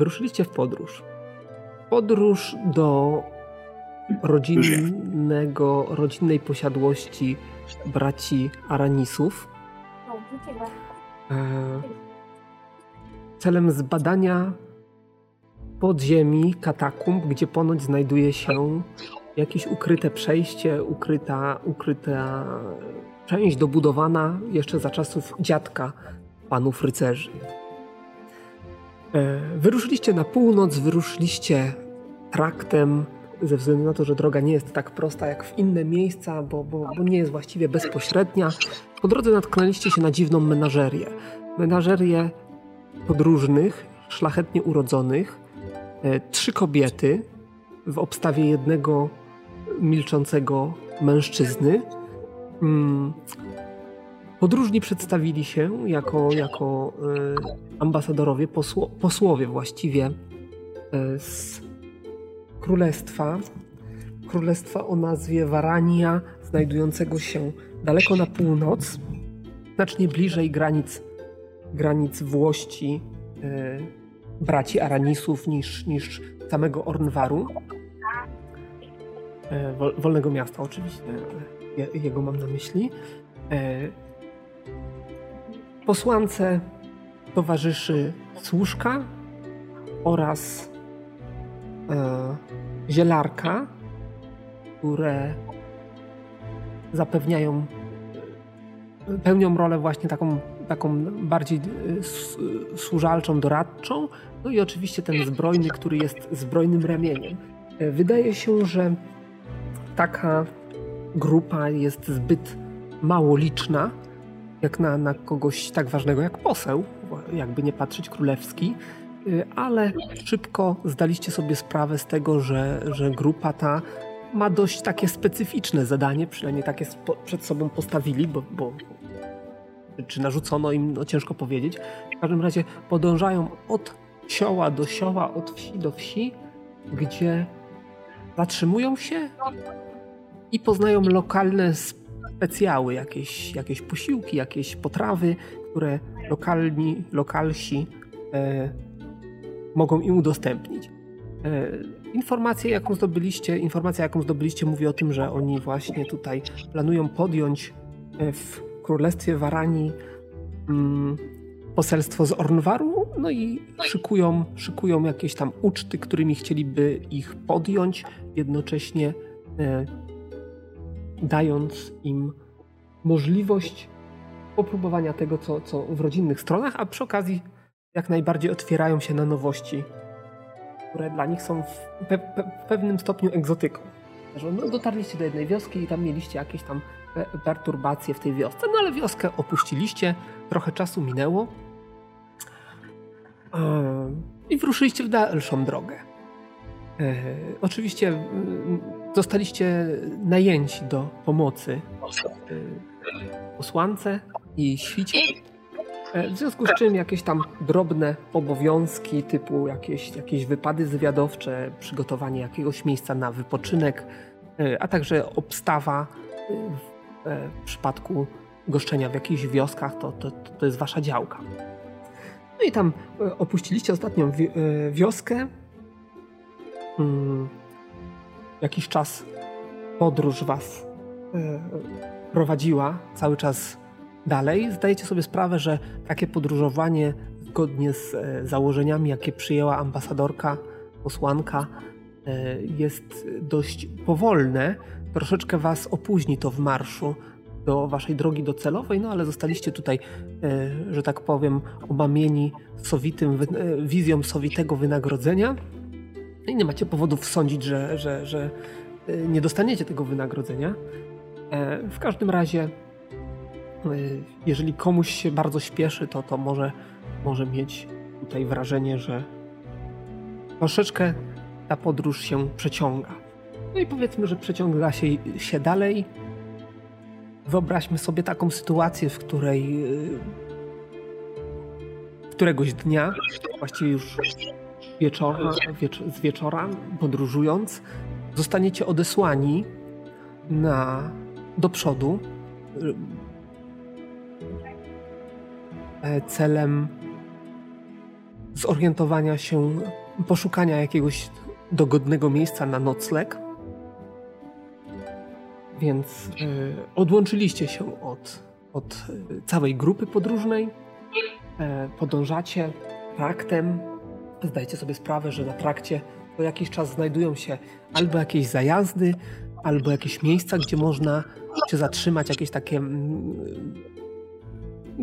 wyruszyliście w podróż. Podróż do rodzinnego, rodzinnej posiadłości braci Aranisów. E, celem zbadania podziemi, katakumb, gdzie ponoć znajduje się jakieś ukryte przejście, ukryta, ukryta część dobudowana jeszcze za czasów dziadka panów rycerzy. E, wyruszyliście na północ, wyruszyliście traktem, ze względu na to, że droga nie jest tak prosta jak w inne miejsca, bo, bo, bo nie jest właściwie bezpośrednia. Po drodze natknęliście się na dziwną menażerię. Menażerię podróżnych, szlachetnie urodzonych, e, trzy kobiety w obstawie jednego milczącego mężczyzny. Mm. Podróżni przedstawili się jako, jako e, ambasadorowie, posło, posłowie właściwie e, z królestwa. Królestwa o nazwie Warania, znajdującego się daleko na północ, znacznie bliżej granic, granic Włości e, braci Aranisów niż, niż samego Ornwaru. Wolnego miasta oczywiście, je, jego mam na myśli. E, posłance towarzyszy służka oraz e, zielarka, które zapewniają, pełnią rolę właśnie taką, taką bardziej służalczą, doradczą. No i oczywiście ten zbrojny, który jest zbrojnym ramieniem. Wydaje się, że taka grupa jest zbyt mało liczna, jak na, na kogoś tak ważnego jak poseł, jakby nie patrzeć królewski, y, ale szybko zdaliście sobie sprawę z tego, że, że grupa ta ma dość takie specyficzne zadanie, przynajmniej takie przed sobą postawili, bo, bo czy narzucono im, no ciężko powiedzieć. W każdym razie podążają od sioła do sioła, od wsi do wsi, gdzie zatrzymują się i poznają lokalne specjały, jakieś, jakieś posiłki, jakieś potrawy, które lokalni, lokalsi e, mogą im udostępnić. E, informacja, jaką zdobyliście, informacja, jaką zdobyliście, mówi o tym, że oni właśnie tutaj planują podjąć e, w Królestwie Waranii mm, poselstwo z Ornwaru, no i szykują, szykują jakieś tam uczty, którymi chcieliby ich podjąć, jednocześnie e, dając im możliwość popróbowania tego, co, co w rodzinnych stronach, a przy okazji jak najbardziej otwierają się na nowości, które dla nich są w, pe w pewnym stopniu egzotyką. No, dotarliście do jednej wioski i tam mieliście jakieś tam perturbacje w tej wiosce, no ale wioskę opuściliście, trochę czasu minęło i wyruszyliście w dalszą drogę. E, oczywiście zostaliście najęci do pomocy e, posłance i świcie, e, w związku z czym jakieś tam drobne obowiązki typu jakieś, jakieś wypady zwiadowcze, przygotowanie jakiegoś miejsca na wypoczynek, a także obstawa w przypadku goszczenia w jakichś wioskach, to, to, to jest wasza działka. No i tam opuściliście ostatnią wioskę. Hmm jakiś czas podróż was e, prowadziła cały czas dalej, zdajecie sobie sprawę, że takie podróżowanie zgodnie z e, założeniami, jakie przyjęła ambasadorka, posłanka, e, jest dość powolne. Troszeczkę was opóźni to w marszu do waszej drogi docelowej, no ale zostaliście tutaj, że tak powiem, omamieni sowitym, wizją sowitego wynagrodzenia i nie macie powodów sądzić, że, że, że y, nie dostaniecie tego wynagrodzenia. E, w każdym razie, y, jeżeli komuś się bardzo śpieszy, to, to może, może mieć tutaj wrażenie, że troszeczkę ta podróż się przeciąga. No i powiedzmy, że przeciąga się, się dalej. Wyobraźmy sobie taką sytuację, w której y, któregoś dnia, właściwie już wieczora, wiecz z wieczora, podróżując, zostaniecie odesłani na, do przodu e, celem zorientowania się, poszukania jakiegoś dogodnego miejsca na nocleg. Więc y, odłączyliście się od, od całej grupy podróżnej. E, podążacie traktem. Zdajcie sobie sprawę, że na trakcie co jakiś czas znajdują się albo jakieś zajazdy, albo jakieś miejsca, gdzie można się zatrzymać, jakieś takie. Mm,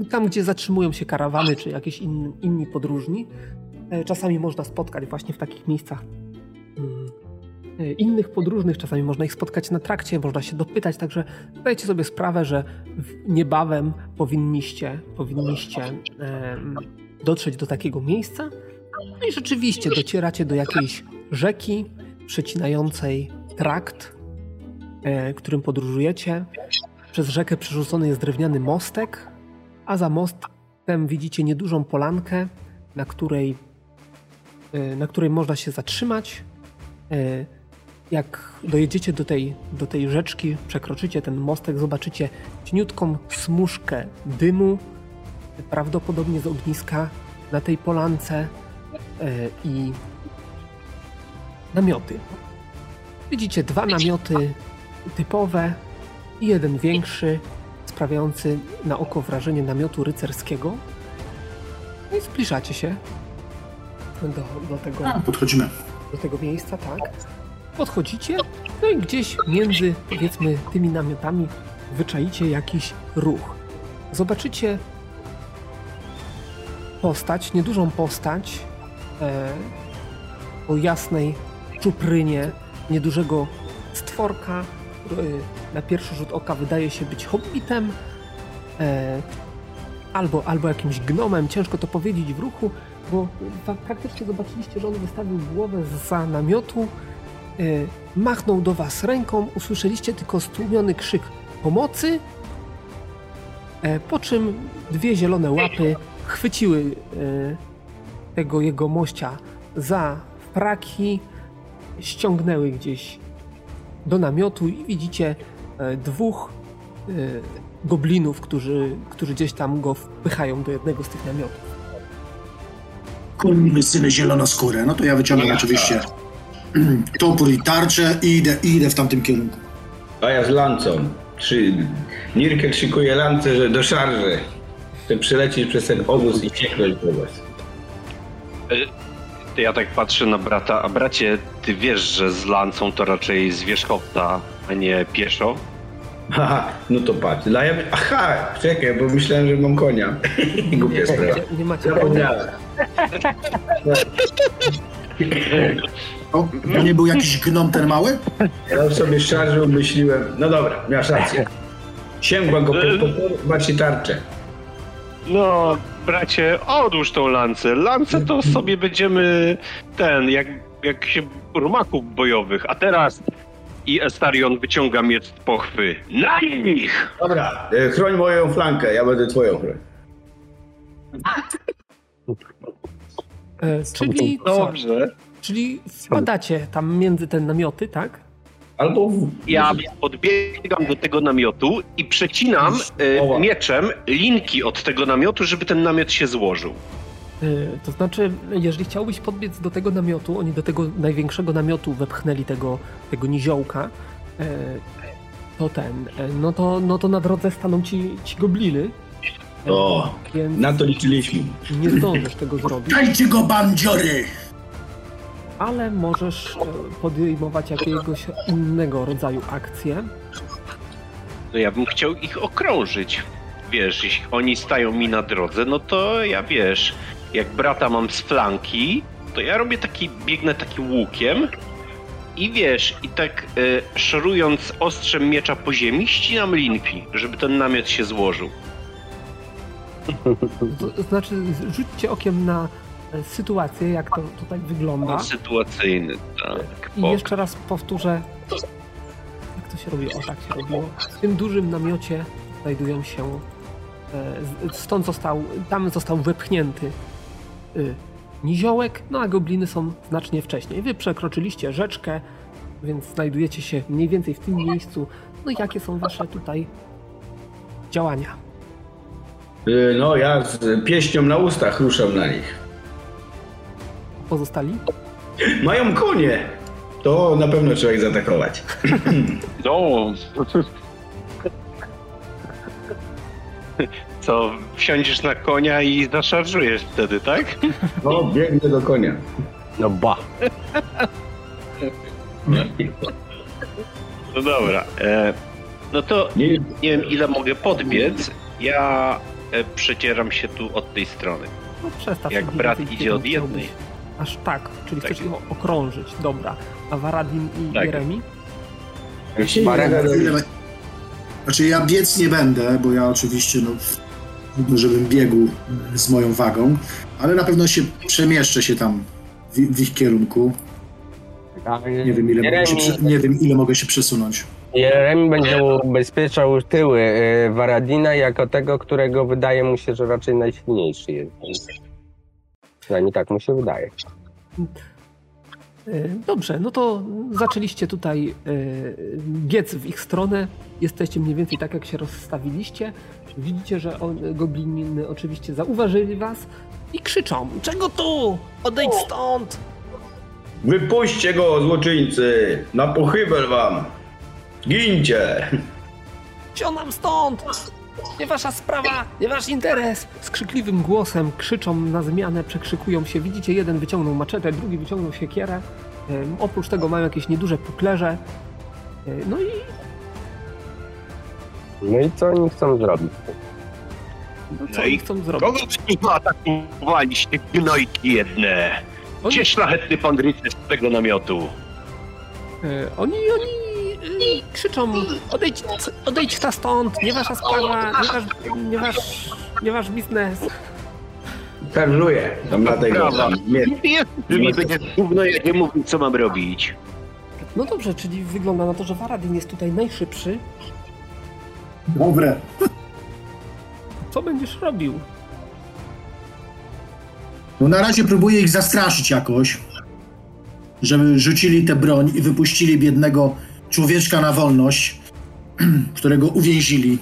tam, gdzie zatrzymują się karawany, czy jakieś in, inni podróżni. E, czasami można spotkać właśnie w takich miejscach mm, e, innych podróżnych, czasami można ich spotkać na trakcie, można się dopytać, także zdajcie sobie sprawę, że niebawem powinniście, powinniście dotrzeć do takiego miejsca. No i rzeczywiście docieracie do jakiejś rzeki przecinającej trakt, e, którym podróżujecie. Przez rzekę przerzucony jest drewniany mostek, a za mostem widzicie niedużą polankę, na której, e, na której można się zatrzymać. E, jak dojedziecie do tej, do tej rzeczki, przekroczycie ten mostek, zobaczycie cieniutką smuszkę dymu, prawdopodobnie z ogniska na tej polance i namioty. Widzicie dwa namioty typowe i jeden większy, sprawiający na oko wrażenie namiotu rycerskiego. No i zbliżacie się do, do tego. A, podchodzimy. Do tego miejsca, tak. Podchodzicie, no i gdzieś między, powiedzmy, tymi namiotami wyczaicie jakiś ruch. Zobaczycie postać, niedużą postać e, o jasnej czuprynie niedużego stworka, który na pierwszy rzut oka wydaje się być hobbitem e, albo, albo jakimś gnomem. Ciężko to powiedzieć w ruchu, bo praktycznie zobaczyliście, że on wystawił głowę za namiotu, e, machnął do was ręką, usłyszeliście tylko stłumiony krzyk pomocy, e, po czym dwie zielone łapy chwyciły e, tego jego mościa za fraki, ściągnęły gdzieś do namiotu i widzicie e, dwóch e, goblinów, którzy, którzy gdzieś tam go wpychają do jednego z tych namiotów. Kurwy syny zielonoskóre. No to ja wyciągam ja, oczywiście tak. topór i tarczę i idę, i idę w tamtym kierunku. A ja z lancą. Czy Nirkel szykuje lancę do szarży. Chcę przylecieć przez ten obóz i cieknąć do was. E, ja tak patrzę na brata, a bracie, ty wiesz, że z lancą to raczej z wierzchowca, a nie pieszo? Haha, no to patrz. Dla ja... Aha, czekaj, bo myślałem, że mam konia. Głupia sprawa. Nie, nie macie konia. O, to nie był jakiś gnom ten mały? Ja sobie szarżył, myśliłem. No dobra, miałeś rację. Sięgła go po macie tarczę. No, bracie, odłóż tą lancę. Lancę to sobie będziemy ten, jak, jak się rumaków bojowych. A teraz i Estarion wyciąga miecz z pochwy. Na nich! Dobra, e, chroń moją flankę, ja będę twoją chronił. E, czyli Dobrze. Czyli wpadacie tam między te namioty, tak? Albo w... Ja podbiegam do tego namiotu i przecinam y, mieczem linki od tego namiotu, żeby ten namiot się złożył. Y, to znaczy, jeżeli chciałbyś podbiec do tego namiotu, oni do tego największego namiotu wepchnęli tego, tego niziołka, y, to ten, no to, no to na drodze staną ci, ci gobliny. O, na to liczyliśmy. Nie zdążysz tego zrobić. Dajcie go, bandziory! Ale możesz e, podejmować jakiegoś innego rodzaju akcję. No ja bym chciał ich okrążyć. Wiesz, jeśli oni stają mi na drodze, no to ja wiesz, jak brata mam z flanki, to ja robię taki, biegnę takim łukiem i wiesz, i tak y, szorując ostrzem miecza po ziemi, ścinam linki, żeby ten namiot się złożył. To znaczy, rzućcie okiem na sytuację, jak to tutaj wygląda. Sytuacyjny, tak. I jeszcze raz powtórzę, jak to się robi. O, tak się robiło. W tym dużym namiocie znajdują się, e, stąd został, tam został wepchnięty y, niziołek, no a gobliny są znacznie wcześniej. Wy przekroczyliście rzeczkę, więc znajdujecie się mniej więcej w tym miejscu. No i jakie są wasze tutaj działania? No, ja z pieśnią na ustach ruszam na nich. Pozostali? Mają konie! To na pewno trzeba ich zaatakować. No. Co, wsiądziesz na konia i zaszarżujesz wtedy, tak? No, biegnę do konia. No ba. No dobra. E, no to Nie, wiem ile mogę podbiec. Ja e, przedzieram się tu od tej strony. No. Jak brat idzie od jednej. Aż tak, czyli Tak. chcesz ich okrążyć. Dobra. A Varadin i Tak. Jeremi? Ile... Znaczy ja biec nie będę, bo ja oczywiście, no, trudno, żebym biegł z moją wagą, ale na pewno się przemieszczę się tam w, w ich kierunku. Nie wiem, ile mogę się, nie wiem, ile mogę się przesunąć. Jeremi będzie ubezpieczał tyły e, Varadina jako tego, którego wydaje mu się, że raczej najsilniejszy jest. Przynajmniej tak mu się wydaje. E, Dobrze, no to zaczęliście tutaj e, biec w ich stronę. Jesteście mniej więcej tak, jak się rozstawiliście. Widzicie, że on, gobliny oczywiście zauważyli was i krzyczą: Czego tu? Odejdź stąd! Wypuśćcie go, złoczyńcy! Na pochybel wam! Gincie! Cio nam stąd! Nie wasza sprawa, nie wasz interes! Z krzykliwym głosem krzyczą na zmianę, przekrzykują się. Widzicie, jeden wyciągnął maczetę, drugi wyciągnął siekierę. Oprócz tego mają jakieś nieduże puklerze. No i No i co oni chcą zrobić? no, co No oni chcą zrobić? Kogo wy atakowaliście, gnojki jedne? Oni, Gdzie szlachetny pan rycerz z tego namiotu? e, oni, oni e, krzyczą, odejdź, odejdź ta stąd, nie wasza sprawa, nie wasz, nie wasz, nie wasz biznes. Tam dlatego. Nie, Nie, że mi będzie gówno, jak nie mówił, co mam robić. No dobrze, czyli wygląda na to, że Varadin jest tutaj najszybszy. Dobre. Co będziesz robił? No na razie próbuję ich zastraszyć jakoś, żeby rzucili tę broń i wypuścili biednego człowieczka na wolność, którego uwięzili.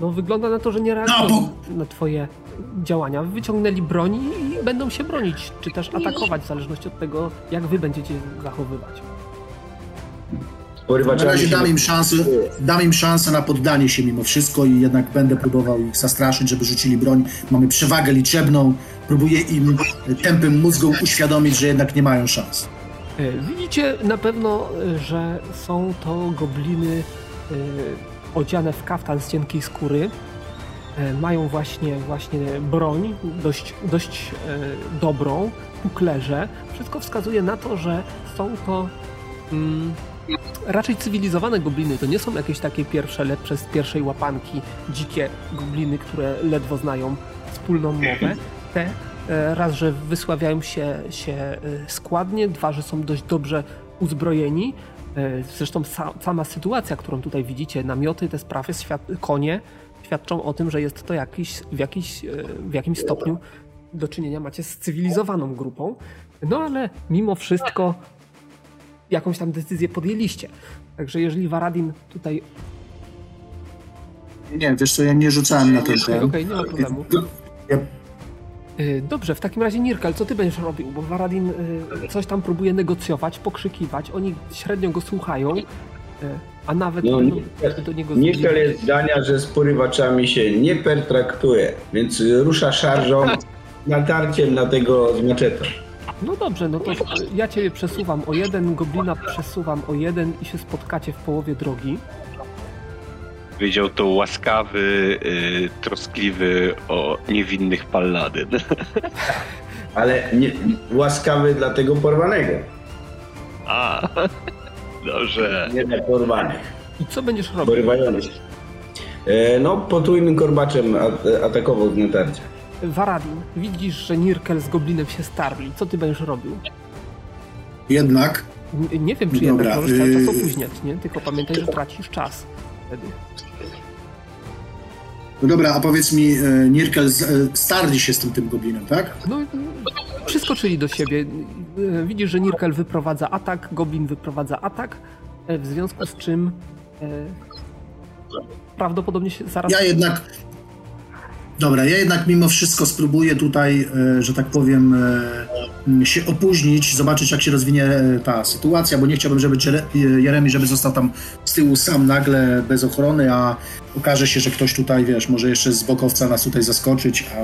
No wygląda na to, że nie No, reagują na twoje działania. Wyciągnęli broń i będą się bronić, czy też atakować, w zależności od tego, jak wy będziecie zachowywać. Na razie dam im szansę, dam im szansę na poddanie się mimo wszystko i jednak będę próbował ich zastraszyć, żeby rzucili broń. Mamy przewagę liczebną, próbuję im tępym mózgom uświadomić, że jednak nie mają szans. E, Widzicie na pewno, że są to gobliny e, odziane w kaftan z cienkiej skóry. E, Mają właśnie, właśnie broń, dość, dość dobrą, puklerze. Wszystko wskazuje na to, że są to mm, raczej cywilizowane gobliny. To nie są jakieś takie pierwsze, lepsze z pierwszej łapanki, dzikie gobliny, które ledwo znają wspólną mowę. Te raz, że wysławiają się, się e, składnie, dwa, że są dość dobrze uzbrojeni. E, Zresztą sa, sama sytuacja, którą tutaj widzicie, namioty, te sprawy, świat, konie, świadczą o tym, że jest to jakiś, w, jakiś, e, w jakimś stopniu do czynienia macie z cywilizowaną grupą. No ale mimo wszystko jakąś tam decyzję podjęliście. Także jeżeli Varadin tutaj... Nie, wiesz co, ja nie rzucałem na ten Okej, okej, nie ma problemu. Ja Dobrze, w takim razie Nirkal, co ty będziesz robił? Bo Varadin y, coś tam próbuje negocjować, pokrzykiwać, oni średnio go słuchają, y, a nawet No, będą Nirkel- do niego zbliżać. jest zdania, że z porywaczami się nie pertraktuje, więc rusza szarżą natarciem na tego z maczetą. No dobrze, no to y, ja ciebie przesuwam o jeden, Goblina przesuwam o jeden i się spotkacie w połowie drogi. Powiedział to łaskawy, y, troskliwy o niewinnych palladyn. Ale nie, łaskawy dla tego porwanego, A, dobrze. nie dla porwanych, I co będziesz robił? porywających. E, no, potrójnym korbaczem atakował z natarcia. Varadin, widzisz, że Nirkel z Goblinem się starli. Co ty będziesz robił? jednak N- Nie wiem, czy Dobra, jednak możesz cały czas opóźniać, nie? Tylko pamiętaj, że tracisz czas. No dobra, a powiedz mi, e, Nirkel, e, starli się z tym, tym goblinem, tak? No, przyskoczyli do siebie. Y, Widzisz, że Nirkel wyprowadza atak, Goblin wyprowadza atak, e, w związku z czym e, prawdopodobnie się zaraz... Ja jednak. Dobra, ja jednak mimo wszystko spróbuję tutaj, e, że tak powiem, e, się opóźnić, zobaczyć jak się rozwinie e, ta sytuacja, bo nie chciałbym, żeby Jere- Jeremi, żeby został tam z tyłu sam nagle, bez ochrony, a okaże się, że ktoś tutaj, wiesz, może jeszcze z bokowca nas tutaj zaskoczyć, a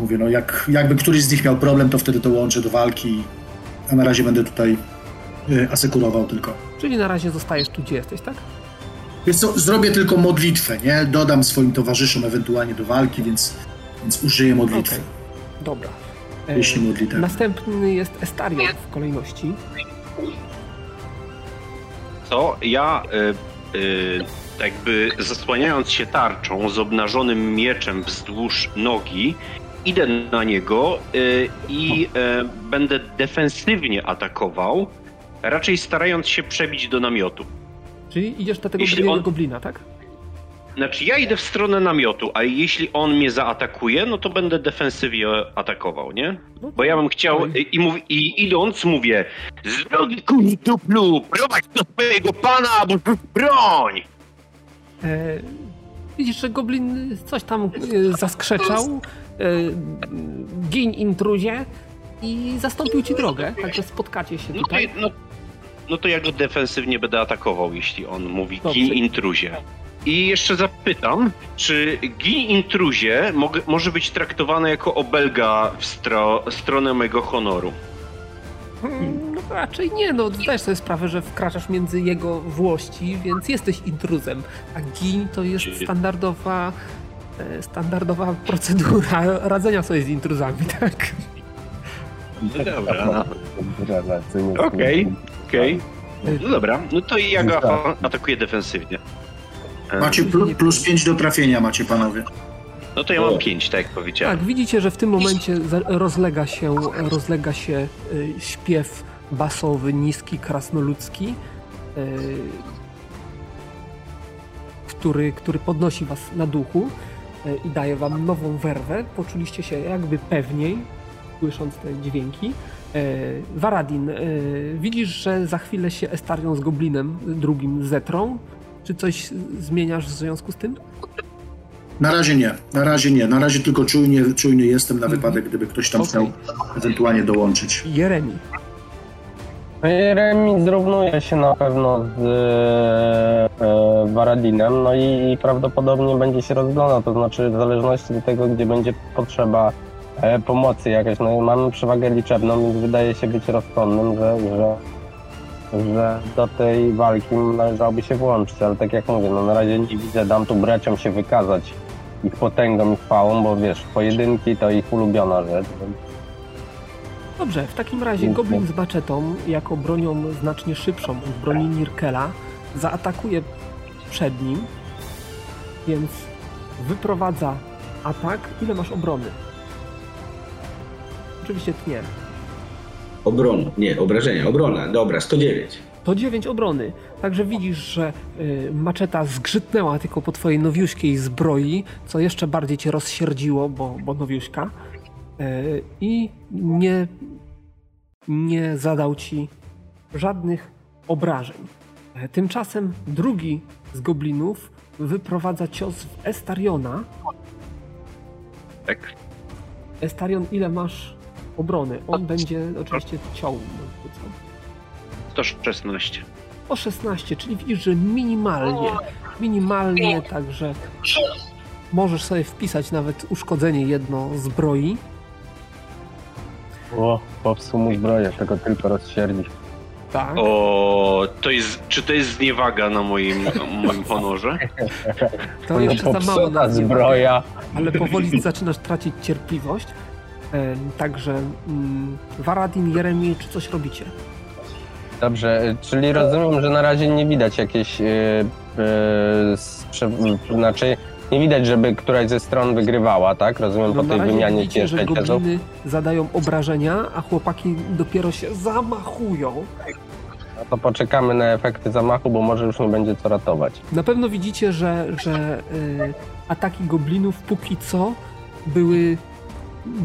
mówię, no jak, jakby któryś z nich miał problem, to wtedy to łączę do walki, a na razie będę tutaj asekurował tylko. Czyli na razie zostajesz tu, gdzie jesteś, tak? Więc co, zrobię tylko modlitwę, nie? Dodam swoim towarzyszom ewentualnie do walki, więc, więc użyję modlitwy, Okej. Dobra. E, jeśli modlitwę. Następny jest Estarion w kolejności. Co? Ja y, y, jakby zasłaniając się tarczą z obnażonym mieczem wzdłuż nogi, idę na niego y, i y, będę defensywnie atakował, raczej starając się przebić do namiotu. Czyli idziesz do tego Jeśli on- goblina, tak? Znaczy ja idę w stronę namiotu, a jeśli on mnie zaatakuje, no to będę defensywnie atakował, nie? No Bo ja bym chciał i, mów, i idąc mówię Z drogi kurtuplu, prowadź do swojego pana, bo broń! E, widzisz, że goblin coś tam e, zaskrzeczał. E, giń intruzie i zastąpił ci drogę, także spotkacie się No tutaj. no, no to ja go defensywnie będę atakował, jeśli on mówi Dobrze. gin intruzie. I jeszcze zapytam, czy gin intruzie może być traktowane jako obelga w stro, stronę mojego honoru? Hmm, No raczej nie, no zdajesz sobie sprawę, że wkraczasz między jego włości, więc jesteś intruzem. A giń to jest standardowa e, standardowa procedura radzenia sobie z intruzami, tak? No dobra. Rewelacyjnie. Okej. Okej. No dobra, no to ja go Tak. atakuję defensywnie. E, Macie plu, plus 5 do trafienia, macie panowie. No to ja mam 5, tak jak powiedziałem. Tak, widzicie, że w tym momencie rozlega się, rozlega się y, śpiew basowy, niski, krasnoludzki, y, który, który podnosi was na duchu y, i daje wam nową werwę. Poczuliście się jakby pewniej, słysząc te dźwięki. Y, Varadin, y, widzisz, że za chwilę się Estarion z Goblinem drugim zetrą. Czy coś zmieniasz w związku z tym? Na razie nie, na razie nie. Na razie tylko czujnie, czujny jestem na wypadek, gdyby ktoś tam Okej. chciał ewentualnie dołączyć. Jeremi. No i Remi zrównuje się na pewno z e, e, Baradinem, no i, i prawdopodobnie będzie się rozglądał, to znaczy w zależności od tego, gdzie będzie potrzeba e, pomocy jakaś, no i mamy przewagę liczebną, więc wydaje się być rozsądnym, że, że, że do tej walki należałoby się włączyć, ale tak jak mówię, no na razie nie widzę, dam tu braciom się wykazać ich potęgą i chwałą, bo wiesz, pojedynki to ich ulubiona rzecz, Dobrze, w takim razie Goblin z maczetą, jako bronią znacznie szybszą od broni Nirkela, zaatakuje przed nim, więc wyprowadza atak. Ile masz obrony? Oczywiście tnie. Obrona, nie, obrażenia, obrona, dobra, 109. To 9 obrony. Także widzisz, że y, maczeta zgrzytnęła tylko po twojej nowiuśkiej zbroi, co jeszcze bardziej cię rozsierdziło, bo, bo nowiuśka. Y, I nie, nie zadał ci żadnych obrażeń. E, Tymczasem drugi z goblinów wyprowadza cios w Estariona. Tak. Estarion, ile masz obrony? On będzie oczywiście ciął. no, co? 116. O 16, czyli widzisz, że minimalnie, minimalnie, także możesz sobie wpisać nawet uszkodzenie jedno zbroi. o, popsuł mu zbroję, tego tylko rozsierdzi. Tak. O, to jest, czy to jest zniewaga na moim, moim honorze? To jeszcze za mało na zbroja. ale powoli zaczynasz tracić cierpliwość. Także mm, Varadin, Jeremi, czy coś robicie? Dobrze, y, czyli rozumiem, że na razie nie widać jakiejś, yy, yy, znaczy nie widać, żeby któraś ze stron wygrywała, tak? Rozumiem No, po tej wymianie widzicie, że pierwszej tezów. gobliny zadają obrażenia, a chłopaki dopiero się zamachują. No to poczekamy na efekty zamachu, bo może już nie będzie co ratować. Na pewno widzicie, że, że y, ataki goblinów póki co były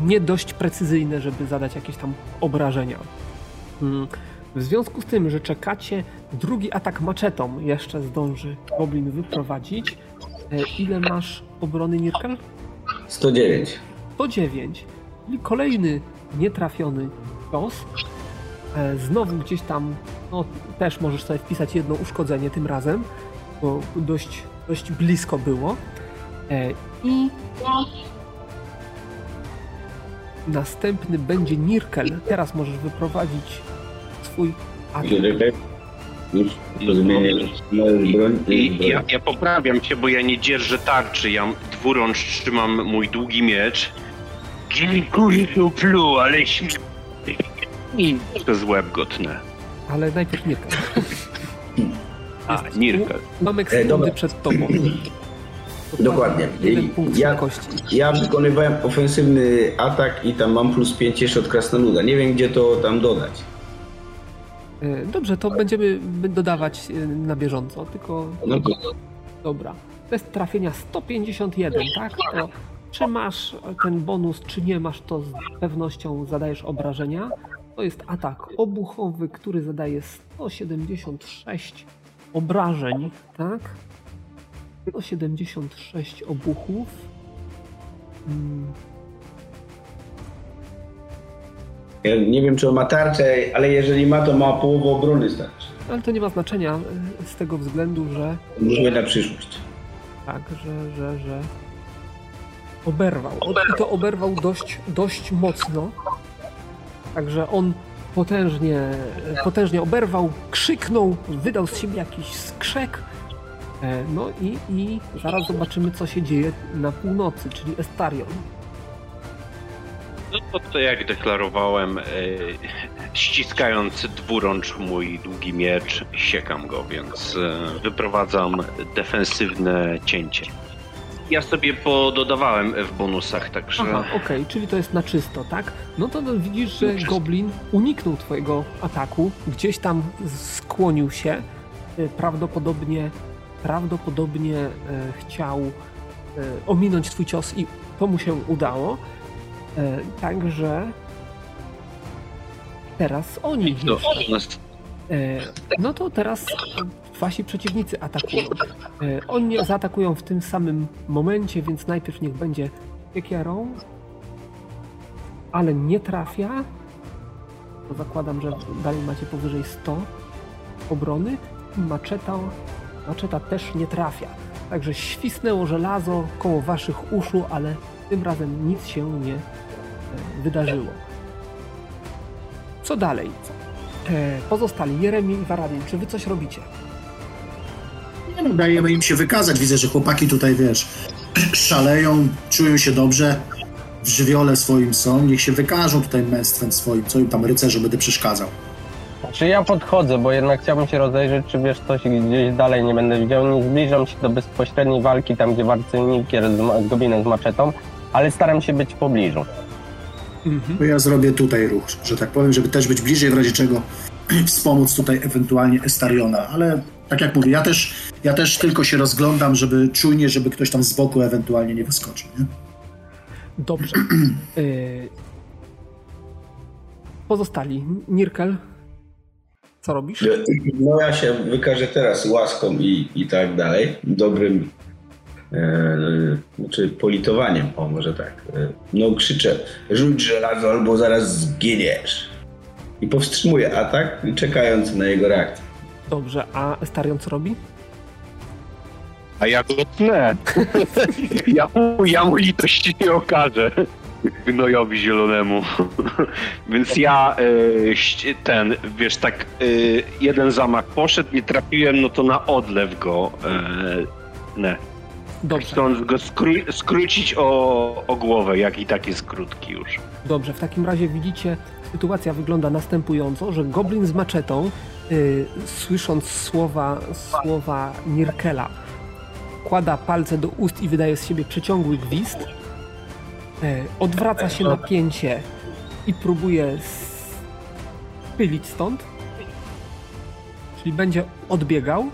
nie dość precyzyjne, żeby zadać jakieś tam obrażenia. Mm. W związku z tym, że czekacie, drugi atak maczetą jeszcze zdąży goblin wyprowadzić. Y, ile masz obrony Nirkel? 109. To 9. Czyli kolejny nietrafiony cios. E, Znowu gdzieś tam, no też możesz sobie wpisać jedno uszkodzenie tym razem, bo dość, dość blisko było. E, I następny będzie Nirkel. Teraz możesz wyprowadzić swój atak. Już broń. I broń. ja, ja poprawiam się, bo ja nie dzierżę tarczy. Ja dwurącz trzymam mój długi miecz. Dziękuję tu plu, ale śmie... I przez łeb go tnę. Ale najpierw Nirkel. A, Nirkel. Mamy sekundy przed tobą. Dokładnie. Jeden punkt Ja-. Ja wykonywałem ofensywny atak i tam mam plus 5 jeszcze od krasnoluda. Nie wiem, gdzie to tam dodać. E, Dobrze, to będziemy dodawać e, na bieżąco, tylko No to dobra. Test trafienia 151, tak? To czy masz ten bonus, czy nie masz, to z pewnością zadajesz obrażenia. To jest atak obuchowy, który zadaje 176 obrażeń, tak? 176 obuchów. Mm, ja nie wiem, czy on ma tarczę, ale jeżeli ma, to ma połowę obrony starczy. Ale to nie ma znaczenia e, z tego względu, że Możemy na przyszłość. Tak, że, że, że oberwał. I to oberwał dość, dość mocno. Także on potężnie, potężnie oberwał, krzyknął, wydał z siebie jakiś skrzek. E, No i, i zaraz zobaczymy, co się dzieje na północy, czyli Estarion. No to, to jak deklarowałem, e, ściskając dwurącz mój długi miecz, siekam go, więc e, wyprowadzam defensywne cięcie. Ja sobie pododawałem w bonusach, także Aha, okej, czyli to jest na czysto, tak? No to no, widzisz, że. Goblin uniknął twojego ataku, gdzieś tam skłonił się, e, prawdopodobnie, prawdopodobnie e, chciał e, ominąć twój cios i to mu się udało. E, także teraz oni E, No to teraz wasi przeciwnicy atakują. Oni zaatakują w tym samym momencie, więc najpierw niech będzie piekierą, ale nie trafia. To zakładam, że dalej macie powyżej 100 obrony. I Maczeta, też nie trafia. Także świsnęło żelazo koło waszych uszu, ale tym razem nic się nie e, wydarzyło. Co dalej? E, Pozostali Jeremi i Varadin, czy wy coś robicie? Nie no, dajemy im się wykazać. Widzę, że chłopaki tutaj, wiesz, szaleją, czują się dobrze, w żywiole swoim są. Niech się wykażą tutaj męstwem swoim, co im tam rycerzu będę przeszkadzał. Czy ja podchodzę, bo jednak chciałbym się rozejrzeć, czy wiesz coś gdzieś dalej nie będę widział. Nie zbliżam się do bezpośredniej walki, tam gdzie walczy Nikier z, ma- z Gobinem z maczetą, ale staram się być w pobliżu. To ja zrobię tutaj ruch, że tak powiem, żeby też być bliżej, w razie czego wspomóc tutaj ewentualnie Estariona, ale tak jak mówię, ja też, ja też tylko się rozglądam, żeby czujnie, żeby ktoś tam z boku ewentualnie nie wyskoczył, nie? Dobrze. Y, Pozostali. Nirkel, co robisz? No ja się wykażę teraz łaską i, i tak dalej. Dobrym e, znaczy politowaniem, o może tak. E, no krzyczę, rzuć żelazo albo zaraz zginiesz. I powstrzymuję atak, czekając na jego reakcję. Dobrze, a Estarion co robi? A ja go tnę. ja, mu- ja mu litości nie okażę. Gnojowi zielonemu. Więc ja e, ten, wiesz, tak e, jeden zamach poszedł, nie trafiłem, no to na odlew go e, ne. Dobrze, Chcąc go skró- skrócić o, o głowę, jak i tak jest krótki już. dobrze. W takim razie widzicie, sytuacja wygląda następująco, że Goblin z maczetą, y, słysząc słowa, słowa Nirkela, kłada palce do ust i wydaje z siebie przeciągły gwizd, odwraca się napięcie i próbuje spylić stąd, czyli będzie odbiegał.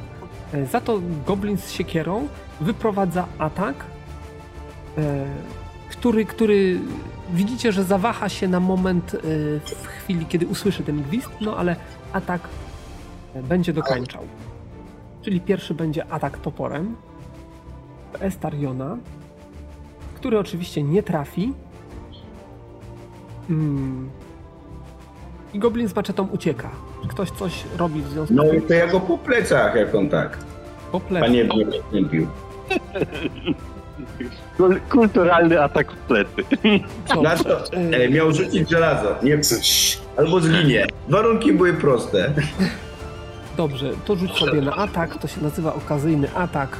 E, Za to Goblin z siekierą wyprowadza atak, e, który, który widzicie, że zawaha się na moment e, w chwili, kiedy usłyszy ten gwizd, no ale atak e, będzie dokańczał. Czyli pierwszy będzie atak toporem Estariona, który oczywiście nie trafi. Mm. I goblin z maczetą ucieka. Czy ktoś coś robi w związku No z i tym? to ja go po plecach, jak on tak. Po plecach. Panie wystąpił. Kul- Kulturalny atak w plecy. Co? Na to E, e, miał rzucić żelazo, nie albo zginie. Warunki były proste. Dobrze, to rzuć sobie na atak. To się nazywa okazyjny atak.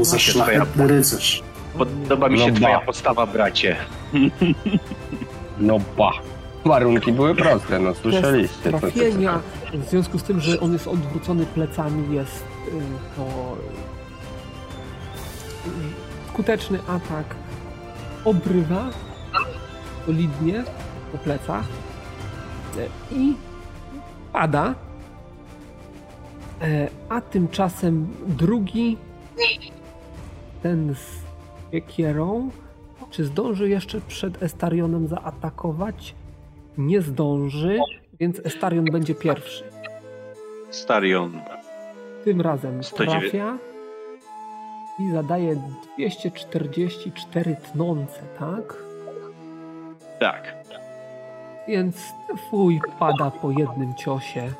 E, za szlachetny rycerz. Podoba mi się No twoja postawa, bracie. No ba. Warunki były proste, no słyszeliście. trafienia, w związku z tym, że on jest odwrócony plecami, jest y, to y, skuteczny atak. Obrywa solidnie po plecach y, i pada. E, A tymczasem drugi, ten z piekierą, czy zdąży jeszcze przed Estarionem zaatakować? Nie zdąży, więc Estarion będzie pierwszy. Starion. Tym razem 109. trafia i zadaje 244 tnące, tak? Tak. Więc fuj pada po jednym ciosie.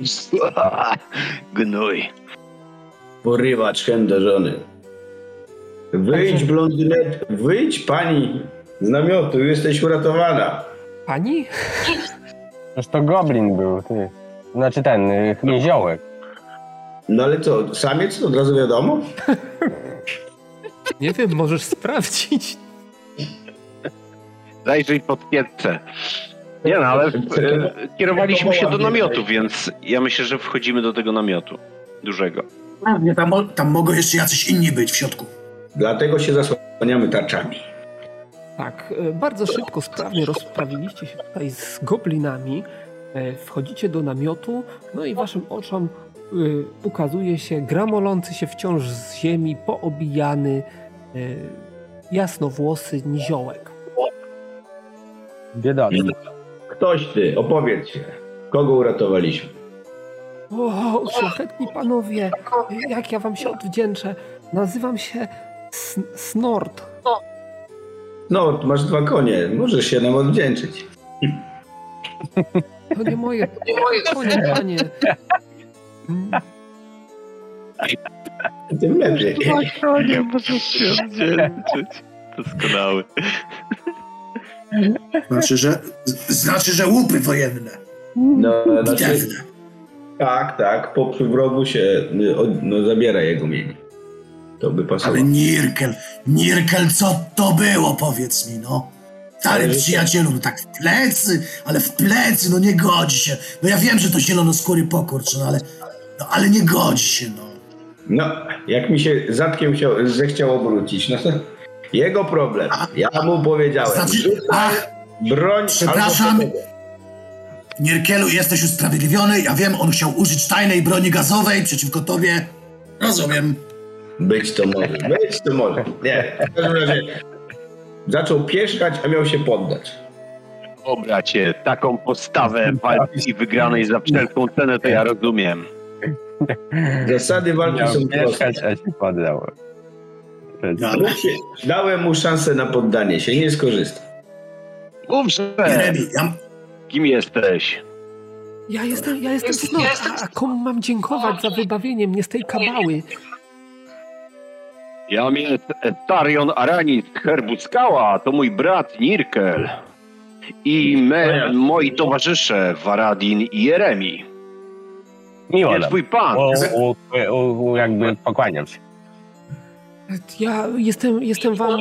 Gnój. Porywacz hen do żony. Wyjdź, blondynet, wyjdź pani z namiotu, jesteś uratowana. Pani? Przecież to goblin był, ty. Znaczy ten, y, niziołek. No ale co, samiec to od razu wiadomo? Nie wiem, możesz sprawdzić. Zajrzyj pod pietce. Nie no, ale e, kierowaliśmy się do namiotu, więc ja myślę, że wchodzimy do tego namiotu. Dużego. Nie, tam, tam mogą jeszcze jacyś inni być w środku. Dlatego się zasłaniamy tarczami. Tak, e, bardzo szybko, sprawnie rozprawiliście się tutaj z goblinami. E, Wchodzicie do namiotu, no i waszym oczom y, ukazuje się gramolący się wciąż z ziemi, poobijany, jasnowłosy niziołek. Biedaczek. Ktoś ty, opowiedz się. Kogo uratowaliśmy? O, szlachetni panowie, jak ja wam się odwdzięczę. Nazywam się S- Snort. No, masz dwa konie, możesz się nam odwdzięczyć. To nie moje, konie, panie. Tym lepiej. Nie możesz się oddzielczyć. Doskonały. Znaczy, że, znaczy, że łupy wojenne. No, znaczy. Tak, tak, po przywrogu się y, no, zabiera jego mienie. To by Ale pasowało. Nirkel, Nirkel, co to było, powiedz mi, no. Stary Ale- przyjacielu, no tak w plecy, ale w plecy, no nie godzi się. No ja wiem, że to zielonoskóry pokurcz, no ale, no ale nie godzi się, no. No, jak mi się zatkiem chciał, zechciał obrócić, no to jego problem. Ja mu powiedziałem, Znaczy, ach, broń Przepraszam. albo Nirkelu, jesteś usprawiedliwiony, ja wiem, on chciał użyć tajnej broni gazowej przeciwko tobie. Rozumiem. Być to może, być to może. Nie, w każdym razie zaczął pieszkać, a miał się poddać. O bracie, taką postawę walki wygranej za wszelką cenę to ja rozumiem. Zasady walki Miał są proste. a się poddał. No, Dałem mu szansę na poddanie się, nie skorzystał. Mówże, Jeremi, ja, kim jesteś? Ja jestem, ja jestem Snort, a, a komu mam dziękować za wybawienie mnie z tej kabały? Jam jest Estarion Aranis Herbuskała, to mój brat Nirkel. I my, moi towarzysze Varadin i Jeremi. Miło Jest nam. twój pan. U, u, u, u, jakby pokłaniam się. Ja jestem, jestem wam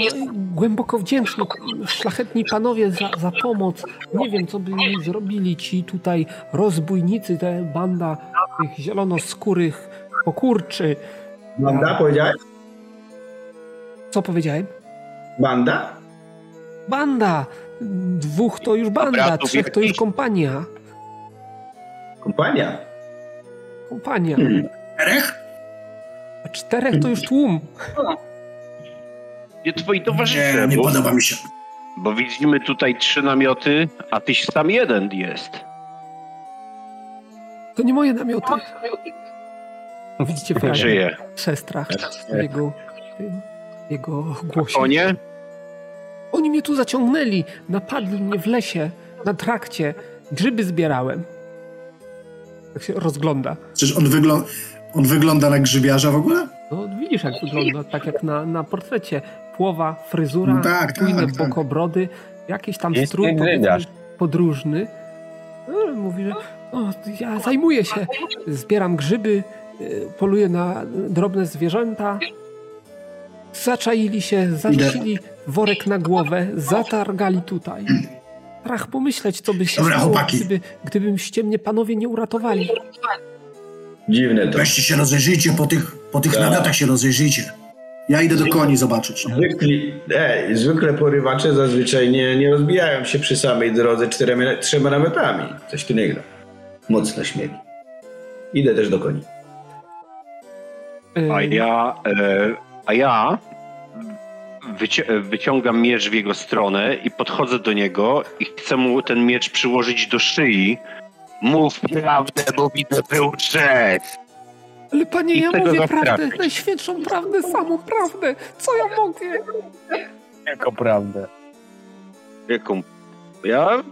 głęboko wdzięczny, szlachetni panowie, za, za pomoc. Nie wiem, co by mi zrobili ci tutaj rozbójnicy, te banda tych zielonoskórych pokurczy. Banda, powiedziałeś? Co powiedziałem? Banda? Banda! Dwóch to już banda, trzech to już kompania. Kompania? Kompania. Erech? Czterech to już tłum. Gdzie twoi Nie, towarzysze? nie Bo, podoba mi się. bo widzimy tutaj trzy namioty, a tyś sam jeden jest. To nie moje namioty. Widzicie wyraźnie Żyje. przestrach w jego, w tym- w jego głosie. Konie? Oni mnie tu zaciągnęli, napadli mnie w lesie, na trakcie, grzyby zbierałem. Tak się rozgląda. Przecież on, wyglą on wygląda na grzybiarza w ogóle? No widzisz jak wygląda, tak jak na, na portrecie. Płowa, fryzura, No tak, tak, tak. bokobrody, jakiś tam Jest strój podróżny. No, mówi, że o, ja zajmuję się, zbieram grzyby, y, poluję na drobne zwierzęta. Zaczaili się, zarzucili worek na głowę, zatargali tutaj. Strach pomyśleć, co by się Dobra, stało, gdyby, gdybyście mnie panowie nie uratowali. Dziwne to. Weźcie się rozejrzyjcie, po tych, po tych Tak. namiotach się rozejrzyjcie. Ja idę do koni zobaczyć. Zwykli, ej, zwykle porywacze zazwyczaj nie, nie rozbijają się przy samej drodze czterema, trzema namiotami. Coś tu nie gra. Mocno śmieli. Idę też do koni. A ja, e, a ja wyci- wyciągam miecz w jego stronę i podchodzę do niego i chcę mu ten miecz przyłożyć do szyi. Mów prawdę, bo widzę był grzech. Ale panie, I ja mówię prawdę, najświętszą prawdę, samą prawdę. Co ja mogę? Jako prawdę. Jaką? Ja,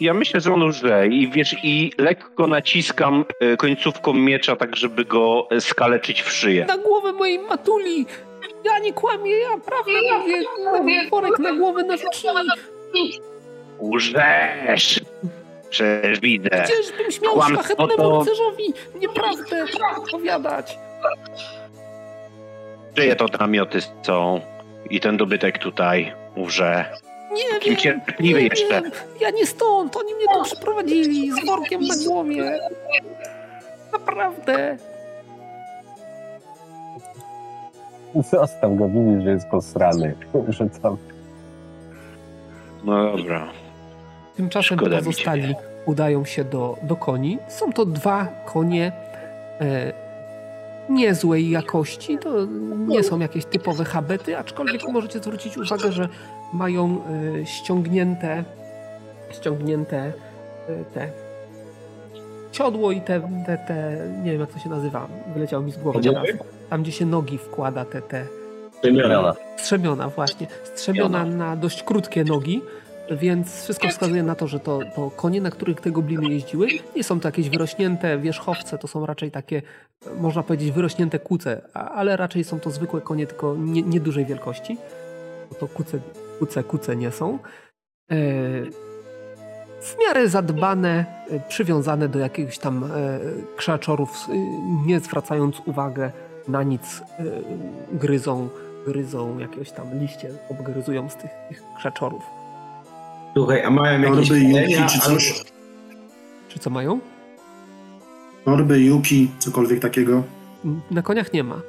ja myślę, że on łże i wiesz, i lekko naciskam e, końcówką miecza, tak żeby go e, skaleczyć w szyję. Na głowę mojej matuli. Ja nie kłamię, ja prawdę mówię. Mam worek na głowę na czci. Przecież widzę. Gdzieżbym śmiał Kłamstwo szlachetnemu to- rycerzowi nieprawdę opowiadać. Czyje to namioty są i ten dobytek tutaj łże. Nie Kim wiem, cierpliwy nie jeszcze. wiem. Ja nie stąd, oni mnie tu przyprowadzili z workiem na głowie. Naprawdę. Zostaw go, widzisz, że jest posrany. Rzucam. No dobra. Tymczasem Szkoda pozostali udają się do, do koni. Są to dwa konie e, niezłej jakości. To nie są jakieś typowe habety, aczkolwiek możecie zwrócić uwagę, że mają e, ściągnięte ściągnięte e, te siodło i te, te, te, nie wiem jak to się nazywa, wyleciało mi z głowy teraz. Tam, gdzie się nogi wkłada, te, te, Remiona. Strzemiona, właśnie. Strzemiona na dość krótkie nogi, więc wszystko wskazuje na to, że to, to konie, na których te gobliny jeździły, nie są to jakieś wyrośnięte wierzchowce, to są raczej takie, można powiedzieć, wyrośnięte kuce, ale raczej są to zwykłe konie, tylko nie, niedużej wielkości. Bo to kuce, kuce, kuce nie są. E, w miarę zadbane, e, przywiązane do jakichś tam e, krzaczorów, nie zwracając uwagę na nic, gryzą, gryzą jakieś tam liście, obgryzują z tych, tych krzaczorów. Słuchaj, a mają jakieś Torby, czy albo- coś? Czy co mają? Torby, juki, cokolwiek takiego. Na koniach nie ma.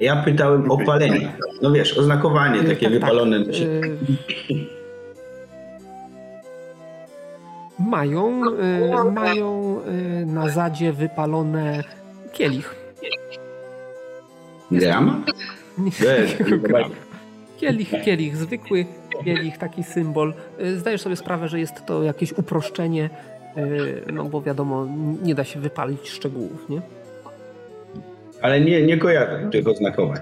Ja pytałem o palenie. No wiesz, oznakowanie E, takie tak, wypalone. tak. E, Mają, e, mają e, na zadzie wypalone kielich. Nie, nie gram. zobacz. Kielich, kielich, zwykły kielich, taki symbol. Y, Zdajesz sobie sprawę, że jest to jakieś uproszczenie, y, no bo wiadomo, nie da się wypalić szczegółów, nie? Ale nie, nie kojarzę tych oznakowań.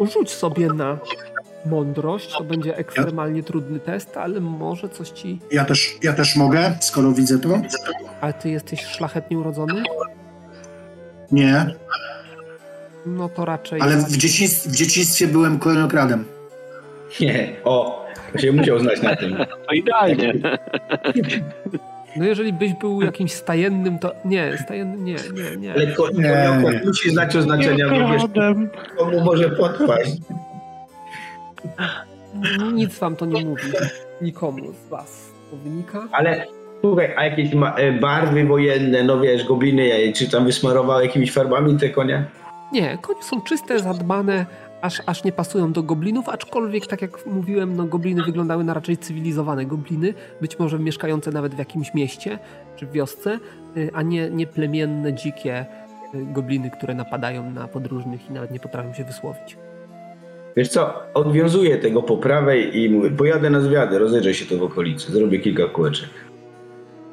Y, Rzuć sobie na mądrość, to będzie ekstremalnie trudny test, ale może coś ci... Ja też, ja też mogę, skoro widzę to? Ale ty jesteś szlachetnie urodzony? Nie, No to raczej... ale w dzieciństwie, w dzieciństwie byłem koronokradem. Nie, o, to się musiał znać na tym. To idealnie. No jeżeli byś był jakimś stajennym, to... Nie, stajennym nie, nie, nie. Ale ko- Nie. koniokow musi znać oznaczenia, bo wiesz, komu może podpaść. Nic wam to nie mówi. Nikomu z was to wynika. Ale słuchaj, a jakieś ma, e, barwy wojenne, no wiesz, gobliny, czy tam wysmarowały jakimiś farbami te konie? Nie, konie są czyste, zadbane, aż, aż nie pasują do goblinów, aczkolwiek, tak jak mówiłem, no, gobliny wyglądały na raczej cywilizowane gobliny, być może mieszkające nawet w jakimś mieście czy w wiosce, y, a nie, nie plemienne, dzikie y, gobliny, które napadają na podróżnych i nawet nie potrafią się wysłowić. Wiesz co, odwiązuję tego po prawej i mówię, pojadę na zwiady, rozejrzę się tu w okolicy, zrobię kilka kółeczek.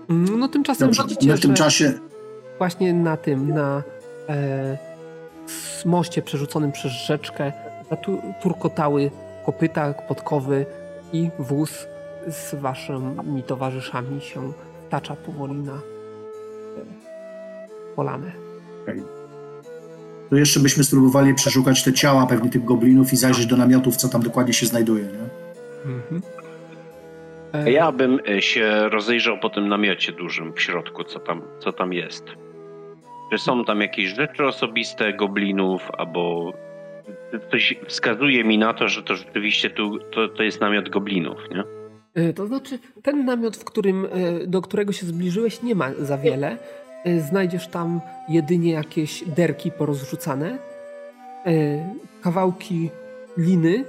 Mm, No tymczasem Dobrze, widzicie, w tym czasie właśnie na tym, na e, s- moście przerzuconym przez rzeczkę tu, turkotały kopyta, podkowy i wóz z waszymi towarzyszami się wtacza powoli na e, polanę. Okay. To jeszcze byśmy spróbowali przeszukać te ciała pewnie tych goblinów i zajrzeć do namiotów, co tam dokładnie się znajduje, nie? Mhm. E... Ja bym e, się rozejrzał po tym namiocie dużym w środku, co tam, co tam jest. Czy są tam jakieś rzeczy osobiste goblinów, albo coś wskazuje mi na to, że to rzeczywiście tu, to, to jest namiot goblinów, nie? E, to znaczy, ten namiot, w którym, e, do którego się zbliżyłeś, nie ma za wiele. E, znajdziesz tam jedynie jakieś derki porozrzucane, kawałki liny,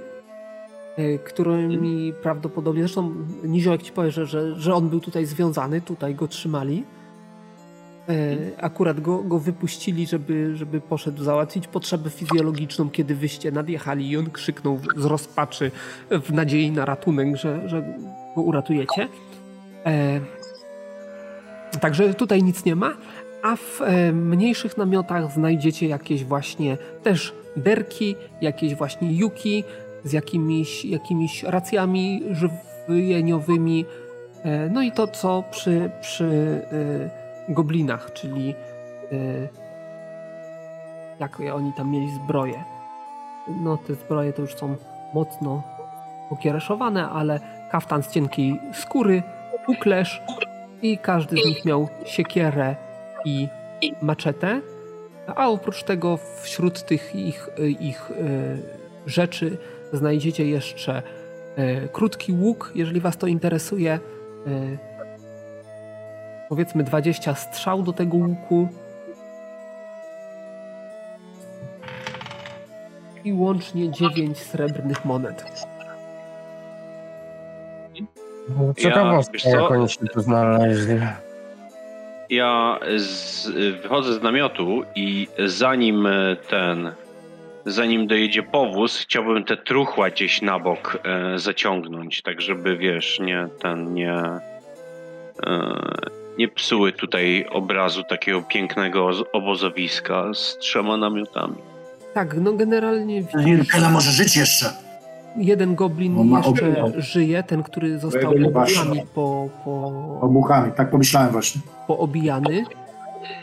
którymi prawdopodobnie, zresztą Niziołek ci powie, że, że, że on był tutaj związany, tutaj go trzymali. Akurat go, go wypuścili, żeby, żeby poszedł załatwić potrzebę fizjologiczną, kiedy wyście nadjechali i on krzyknął z rozpaczy w nadziei na ratunek, że, że go uratujecie. E, także tutaj nic nie ma, a w e, mniejszych namiotach znajdziecie jakieś właśnie też derki, jakieś właśnie juki z jakimiś, jakimiś racjami żywieniowymi. E, no i to, co przy, przy e, goblinach, czyli e, jak oni tam mieli zbroje. No te zbroje to już są mocno pokiereszowane, ale kaftan z cienkiej skóry, uklesz i każdy z nich miał siekierę i maczetę. A oprócz tego wśród tych ich, ich e, rzeczy znajdziecie jeszcze krótki łuk, jeżeli was to interesuje. Powiedzmy 20 strzał do tego łuku. I łącznie 9 srebrnych monet. Ciekawostka, ja, jak oni się tu znaleźli. Ja z, wychodzę z namiotu i zanim ten, zanim dojedzie powóz, chciałbym te truchła gdzieś na bok e, zaciągnąć, tak żeby, wiesz, nie, ten, nie, e, nie psuły tutaj obrazu takiego pięknego obozowiska z trzema namiotami. Tak, no generalnie widzisz... może żyć jeszcze. Jeden goblin jeszcze obu... żyje, ten, który został obuchami po, po... Obuchami, tak pomyślałem właśnie. Poobijany.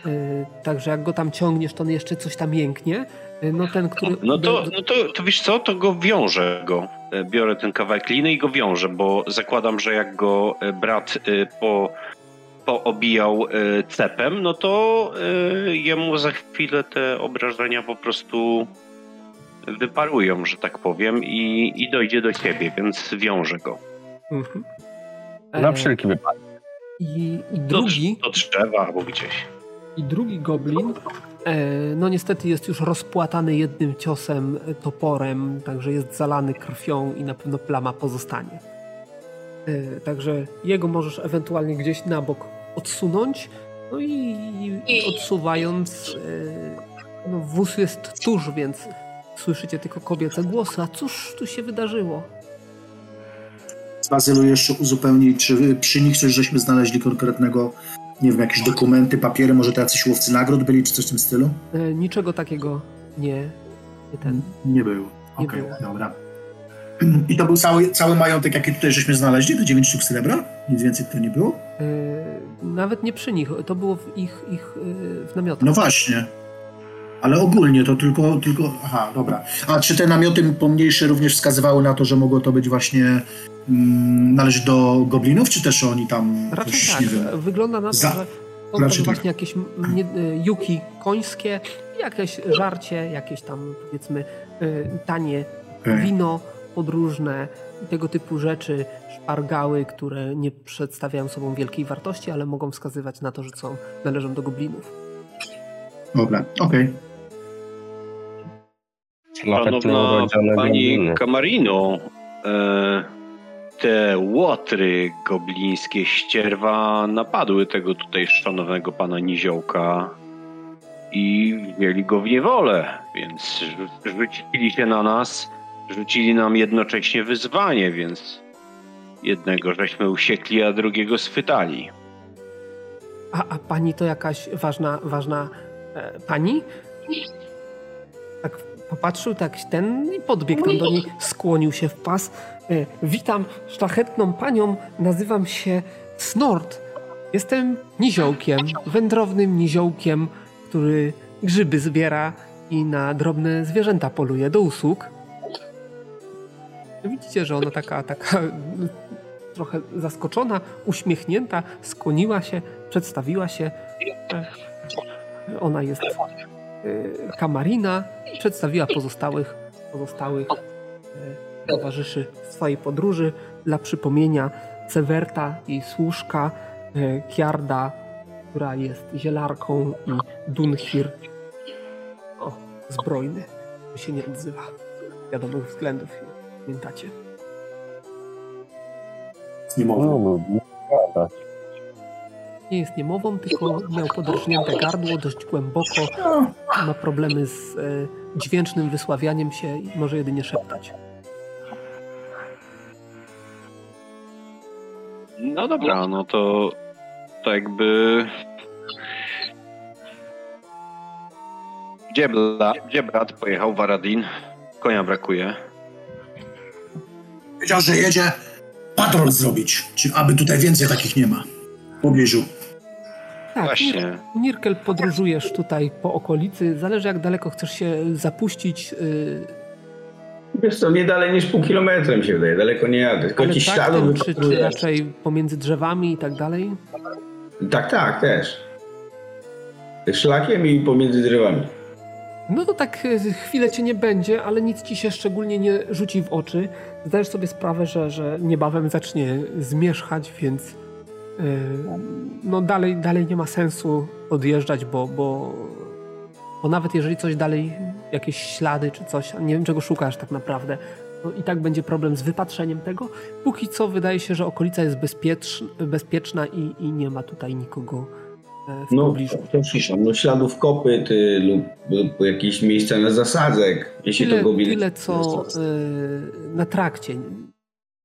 Yy, także jak go tam ciągniesz, to on jeszcze coś tam jęknie. Yy, no ten, który... No to, no to, to wiesz co, to go wiążę go. E, biorę ten kawałek liny i go wiążę, bo zakładam, że jak go brat po poobijał cepem, no to jemu za chwilę te obrażenia po prostu wyparują, że tak powiem, i, i dojdzie do siebie, więc wiąże go. Mhm. Na wszelki wypadek. I, i drugi. Do, do drzewa albo gdzieś. I drugi goblin, e, no niestety jest już rozpłatany jednym ciosem toporem, także jest zalany krwią i na pewno plama pozostanie. E, także jego możesz ewentualnie gdzieś na bok odsunąć, no i, i odsuwając, e, no wóz jest tuż, więc Słyszycie tylko kobiece głosy. A cóż tu się wydarzyło? Bazylu jeszcze uzupełnić, czy przy nich coś żeśmy znaleźli konkretnego, nie wiem, jakieś dokumenty, papiery, może to jacyś łowcy nagród byli, czy coś w tym stylu? E, niczego takiego nie, nie ten. Nie było. Okej, okay, dobra. I to był cały, cały majątek, jaki tutaj żeśmy znaleźli, to 9 sztuk srebra? Nic więcej tu nie było? E, nawet nie przy nich, to było w ich, ich e, w namiotach. No właśnie. Ale ogólnie to tylko, tylko. Aha, dobra. A czy te namioty pomniejsze również wskazywały na to, że mogło to być właśnie mm, należeć do goblinów, czy też oni tam. Raczej tak. Wygląda na to, Za... że są tam właśnie tak. jakieś nie, e, juki końskie, jakieś żarcie, jakieś tam powiedzmy tanie okay. wino podróżne tego typu rzeczy, szpargały, które nie przedstawiają sobą wielkiej wartości, ale mogą wskazywać na to, że są, należą do goblinów. Dobra, okej. Okay. Szanowna pani Kamarino, e, te łotry goblińskie ścierwa napadły tego tutaj szanownego pana Niziołka i wzięli go w niewolę, więc rzucili się na nas, rzucili nam jednocześnie wyzwanie, więc jednego żeśmy usiekli, a drugiego schwytali. A, a pani to jakaś ważna, ważna e, pani? Tak popatrzył tak ten i podbiegł tam do niej, skłonił się w pas. E, witam szlachetną panią, nazywam się Snort. Jestem niziołkiem, wędrownym niziołkiem, który grzyby zbiera i na drobne zwierzęta poluje do usług. Widzicie, że ona taka, taka trochę zaskoczona, uśmiechnięta, skłoniła się, przedstawiła się. Ona jest y, Kamarina przedstawiła pozostałych, pozostałych y, towarzyszy swojej podróży. Dla przypomnienia Sewerta i Służka, y, Kiarda, która jest zielarką i Dunhir, o, zbrojny, się nie odzywa. Z wiadomych względów, pamiętacie niemową. No, nie jest niemową, tylko miał podrżnięte gardło dość głęboko. Ma problemy z e, dźwięcznym wysławianiem się i może jedynie szeptać. No dobra, no to, to jakby. Gdzie, bla, gdzie brat pojechał? Waradin? Konia brakuje. Wiedział, że jedzie patrol zrobić, czy aby tutaj więcej takich nie ma w pobliżu. Tak, Właśnie. Nirkel podróżujesz tutaj po okolicy, zależy jak daleko chcesz się zapuścić. Yy... Wiesz co, nie dalej niż pół kilometra mi się wydaje, daleko nie jadę. Tylko ci śladów czy, czy raczej pomiędzy drzewami i tak dalej? Tak, tak, też. Szlakiem i pomiędzy drzewami. No to tak e, chwilę cię nie będzie, ale nic ci się szczególnie nie rzuci w oczy. Zdajesz sobie sprawę, że, że niebawem zacznie zmierzchać, więc yy, no dalej, dalej nie ma sensu odjeżdżać, bo, bo, bo nawet jeżeli coś dalej, jakieś ślady czy coś, nie wiem czego szukasz tak naprawdę, no i tak będzie problem z wypatrzeniem tego. Póki co wydaje się, że okolica jest bezpieczna, bezpieczna i, i nie ma tutaj nikogo w no, pobliżu. no śladów kopyt y, lub, lub jakieś miejsca na zasadzek, jeśli tyle, to go Tyle co y, na trakcie.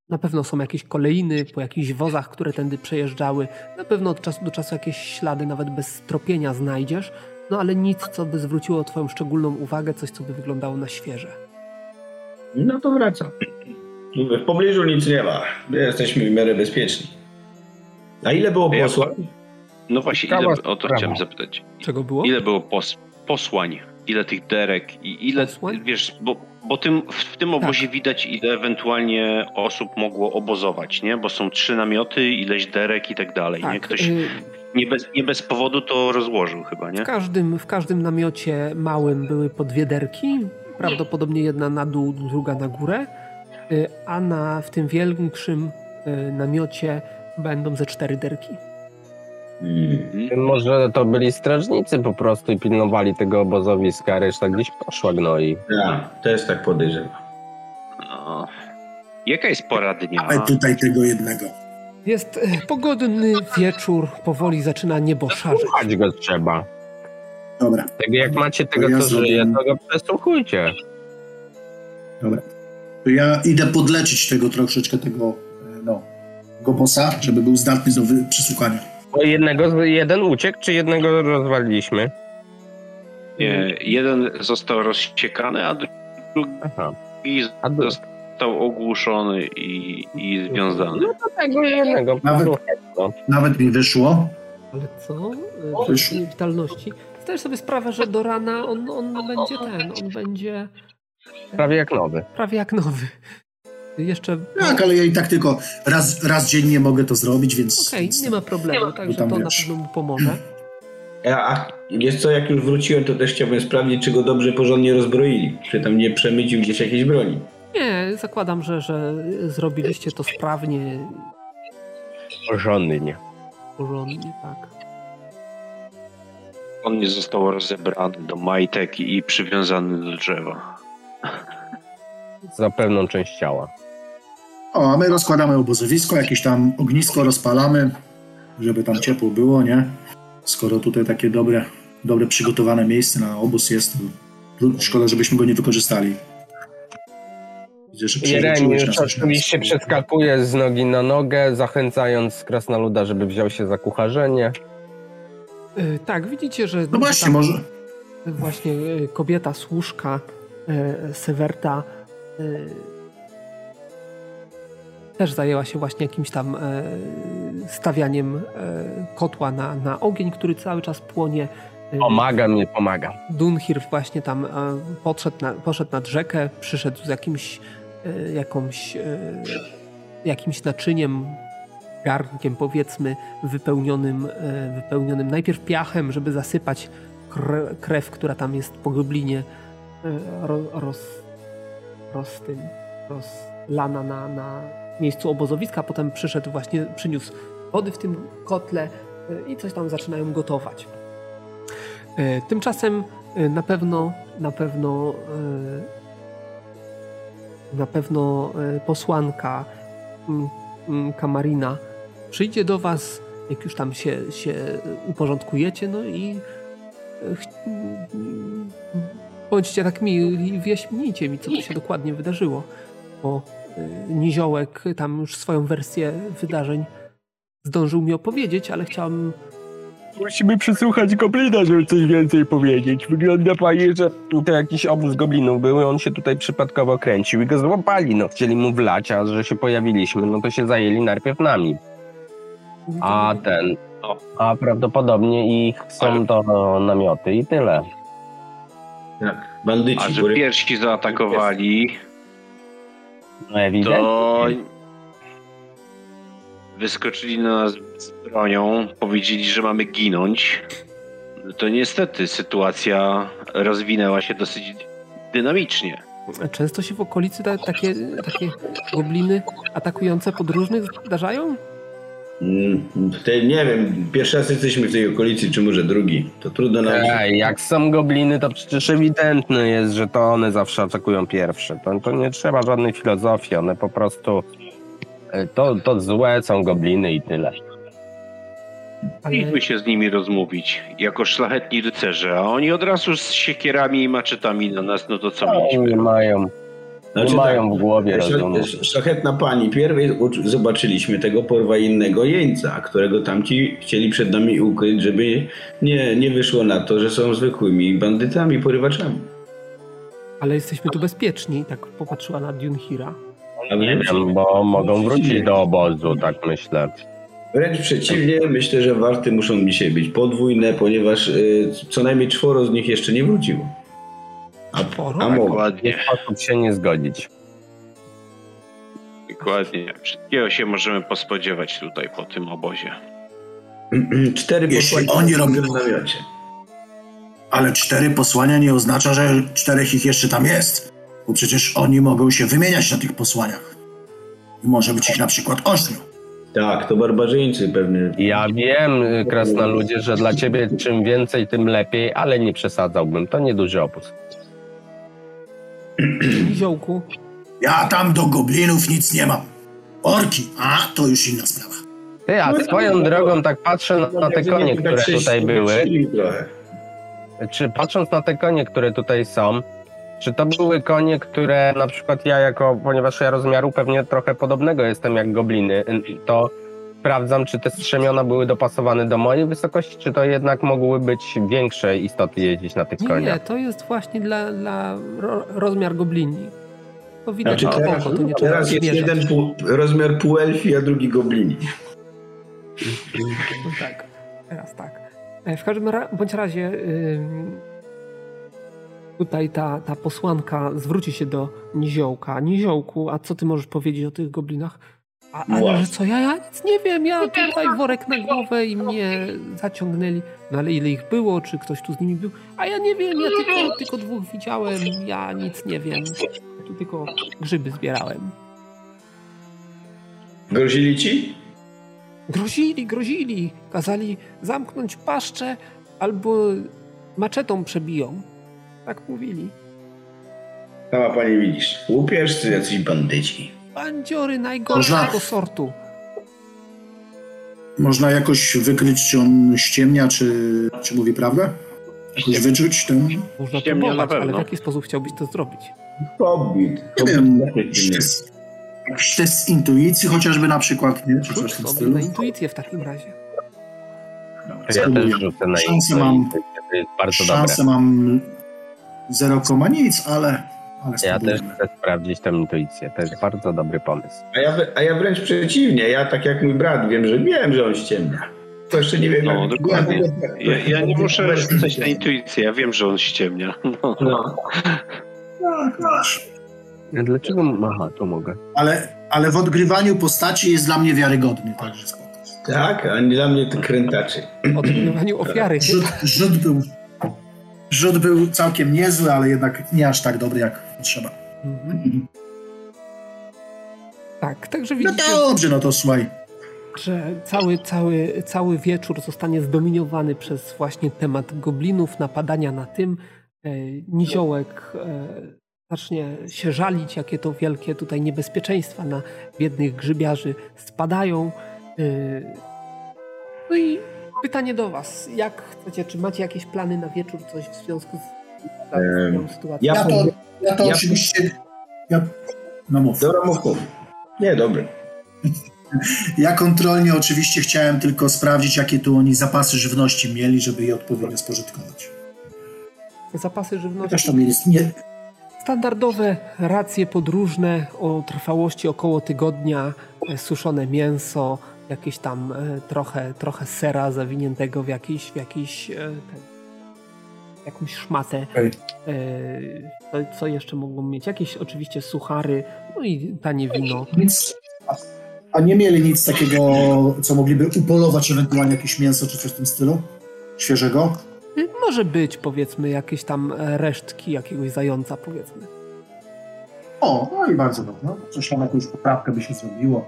Na pewno są jakieś kolejny po jakichś wozach, które tędy przejeżdżały. Na pewno od czasu do czasu jakieś ślady nawet bez tropienia znajdziesz, no ale nic, co by zwróciło twoją szczególną uwagę, coś, co by wyglądało na świeże. No to wracam. W pobliżu nic nie ma. Jesteśmy w miarę bezpieczni. A ile było posłów? No właśnie, ile, o to chciałem zapytać. Czego było? Ile było pos, posłań? Ile tych derek i ile, posłań? wiesz, bo, bo tym, w tym obozie tak. widać, ile ewentualnie osób mogło obozować, nie? Bo są trzy namioty, ileś derek i tak dalej, tak. nie? Ktoś y- nie bez, nie bez powodu to rozłożył chyba, nie? W każdym, w każdym namiocie małym były po dwie derki, prawdopodobnie jedna na dół, druga na górę, y, a na, w tym większym y, namiocie będą ze cztery derki. Mhm. Może to byli strażnicy po prostu i pilnowali tego obozowiska, a reszta gdzieś poszła gnoi. Ja, też tak podejrzewam. No. Jaka jest pora dnia? Ale tutaj tego jednego. Jest e, pogodny wieczór, powoli zaczyna niebo szarzyć. Słuchać go trzeba. Dobra. Tak jak macie tego, ja co zrobię... żyje, to go przesłuchujcie. Dobra. To ja idę podlecić tego troszeczkę tego, e, no, go bossa, żeby był zdatny do przesłuchania. Jednego, jeden uciekł, czy jednego rozwaliliśmy? Nie, jeden został rozciekany, a drugi Aha. a został ogłuszony i, i związany. No to tego jednego. Nawet, nawet mi wyszło. Ale co? Wyszło. Witalności. Zdajesz sobie sprawę, że do rana on, on będzie ten, on będzie... Prawie jak nowy. Prawie jak nowy. Jeszcze... Tak, ale ja i tak tylko raz, raz dziennie mogę to zrobić, więc... Okej, okay, nie ma problemu, także to wiesz. na pewno mu pomoże. A wiesz co, jak już wróciłem, to też chciałbym sprawdzić, czy go dobrze, porządnie rozbroili. Czy tam nie przemycił gdzieś jakiejś broni. Nie, zakładam, że, że zrobiliście to sprawnie. Porządnie. Porządnie, tak. On nie został rozebrany do majtek i przywiązany do drzewa. Za pewną część ciała. O, a my rozkładamy obozowisko, jakieś tam ognisko rozpalamy, żeby tam ciepło było, nie? Skoro tutaj takie dobre, dobre przygotowane miejsce na obóz jest, to szkoda, żebyśmy go nie wykorzystali. Jeremi już oczywiście przeskakuje z nogi na nogę, zachęcając krasnoluda, żeby wziął się za kucharzenie. Yy, tak, widzicie, że... No właśnie, może... Właśnie yy, kobieta służka e, Sewerta też zajęła się właśnie jakimś tam e, stawianiem kotła na, na ogień, który cały czas płonie. Pomaga mnie, pomaga. Dunhir właśnie tam podszedł na, poszedł nad rzekę, przyszedł z jakimś, jakąś, jakimś naczyniem, garnkiem powiedzmy, wypełnionym, wypełnionym najpierw piachem, żeby zasypać krew, która tam jest po goblinie roz, roz, tym, rozlana na, na miejscu obozowiska, potem przyszedł właśnie, przyniósł wody w tym kotle e, i coś tam zaczynają gotować. E, tymczasem e, na pewno, na pewno, na pewno posłanka Kamarina przyjdzie do was, jak już tam się, się uporządkujecie, no i bądźcie tak mili i wyjaśnijcie mi, co tu się dokładnie wydarzyło. Bo y, Niziołek tam już swoją wersję wydarzeń zdążył mi opowiedzieć, ale chciałam... Musimy przysłuchać goblina, żeby coś więcej powiedzieć. Wygląda pani, że to jakiś obóz goblinów był i on się tutaj przypadkowo kręcił i go złapali. No, chcieli mu wlać, a że się pojawiliśmy, no to się zajęli najpierw nami. A ten... A prawdopodobnie ich są to namioty i tyle. Tak, bandyci. A że pierwsi zaatakowali, no ewidentnie. to wyskoczyli na nas z bronią, powiedzieli, że mamy ginąć. To niestety sytuacja rozwinęła się dosyć dynamicznie. Często się w okolicy takie, takie gobliny atakujące podróżnych zdarzają? Mm, tej, nie wiem, pierwszy raz jesteśmy w tej okolicy, czy może drugi. To trudno nam... Ej, jak są gobliny, to przecież ewidentne jest, że to one zawsze atakują pierwsze. To, to nie trzeba żadnej filozofii, one po prostu... E, to, to złe są gobliny i tyle. Powinniśmy się z nimi rozmówić, jako szlachetni rycerze, a oni od razu z siekierami i maczetami na nas, no to co no, mieliśmy? Nie mają. Znaczy, mają tak, w głowie rozumu. Szlachetna pani, pierwej zobaczyliśmy tego porwa innego jeńca, którego tamci chcieli przed nami ukryć, żeby nie, nie wyszło na to, że są zwykłymi bandytami, porywaczami. Ale jesteśmy tu bezpieczni, tak popatrzyła na Dunhira. Nie wiem, bo mogą wrócić do obozu, tak myślę. Wręcz przeciwnie, myślę, że warty muszą dzisiaj być podwójne, ponieważ y, co najmniej czworo z nich jeszcze nie wróciło. A, a dokładnie. Nie sposób się nie zgodzić. Dokładnie. Wszystkiego się możemy pospodziewać tutaj po tym obozie. Cztery Jeśli oni robią w namiocie. Ale cztery posłania nie oznacza, że czterech ich jeszcze tam jest. Bo przecież oni mogą się wymieniać na tych posłaniach. I może być ich na przykład ośmiu. Tak, to barbarzyńcy pewnie. Ja wiem, krasnoludzie, że dla ciebie czym więcej, tym lepiej, ale nie przesadzałbym. To nieduży obóz. Niziołku. Ja tam do goblinów nic nie mam. Orki, a to już inna sprawa. Ty, a swoją drogą tak patrzę na, na te konie, które tutaj były. Czy patrząc na te konie, które tutaj są, czy to były konie, które na przykład ja jako, ponieważ ja rozmiaru pewnie trochę podobnego jestem jak gobliny, to sprawdzam, czy te strzemiona były dopasowane do mojej wysokości, czy to jednak mogły być większe istoty jeździć na tych nie, koniach? Nie, to jest właśnie dla, dla rozmiar goblini. To widać znaczy, na teraz, oko, to nie Teraz jest jeden pół, rozmiar półelfi, a drugi goblini. No tak, teraz tak. E, w każdym ra bądź razie yy, tutaj ta, ta posłanka zwróci się do Niziołka. Niziołku, a co ty możesz powiedzieć o tych goblinach? A, ale że co, ja, ja nic nie wiem, ja tutaj worek na głowę i mnie zaciągnęli. No ale ile ich było, czy ktoś tu z nimi był? A ja nie wiem, ja tylko, tylko dwóch widziałem, ja nic nie wiem. Tu tylko grzyby zbierałem. Grozili ci? Grozili, grozili. Kazali zamknąć paszczę albo maczetą przebiją. Tak mówili. Sama pani widzisz, łupieżcy jacyś bandyci. Bandziory najgorszego Można... sortu. Można jakoś wykryć, czy on ściemnia, czy, czy mówi prawdę? Jakoś wyczuć ten... Można ściemnia próbować, na ale w jaki sposób chciałbyś to zrobić? Hobbit. Nie wiem, jakiś test intuicji chociażby na przykład, nie? Czy coś sobie na intuicję w takim razie. No, ja też rzucę na szansę mam, to jest bardzo szansę mam zero koma nic, ale, ale Ja też chcę sprawdzić tę intuicję. To jest bardzo dobry pomysł. A ja, a ja wręcz przeciwnie, ja tak jak mój brat wiem, że wiem, że on ściemnia. To jeszcze nie wiem. No, jak- dokładnie. Ja, ja nie muszę rzucać na intuicję, ja wiem, że on ściemnia. No. No. Tak, masz. Dlaczego? Aha, tu mogę. Ale, ale w odgrywaniu postaci jest dla mnie wiarygodny, także spoko. Tak, a nie dla mnie to krętaczy. Odgrywaniu ofiary. Rzut, rzut, był, rzut był całkiem niezły, ale jednak nie aż tak dobry, jak trzeba. Mhm. Tak, także No widzicie, dobrze, no to słuchaj. że cały, cały, cały wieczór zostanie zdominowany przez właśnie temat goblinów, napadania na tym. E, Niziołek e, zacznie się żalić, jakie to wielkie tutaj niebezpieczeństwa na biednych grzybiarzy spadają. E, No i pytanie do was. Jak chcecie, czy macie jakieś plany na wieczór, coś w związku z tą sytuacją? ja Ja to, ja to Ja- oczywiście... Ja, no mów. Dobra, mów. Nie, dobry. Ja kontrolnie oczywiście chciałem tylko sprawdzić, jakie tu oni zapasy żywności mieli, żeby je odpowiednio spożytkować. Zapasy żywności. Też to mieli... Nie, Standardowe racje podróżne o trwałości około tygodnia, e, suszone mięso, jakieś tam e, trochę, trochę sera zawiniętego w jakiś, w jakiś e, ten, jakąś szmatę. E, co- jeszcze mogą mieć? Jakieś oczywiście suchary, no i tanie wino. nic... A, a nie mieli nic takiego, co mogliby upolować ewentualnie jakieś mięso czy coś w tym stylu? Świeżego? Y, Może być powiedzmy jakieś tam resztki jakiegoś zająca powiedzmy. O, no i bardzo dobrze. No, coś tam jakąś poprawkę by się zrobiło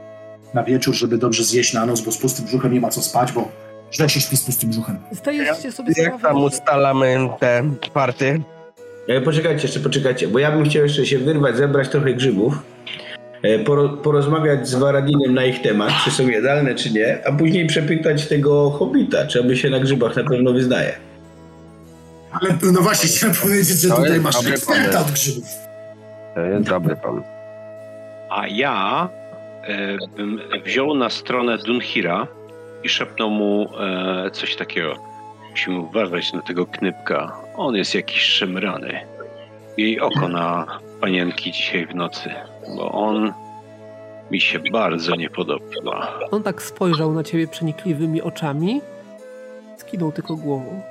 na wieczór, żeby dobrze zjeść na noc, bo z pustym brzuchem nie ma co spać, bo źle się śpi z pustym brzuchem. Zdajecie sobie Jak tam sprawę, ustalamy te party? E, Poczekajcie, jeszcze poczekajcie, bo ja bym chciał jeszcze się wyrwać, zebrać trochę grzybów, e, poro, porozmawiać z Waradinem na ich temat, czy są jadalne, czy nie, a później przepytać tego hobita, czy aby się na grzybach na pewno wyznaje. Ale no właśnie, chciałem powiedzieć, że To tutaj jest masz eksperta od grzybów. To jest dobry pomysł. A ja e, bym wziął na stronę Dunhira i szepnął mu e, coś takiego. Musimy uważać na tego knypka. On jest jakiś szemrany. Jej oko na panienki dzisiaj w nocy, bo on mi się bardzo nie podoba. on tak spojrzał na ciebie przenikliwymi oczami, skinął tylko głową.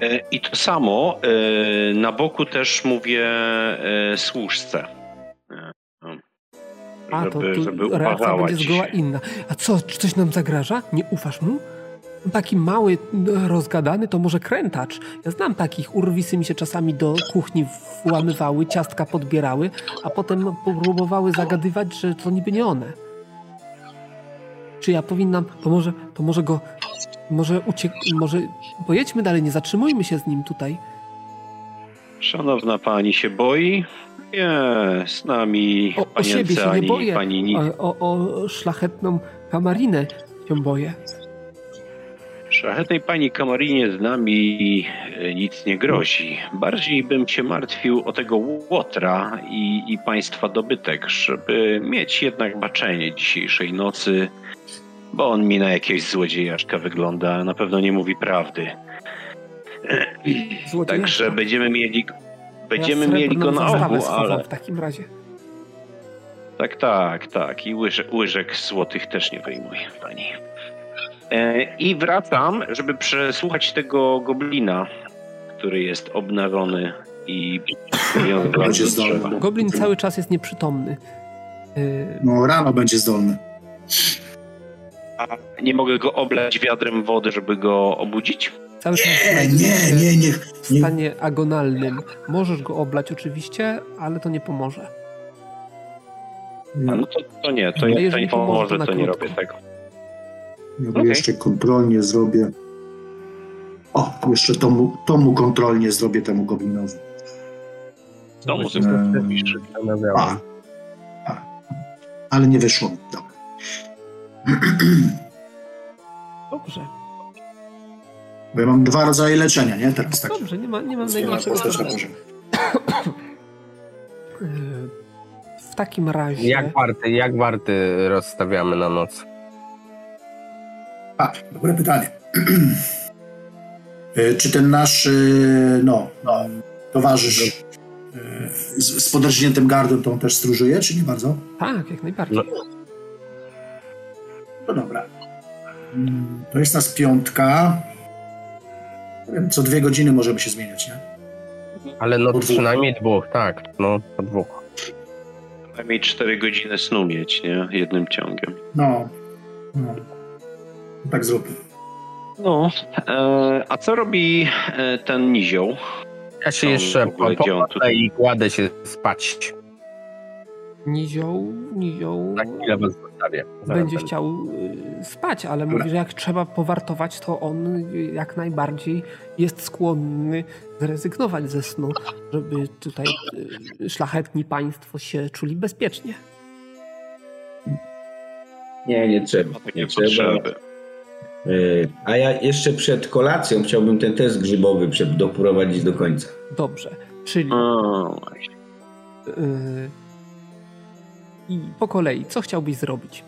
E, I to samo e, na boku też mówię e, służce. E, A, to żeby, tu żeby reakcja będzie zgoła inna. A co, czy coś nam zagraża? Nie ufasz mu? Taki mały, no, rozgadany, to może krętacz. Ja znam takich, urwisy mi się czasami do kuchni włamywały, ciastka podbierały, a potem próbowały zagadywać, że to niby nie one. Czy ja powinnam, to może, to może go, może uciek, może pojedźmy dalej, nie zatrzymujmy się z nim tutaj. Szanowna pani się boi? Nie, z nami O, o siebie się nie boję, pani o, o, szlachetną kamarinę się boję. Szlachetnej pani Kamarinie z nami e, nic nie grozi. Bardziej bym się martwił o tego Łotra i, i państwa dobytek, żeby mieć jednak baczenie dzisiejszej nocy, bo on mi na jakiegoś złodziejaszka wygląda, na pewno nie mówi prawdy. Złodziejaszka. Także będziemy mieli, będziemy Ja mieli go na oku, ale w takim razie. tak, tak, tak. I łyżek, łyżek złotych też nie wyjmuj, pani. E, I wracam, żeby przesłuchać tego goblina, który jest obnażony i Będzie do zdolny. Goblin cały czas jest nieprzytomny. Yy, No rano będzie zdolny. A nie mogę go oblać wiadrem wody, żeby go obudzić? Cały czas Nie, nie, nie, nie. w nie. stanie agonalnym. Możesz go oblać oczywiście, ale to nie pomoże. A no to, to nie, to, ja, to nie pomoże, to nie robię tego. Ja Okej. jeszcze kontrolnie zrobię. O, jeszcze to mu, to mu kontrolnie zrobię temu goblinowi. Zrobisz. Zastanawiałem. A, a, ale nie wyszło mi. Dobrze, Bo ja mam dwa rodzaje leczenia, nie? Teraz tak. dobrze, nie, ma, nie mam najmniejszego problemu. W takim razie... Jak warty, jak warty rozstawiamy na noc? A, dobre pytanie. Y, Czy ten nasz, y, no, no, towarzysz e, z, z podrażniętym gardłem, to on też stróżuje, czy nie bardzo? Tak, jak najbardziej. No dobra. Mm, To jest nas piątka. Nie wiem, Co dwie godziny możemy się zmieniać, nie? Ale no Po dwóch. przynajmniej dwóch, tak. No, po dwóch. Najmniej 4 godziny snu mieć, nie? Jednym ciągiem. No. no. Tak zróbmy. No, e, a co robi e, ten nizioł? Ja się jeszcze tutaj- i kładę się spać. Nizioł, nizioł Na chwilę was zostawię. Będzie chciał y, spać, ale mówi, że jak trzeba powartować, to on jak najbardziej jest skłonny zrezygnować ze snu, żeby tutaj y, szlachetni państwo się czuli bezpiecznie. Nie, nie trzeba. Nie trzeba. Y, A ja jeszcze przed kolacją chciałbym ten test grzybowy doprowadzić do końca. Dobrze, czyli O, właśnie. y, i po kolei, co chciałbyś zrobić?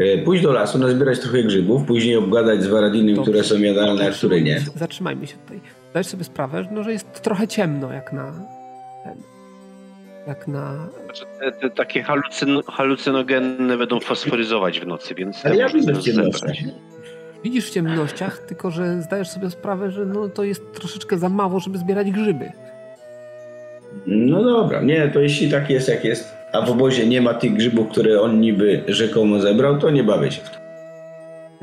Y, Pójść do lasu, nazbierać trochę grzybów, później obgadać z Waradinem, Dobrze. które są jadalne, a które nie. Zatrzymajmy się- tutaj. Zdajesz sobie sprawę, no, że jest trochę ciemno, jak na ten, jak na Znaczy, Te, te takie halucyn, halucynogenne będą fosforyzować w nocy, więc Ale ja widzę w ciemnościach. Widzisz w ciemnościach, tylko że zdajesz sobie sprawę, że no, to jest troszeczkę za mało, żeby zbierać grzyby. No dobra, nie, to jeśli tak jest jak jest, a w obozie nie ma tych grzybów, które on niby rzekomo zebrał, to nie bawię się w to.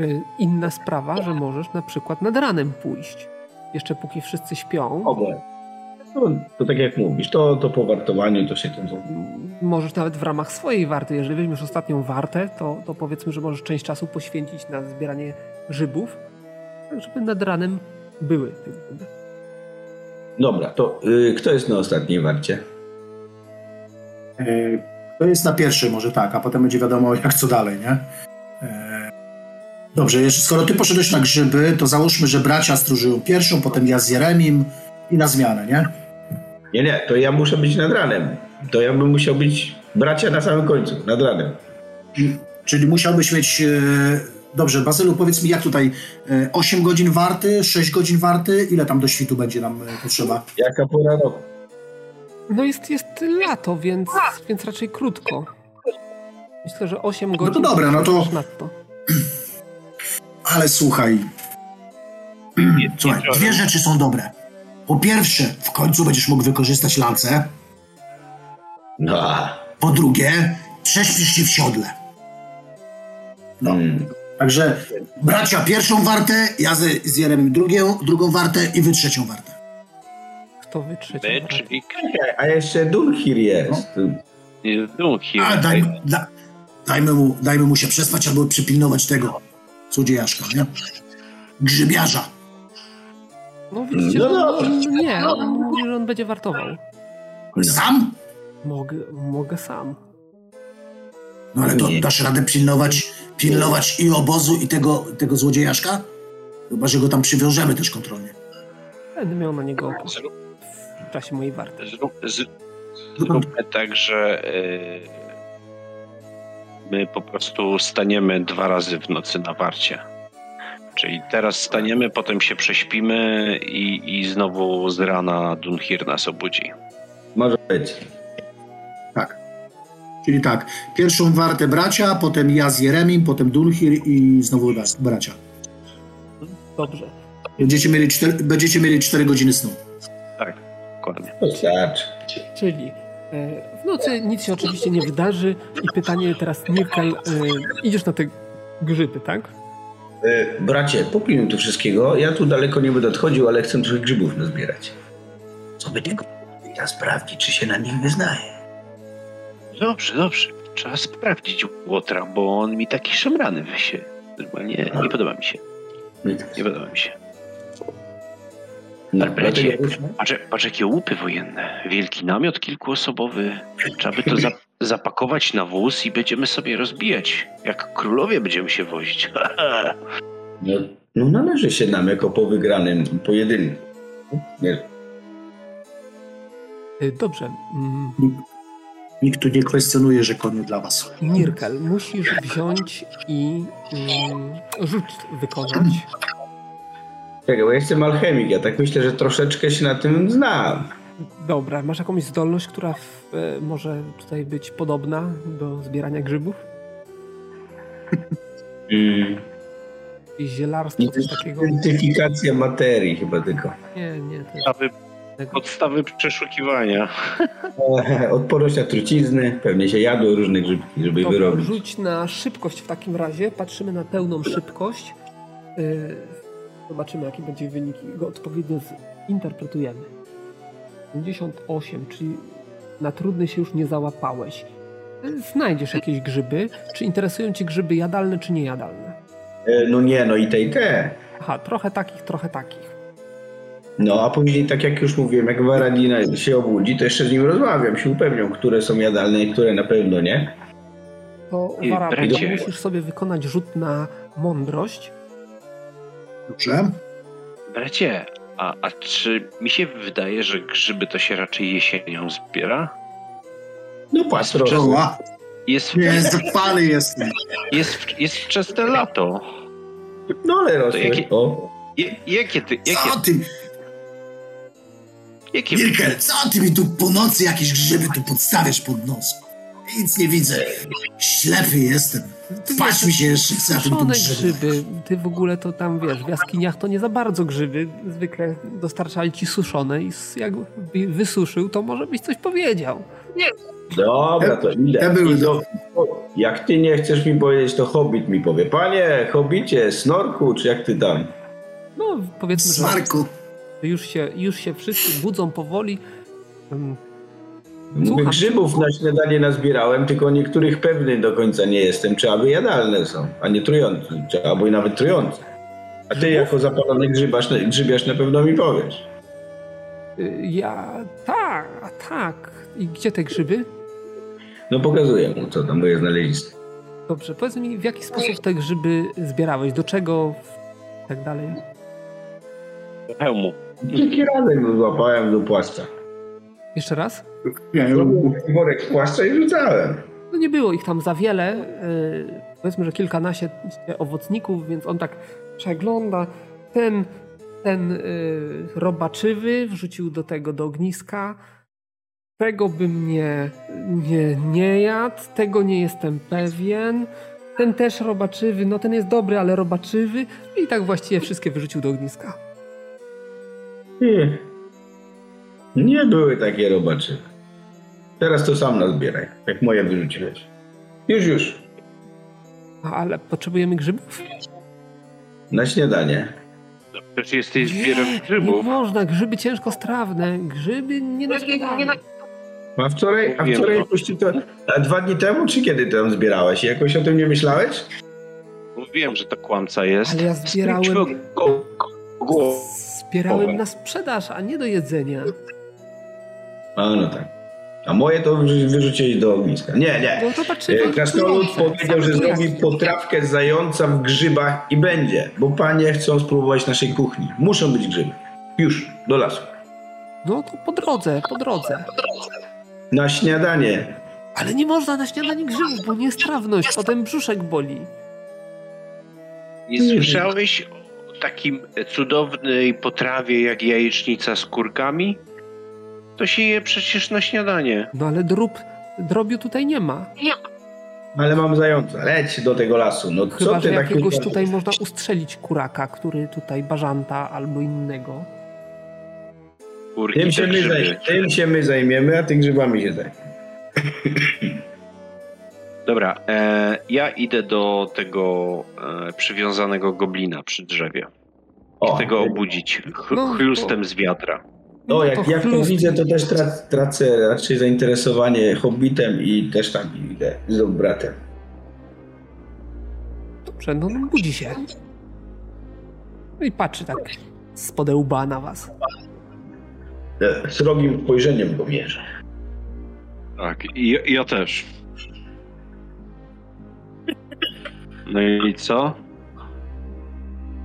Y, Inna sprawa, że możesz na przykład nad ranem pójść. Jeszcze póki wszyscy śpią, Mogę. No, to tak jak mówisz, to, to po wartowaniu to się tym możesz nawet w ramach swojej warty, jeżeli weźmiesz ostatnią wartę, to, to powiedzmy, że możesz część czasu poświęcić na zbieranie grzybów, tak żeby nad ranem były. Dobra, to y, kto jest na ostatniej warcie? E, To jest na pierwszej może tak, a potem będzie wiadomo jak co dalej, nie? E, Dobrze, jeszcze skoro ty poszedłeś na grzyby, to załóżmy, że bracia stróżyły pierwszą, potem ja z Jeremim i na zmianę, nie? Nie, nie, to ja muszę być nad ranem. To ja bym musiał być bracia na samym końcu, nad ranem. Czyli musiałbyś mieć... e, Dobrze, Bazylu, powiedz mi jak tutaj e, 8 godzin warty, 6 godzin warty, ile tam do świtu będzie nam potrzeba? Jaka pora roku? No jest, jest lato, więc, więc raczej krótko. Myślę, że 8 to godzin. dobra, no to- Nadto. Ale słuchaj. Słuchaj, dwie rzeczy są dobre. Po pierwsze, w końcu będziesz mógł wykorzystać lance. No, a, Po drugie, prześpisz się w siodle. No. mm, Także bracia pierwszą wartę, ja z, z Jeremim drugią, drugą wartę i wy trzecią wartę. Kto wy trzecią My, wartę? czyli a jeszcze Dunhir jest. Dunki. A daj, da, dajmy, mu, dajmy mu się przespać albo przypilnować tego złodziejaszka, nie? Grzybiarza. No widzicie, No no, on, nie, on mówi, że on będzie wartował. Sam? Mogę, mogę sam. No ale to Nie. dasz radę pilnować, pilnować i obozu, i tego, tego złodziejaszka? Chyba, że go tam przywiążemy też kontrolnie. Będę miał na niego Zrób, w czasie mojej warty. zrób, z, zróbmy tak, że y, my po prostu staniemy dwa razy w nocy na warcie. Czyli teraz staniemy, potem się prześpimy i, i znowu z rana Dunhir nas obudzi. Może być. Tak. Czyli tak, pierwszą wartę bracia, potem ja z Jeremim, potem Dunhir i znowu raz bracia. Dobrze. Będziecie mieli, cztery, będziecie mieli 4 godziny snu. Tak, dokładnie. Czyli e, w nocy nic się oczywiście nie wydarzy i pytanie teraz, Mirkel, e, idziesz na te grzyby, tak? Y, bracie, popilnuj tu wszystkiego. Ja tu daleko nie będę odchodził, ale chcę trochę grzybów nazbierać. Co by tego? Ja sprawdzić, czy się na nich wyznaje. Dobrze, dobrze. Trzeba sprawdzić Łotra, bo on mi taki szemrany wysie. Normalnie nie podoba mi się. Nie podoba mi się. No, już- patrz, patrz jakie łupy wojenne. Wielki namiot kilkuosobowy. Trzeba by to za, zapakować na wóz i będziemy sobie rozbijać. Jak królowie będziemy się wozić. No, no należy się nam jako po wygranym pojedynku. Nie, E, dobrze. Mm, Nikt tu nie kwestionuje, że konie dla was. Mirkel, musisz wziąć i mm, rzut wykonać Czekaj, bo jestem alchemik, ja tak myślę, że troszeczkę się na tym znam. Dobra, masz jakąś zdolność, która w, e, może tutaj być podobna do zbierania grzybów? Mm. Jakieś zielarstwo, coś takiego? Identyfikacja materii chyba tylko. Nie, nie. To Podstawy, przeszukiwania. Odporność na trucizny, pewnie się jadło różne grzybki, żeby Dobra, wyrobić. rzuć na szybkość w takim razie. Patrzymy na pełną szybkość. Yy, zobaczymy, jaki będzie wynik i go odpowiednio zinterpretujemy. 58, czyli na trudny się już nie załapałeś. Znajdziesz jakieś grzyby. Czy interesują cię grzyby jadalne, czy niejadalne? E, No nie, no i te i te. Aha, trochę takich, trochę takich. No a później, tak jak już mówiłem, jak Waradina się obudzi, to jeszcze z nim rozmawiam, się upewniam, które są jadalne i które na pewno nie. To I Wara, bracie. musisz sobie wykonać rzut na mądrość. Dobrze? Bracie, a, a czy mi się wydaje, że grzyby to się raczej jesienią zbiera? No. Oła, Jest, nie, zapany jestem. jest, jest wczesne lato. No ale rosły. jakie- O. Je, jakie ty, jakie, Co ty, jakie Wilker, co ty mi tu po nocy jakieś grzyby tu podstawiasz pod nos? Nic nie widzę. Ślepy jestem. Patrz mi się jeszcze, chce, a ty mi tu Suszone grzyby. grzyby. Ty w ogóle to tam wiesz, w jaskiniach to nie za bardzo grzyby. Zwykle dostarczali ci suszone i jak wy- wysuszył, to może byś coś powiedział. Dobra, to idę. te były I do, jak ty nie chcesz mi powiedzieć, to hobbit mi powie. Panie, hobbicie, snorku, czy jak ty tam? No powiedzmy, że Smarku. już się, już się wszyscy budzą powoli. Mówię, Słucham. grzybów na śniadanie nazbierałem, tylko niektórych pewny do końca nie jestem, czy aby jadalne są, a nie trujące, czy albo i nawet trujące. A ty jako zapalony grzybasz, grzybiarz na pewno mi powiesz. y, Ja tak, a tak. I gdzie te grzyby? No pokazuję mu, co tam moje znalezisko. Dobrze, powiedz mi, w jaki sposób te grzyby zbierałeś? Do czego? I tak dalej. hełmu? Kilki razy złapałem do płaszcza. Jeszcze raz? Nie, Zrobiłem worek płaszcza i rzucałem. No nie było ich tam za wiele. Yy, powiedzmy, że kilkanaście owocników, więc on tak przegląda. Ten, ten yy, robaczywy wrzucił do tego do ogniska. Tego bym nie, nie, nie jadł, tego nie jestem pewien. Ten też robaczywy, no ten jest dobry, ale robaczywy. I tak właściwie wszystkie wyrzucił do ogniska. Nie. Nie były takie robaczy. Teraz to sam nazbieraj, jak moje wyrzuciłeś. Już, już. A, Ale potrzebujemy grzybów? Na śniadanie. Przecież jesteś zbierem nie grzybów. można, grzyby ciężko strawne. Grzyby nie na śniadanie. A wczoraj, a wczoraj no. to a dwa dni temu, czy kiedy ty tam zbierałeś? Jakoś o tym nie myślałeś? Wiem, że to kłamca jest. Ale ja zbierałem- Spróć Go, go, go. Zbierałem na sprzedaż, a nie do jedzenia. A no tak. A moje to wyrzu- wyrzuciłeś do ogniska. Nie, nie. E, Krasnolud powiedział, że zrobi potrawkę z zająca w grzybach i będzie, bo panie chcą spróbować naszej kuchni. Muszą być grzyby. Już, do lasu. No to po drodze, po drodze. Na śniadanie. Ale nie można na śniadanie grzybów, bo niestrawność, potem brzuszek boli. Nie słyszałeś o takim cudownej potrawie jak jajecznica z kurkami? To się je przecież na śniadanie. No ale drób, drobiu tutaj nie ma. Ale mam zająca. Leć do tego lasu. No Chyba, co że ty tak jakiegoś tutaj można ustrzelić kuraka, który tutaj bażanta albo innego. Kurki Tym się, my grzyby. zaj- tym się my zajmiemy, a ty grzybami się zajmiemy. Dobra, e, ja idę do tego e, przywiązanego goblina przy drzewie. O, Chcę go obudzić ch- No, chlustem z wiatra. No, jak, jak to widzę, to też trac, tracę raczej zainteresowanie hobbitem i też tam idę z bratem. Dobrze, no, no budzi się. No i patrzy tak z łba na was. E, Srogim spojrzeniem go mierzę. Tak, i ja też. No i co?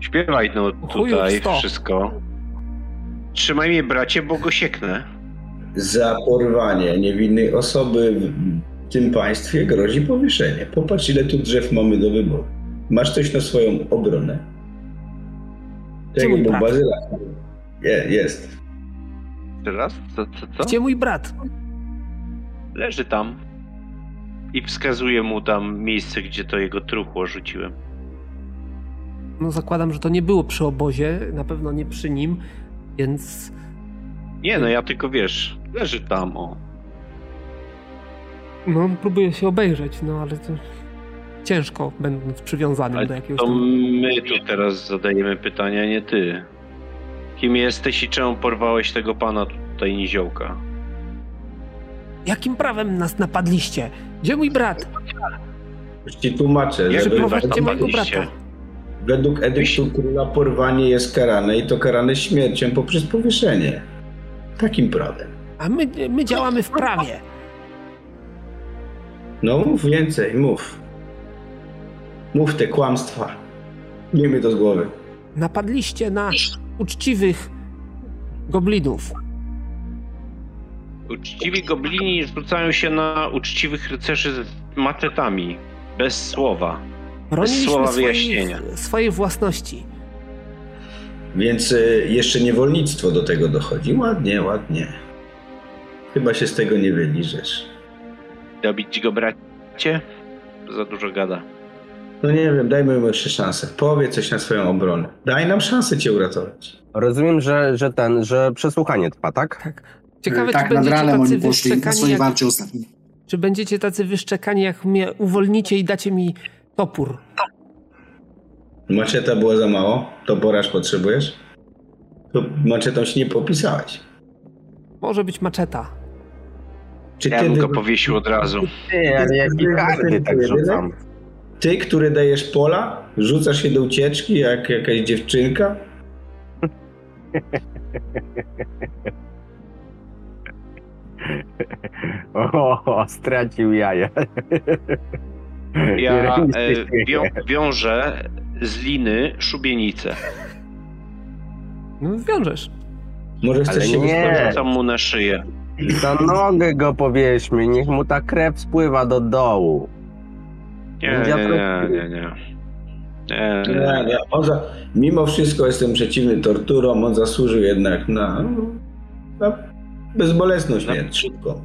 Śpiewaj no tutaj wszystko. Trzymaj mnie bracie, bo go sieknę. Za porwanie niewinnej osoby w tym państwie grozi powieszenie. Popatrz, ile tu drzew mamy do wyboru. Masz coś na swoją obronę? Gdzie mój brat? Bazyla. Je, jest. Teraz? Co, co, co? Gdzie mój brat? Leży tam. I wskazuję mu tam miejsce, gdzie to jego truchło rzuciłem. No zakładam, że to nie było przy obozie, na pewno nie przy nim, więc Nie, no ja tylko wiesz, leży tam, o. no próbuję się obejrzeć, no ale to ciężko, będąc przywiązanym Ale do jakiegoś to tam... my tu teraz zadajemy pytania, nie ty. Kim jesteś i czemu porwałeś tego pana tutaj niziołka? Jakim prawem nas napadliście? Gdzie mój brat? Już ci tłumaczę, Przyprowadźcie tam mojego brata. Według edyktu króla porwanie jest karane i to karane śmiercią poprzez powieszenie. Takim prawem. A my, my działamy w prawie. No mów więcej, mów. Mów te kłamstwa. Nie mi to z głowy. Napadliście na uczciwych goblinów. Uczciwi goblini rzucają się na uczciwych rycerzy z maczetami. Bez słowa. Broniliśmy słowa wyjaśnienia. swojej własności. Więc y, jeszcze niewolnictwo do tego dochodzi. Ładnie, ładnie. Chyba się z tego nie wyliżesz. Dobić go bracie? Za dużo gada. No nie wiem, dajmy mu jeszcze szansę. Powie coś na swoją obronę. Daj nam szansę cię uratować. Rozumiem, że, że ten, że przesłuchanie trwa, tak? Tak. Ciekawe, tak czy nad będziecie ranem tacy oni poszli na wyszczekani, jak, czy będziecie tacy wyszczekani, jak mnie uwolnicie i dacie mi topór. Maczeta była za mało? To poraż potrzebujesz? To maczetą się nie popisałeś. Może być maczeta. Czy Ja ty, bym go powiesił od razu. Ty, ale jakie karty tak rzucam. ty, który dajesz pola, rzucasz się do ucieczki jak jakaś dziewczynka? O, stracił jaja. Ja e, wią, wiążę z liny szubienicę. No zwiążesz. Może Ale chcesz się nie. Rzucam mu na szyję. Na nogę go powieśmy, niech mu ta krew spływa do dołu. Nie, nie, nie, nie, nie. Nie, Nie, nie. nie. On za, mimo wszystko jestem przeciwny torturom, on zasłużył jednak na, na bezbolesną śmierć. Szybko.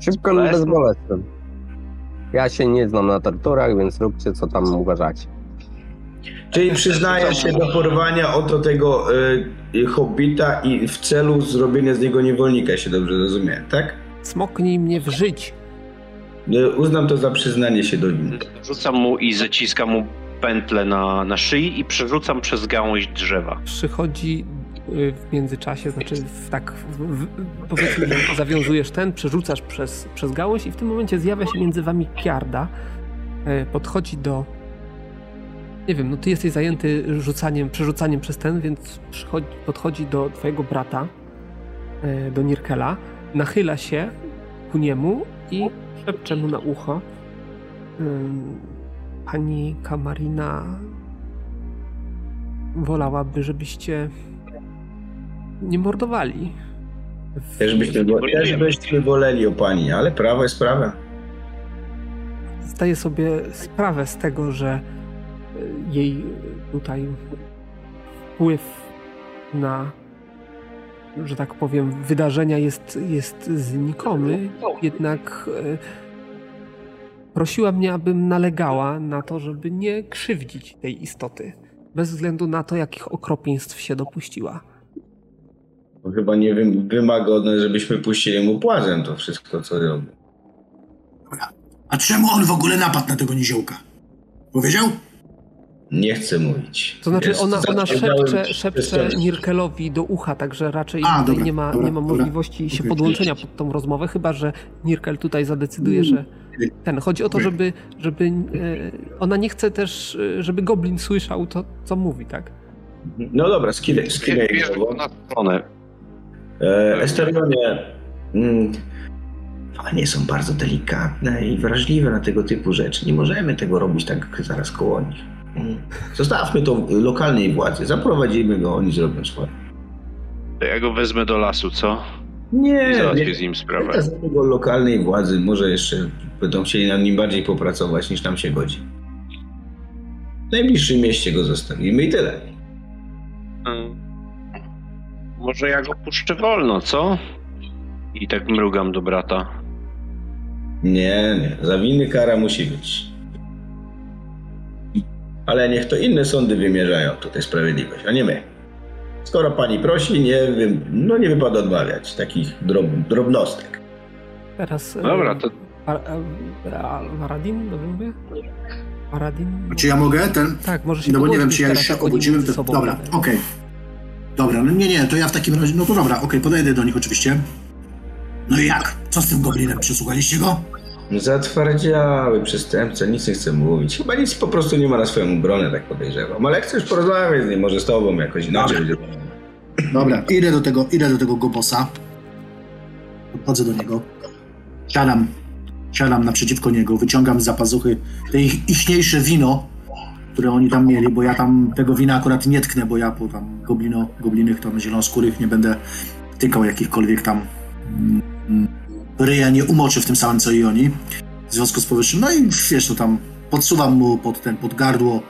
Szybko i Bolesne. Ja się nie znam na torturach, więc róbcie co tam uważacie. Czyli przyznaje się do porwania oto tego y, hobbita i w celu zrobienia z niego niewolnika, jeśli dobrze zrozumiałem, tak? Smoknij mnie w żyć. Y, uznam to za przyznanie się do winy. Rzucam mu i zaciskam mu pętlę na, na szyi i przerzucam przez gałąź drzewa. Przychodzi w międzyczasie, znaczy w, tak, w, powiedzmy, zawiązujesz ten, przerzucasz przez, przez gałąź i w tym momencie zjawia się między wami Kiarda. E, Podchodzi do... Nie wiem, no ty jesteś zajęty rzucaniem, przerzucaniem przez ten, więc przychodzi, podchodzi do twojego brata, e, do Nirkela, nachyla się ku niemu i szepcze mu na ucho. Pani Kamarina wolałaby, żebyście nie mordowali. Też byśmy, też byśmy woleli o pani, ale prawo jest prawem. Zdaję sobie sprawę z tego, że y, jej tutaj wpływ na, że tak powiem, wydarzenia jest, jest znikomy, jednak y, prosiła mnie, abym nalegała na to, żeby nie krzywdzić tej istoty, bez względu na to, jakich okropieństw się dopuściła. Bo chyba nie wym- wymaga od nas, żebyśmy puścili mu płazem to wszystko, co robi. A czemu on w ogóle napadł na tego niziołka? Powiedział? Nie chcę mówić. To znaczy Jest- ona, ona szepcze, szepcze. Nirkelowi do ucha, także raczej A, tutaj dobra, nie ma, dobra, nie ma dobra. możliwości się Okej. podłączenia pod tą rozmowę, chyba że Nirkel tutaj zadecyduje, że ten. Chodzi o to, żeby, żeby e, ona nie chce też, e, żeby Goblin słyszał to, co mówi, tak? No dobra, skinę, skinę Bierz go na stronę. E, Esterionie, mm, panie są bardzo delikatne i wrażliwe na tego typu rzeczy. Nie możemy tego robić tak zaraz koło nich. Mm. Zostawmy to lokalnej władzy, zaprowadzimy go, oni zrobią swoje. To ja go wezmę do lasu, co? Nie, załatwię nie. z nim sprawę. Przekazamy go lokalnej władzy, może jeszcze będą chcieli nad nim bardziej popracować niż nam się godzi. W najbliższym mieście go zostawimy i tyle. Hmm. Może ja go puszczę wolno, co? I tak mrugam do brata. Nie, nie. Za winy kara musi być. Ale niech to inne sądy wymierzają tutaj sprawiedliwość, a nie my. Skoro pani prosi, nie, wy- no nie wypada odmawiać takich drob, drobnostek. Teraz... e, Dobra, to Ar- Ra- Varadin, dobrze mówię? Varadin? Czy ja mogę ten? Tak, może się No bo nie wiem, czy ja już się sobą Dobra, okej. Dobra, no nie, nie, to ja w takim razie, no to dobra, okej, podejdę do nich oczywiście. No i jak? Co z tym goblinem? Przesłuchaliście go? Zatwardziały przestępca, nic nie chce mówić. Chyba nic po prostu nie ma na swoją obronę, tak podejrzewam. Ale jak chcesz porozmawiać z nim, może z tobą jakoś inaczej będzie. Dobra, idę do tego, idę do tego gobosa. Podchodzę do niego. Siadam, siadam naprzeciwko niego, wyciągam z zapazuchy te ich, ichniejsze wino, które oni tam mieli, bo ja tam tego wina akurat nie tknę, bo ja po tam goblino, goblinych tam zielonoskórych nie będę tykał jakichkolwiek tam mm, mm, ryja nie umoczę w tym samym co i oni. W związku z powyższym, no i wiesz, to tam podsuwam mu pod ten, pod gardło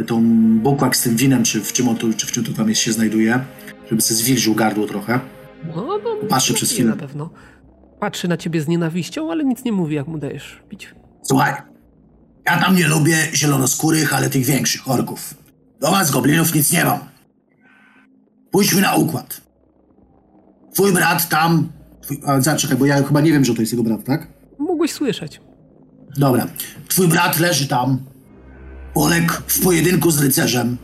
e, tą bukłak z tym winem, czy w czym, on tu, czy w czym to tam jest, się znajduje, żeby sobie zwilżył gardło trochę. No, no, Patrzy przez chwilę. Na pewno. Patrzy na ciebie z nienawiścią, ale nic nie mówi, jak mu dajesz pić. Słuchaj, ja tam nie lubię zielonoskórych, ale tych większych orków. Do was, goblinów, nic nie mam. Pójdźmy na układ. Twój brat tam... Twój, a, zaczekaj, bo ja chyba nie wiem, że to jest jego brat, tak? Mogłeś słyszeć. Dobra. Twój brat leży tam. Poległ w pojedynku z rycerzem.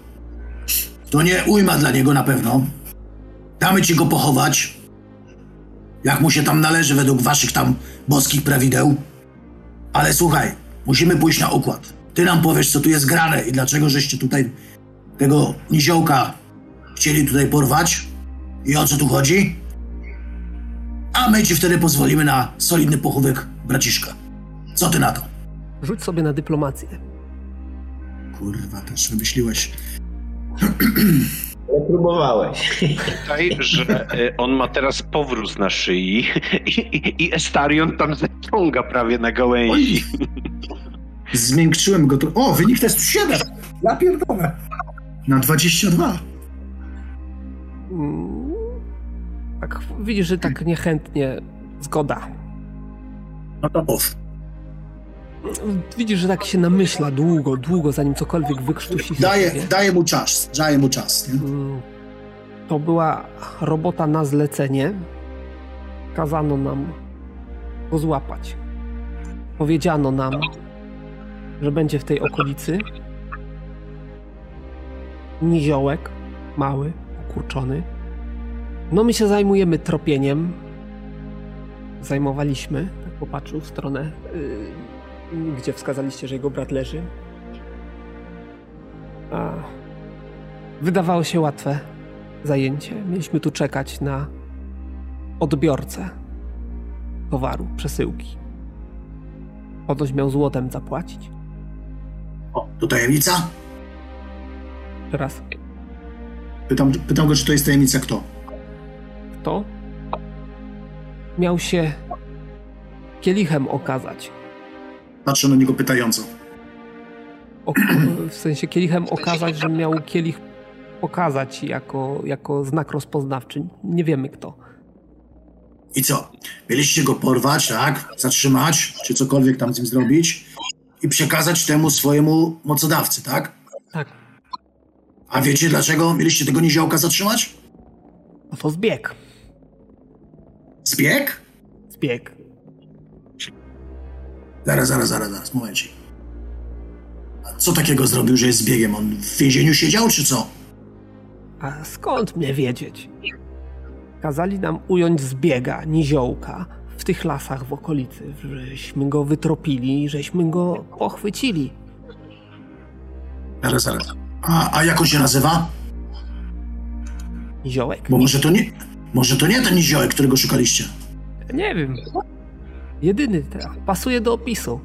To nie ujma dla niego na pewno. Damy ci go pochować. Jak mu się tam należy według waszych tam boskich prawideł. Ale słuchaj, musimy pójść na układ. Ty nam powiesz, co tu jest grane i dlaczego żeście tutaj tego niziołka chcieli tutaj porwać i o co tu chodzi. A my ci wtedy pozwolimy na solidny pochówek braciszka. Co ty na to? Rzuć sobie na dyplomację. Kurwa, też wymyśliłeś. Ale próbowałeś. Tutaj, że y, on ma teraz powróz na szyi i, i, i Estarion tam zaciąga prawie na gałęzi. Zmiękczyłem go to. O, wynik testu 7! Ja pierdolę. Na 22. Mm, Tak, widzisz, że tak niechętnie zgoda. No to mów. Widzisz, że tak się namyśla długo, długo, zanim cokolwiek wykrztusi siebie. daję mu czas. Daję mu czas. Nie? Mm, To była robota na zlecenie. Kazano nam go złapać. Powiedziano nam, że będzie w tej okolicy niziołek, mały, ukurczony. No my się zajmujemy tropieniem. Zajmowaliśmy, tak popatrzył w stronę, yy, gdzie wskazaliście, że jego brat leży. A, wydawało się łatwe zajęcie. Mieliśmy tu czekać na odbiorcę towaru, przesyłki. Ponoć miał złotem zapłacić. O, to tajemnica? Teraz Pytam, pytam go, czy to jest tajemnica kto? kto miał się kielichem okazać. Patrzę na niego pytająco. O, w sensie kielichem okazać, że miał kielich pokazać jako, jako znak rozpoznawczy. Nie wiemy kto. I co? Mieliście go porwać, tak? Zatrzymać, czy cokolwiek tam z nim zrobić i przekazać temu swojemu mocodawcy, tak? Tak, A wiecie dlaczego mieliście tego niziołka zatrzymać? no to zbieg. Zbieg? Zbieg. Zaraz, zaraz, zaraz, zaraz, momencik. A co takiego zrobił, że jest zbiegiem? On w więzieniu siedział, czy co? A skąd mnie wiedzieć? Kazali nam ująć zbiega, niziołka, w tych lasach w okolicy, żeśmy go wytropili, żeśmy go pochwycili. Zaraz, zaraz. A, a jak on się nazywa? Niziołek? Bo może to nie... Może to nie ten niziołek, którego szukaliście. Nie wiem. Jedyny teraz. Pasuje do opisu.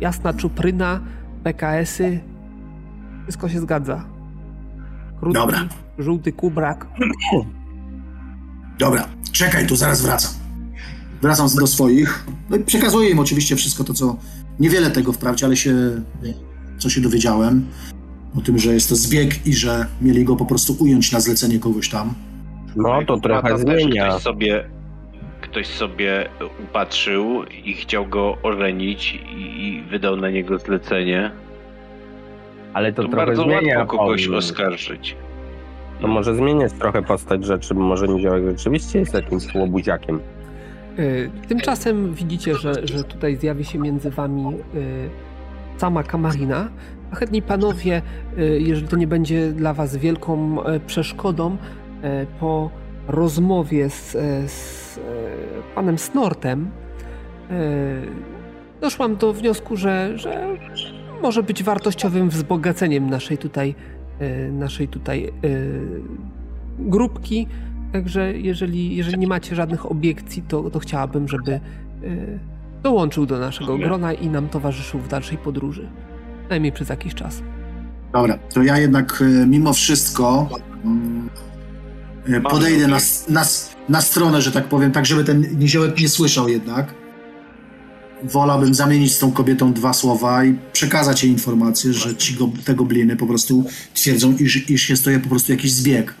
Jasna czupryna, PKS-y. Wszystko się zgadza. Krótki, Dobra. żółty kubrak. Dobra, czekaj, tu zaraz wracam. Wracam do swoich. No i przekazuję im oczywiście wszystko to, co... Niewiele tego wprawdzie, ale się... Co się dowiedziałem. o tym, że jest to zbieg i że mieli go po prostu ująć na zlecenie kogoś tam. No to trochę zmienia. Ktoś sobie, ktoś sobie upatrzył i chciał go ożenić i i wydał na niego zlecenie. Ale to, To, trochę bardzo zmienia. łatwo kogoś pomysł. oskarżyć. To może zmieniać trochę postać rzeczy, bo może Niziołek rzeczywiście jest jakimś łobuziakiem. Y, Tymczasem widzicie, że, że tutaj zjawi się między wami y, sama Kamarina. A chętni panowie, y, jeżeli to nie będzie dla was wielką przeszkodą, po rozmowie z, e, z e, panem Snortem e, doszłam do wniosku, że, że może być wartościowym wzbogaceniem naszej tutaj, naszej tutaj grupki. Także jeżeli, jeżeli nie macie żadnych obiekcji, to, to chciałabym, żeby dołączył do naszego grona i nam towarzyszył w dalszej podróży. Najmniej przez jakiś czas. Dobra, to ja jednak mimo wszystko mm, podejdę na, na, na stronę, że tak powiem, tak żeby ten niziołek nie słyszał jednak. Wolałbym zamienić z tą kobietą dwa słowa i przekazać jej informację, że ci go, te gobliny po prostu twierdzą, iż, iż jest to po prostu jakiś zbieg.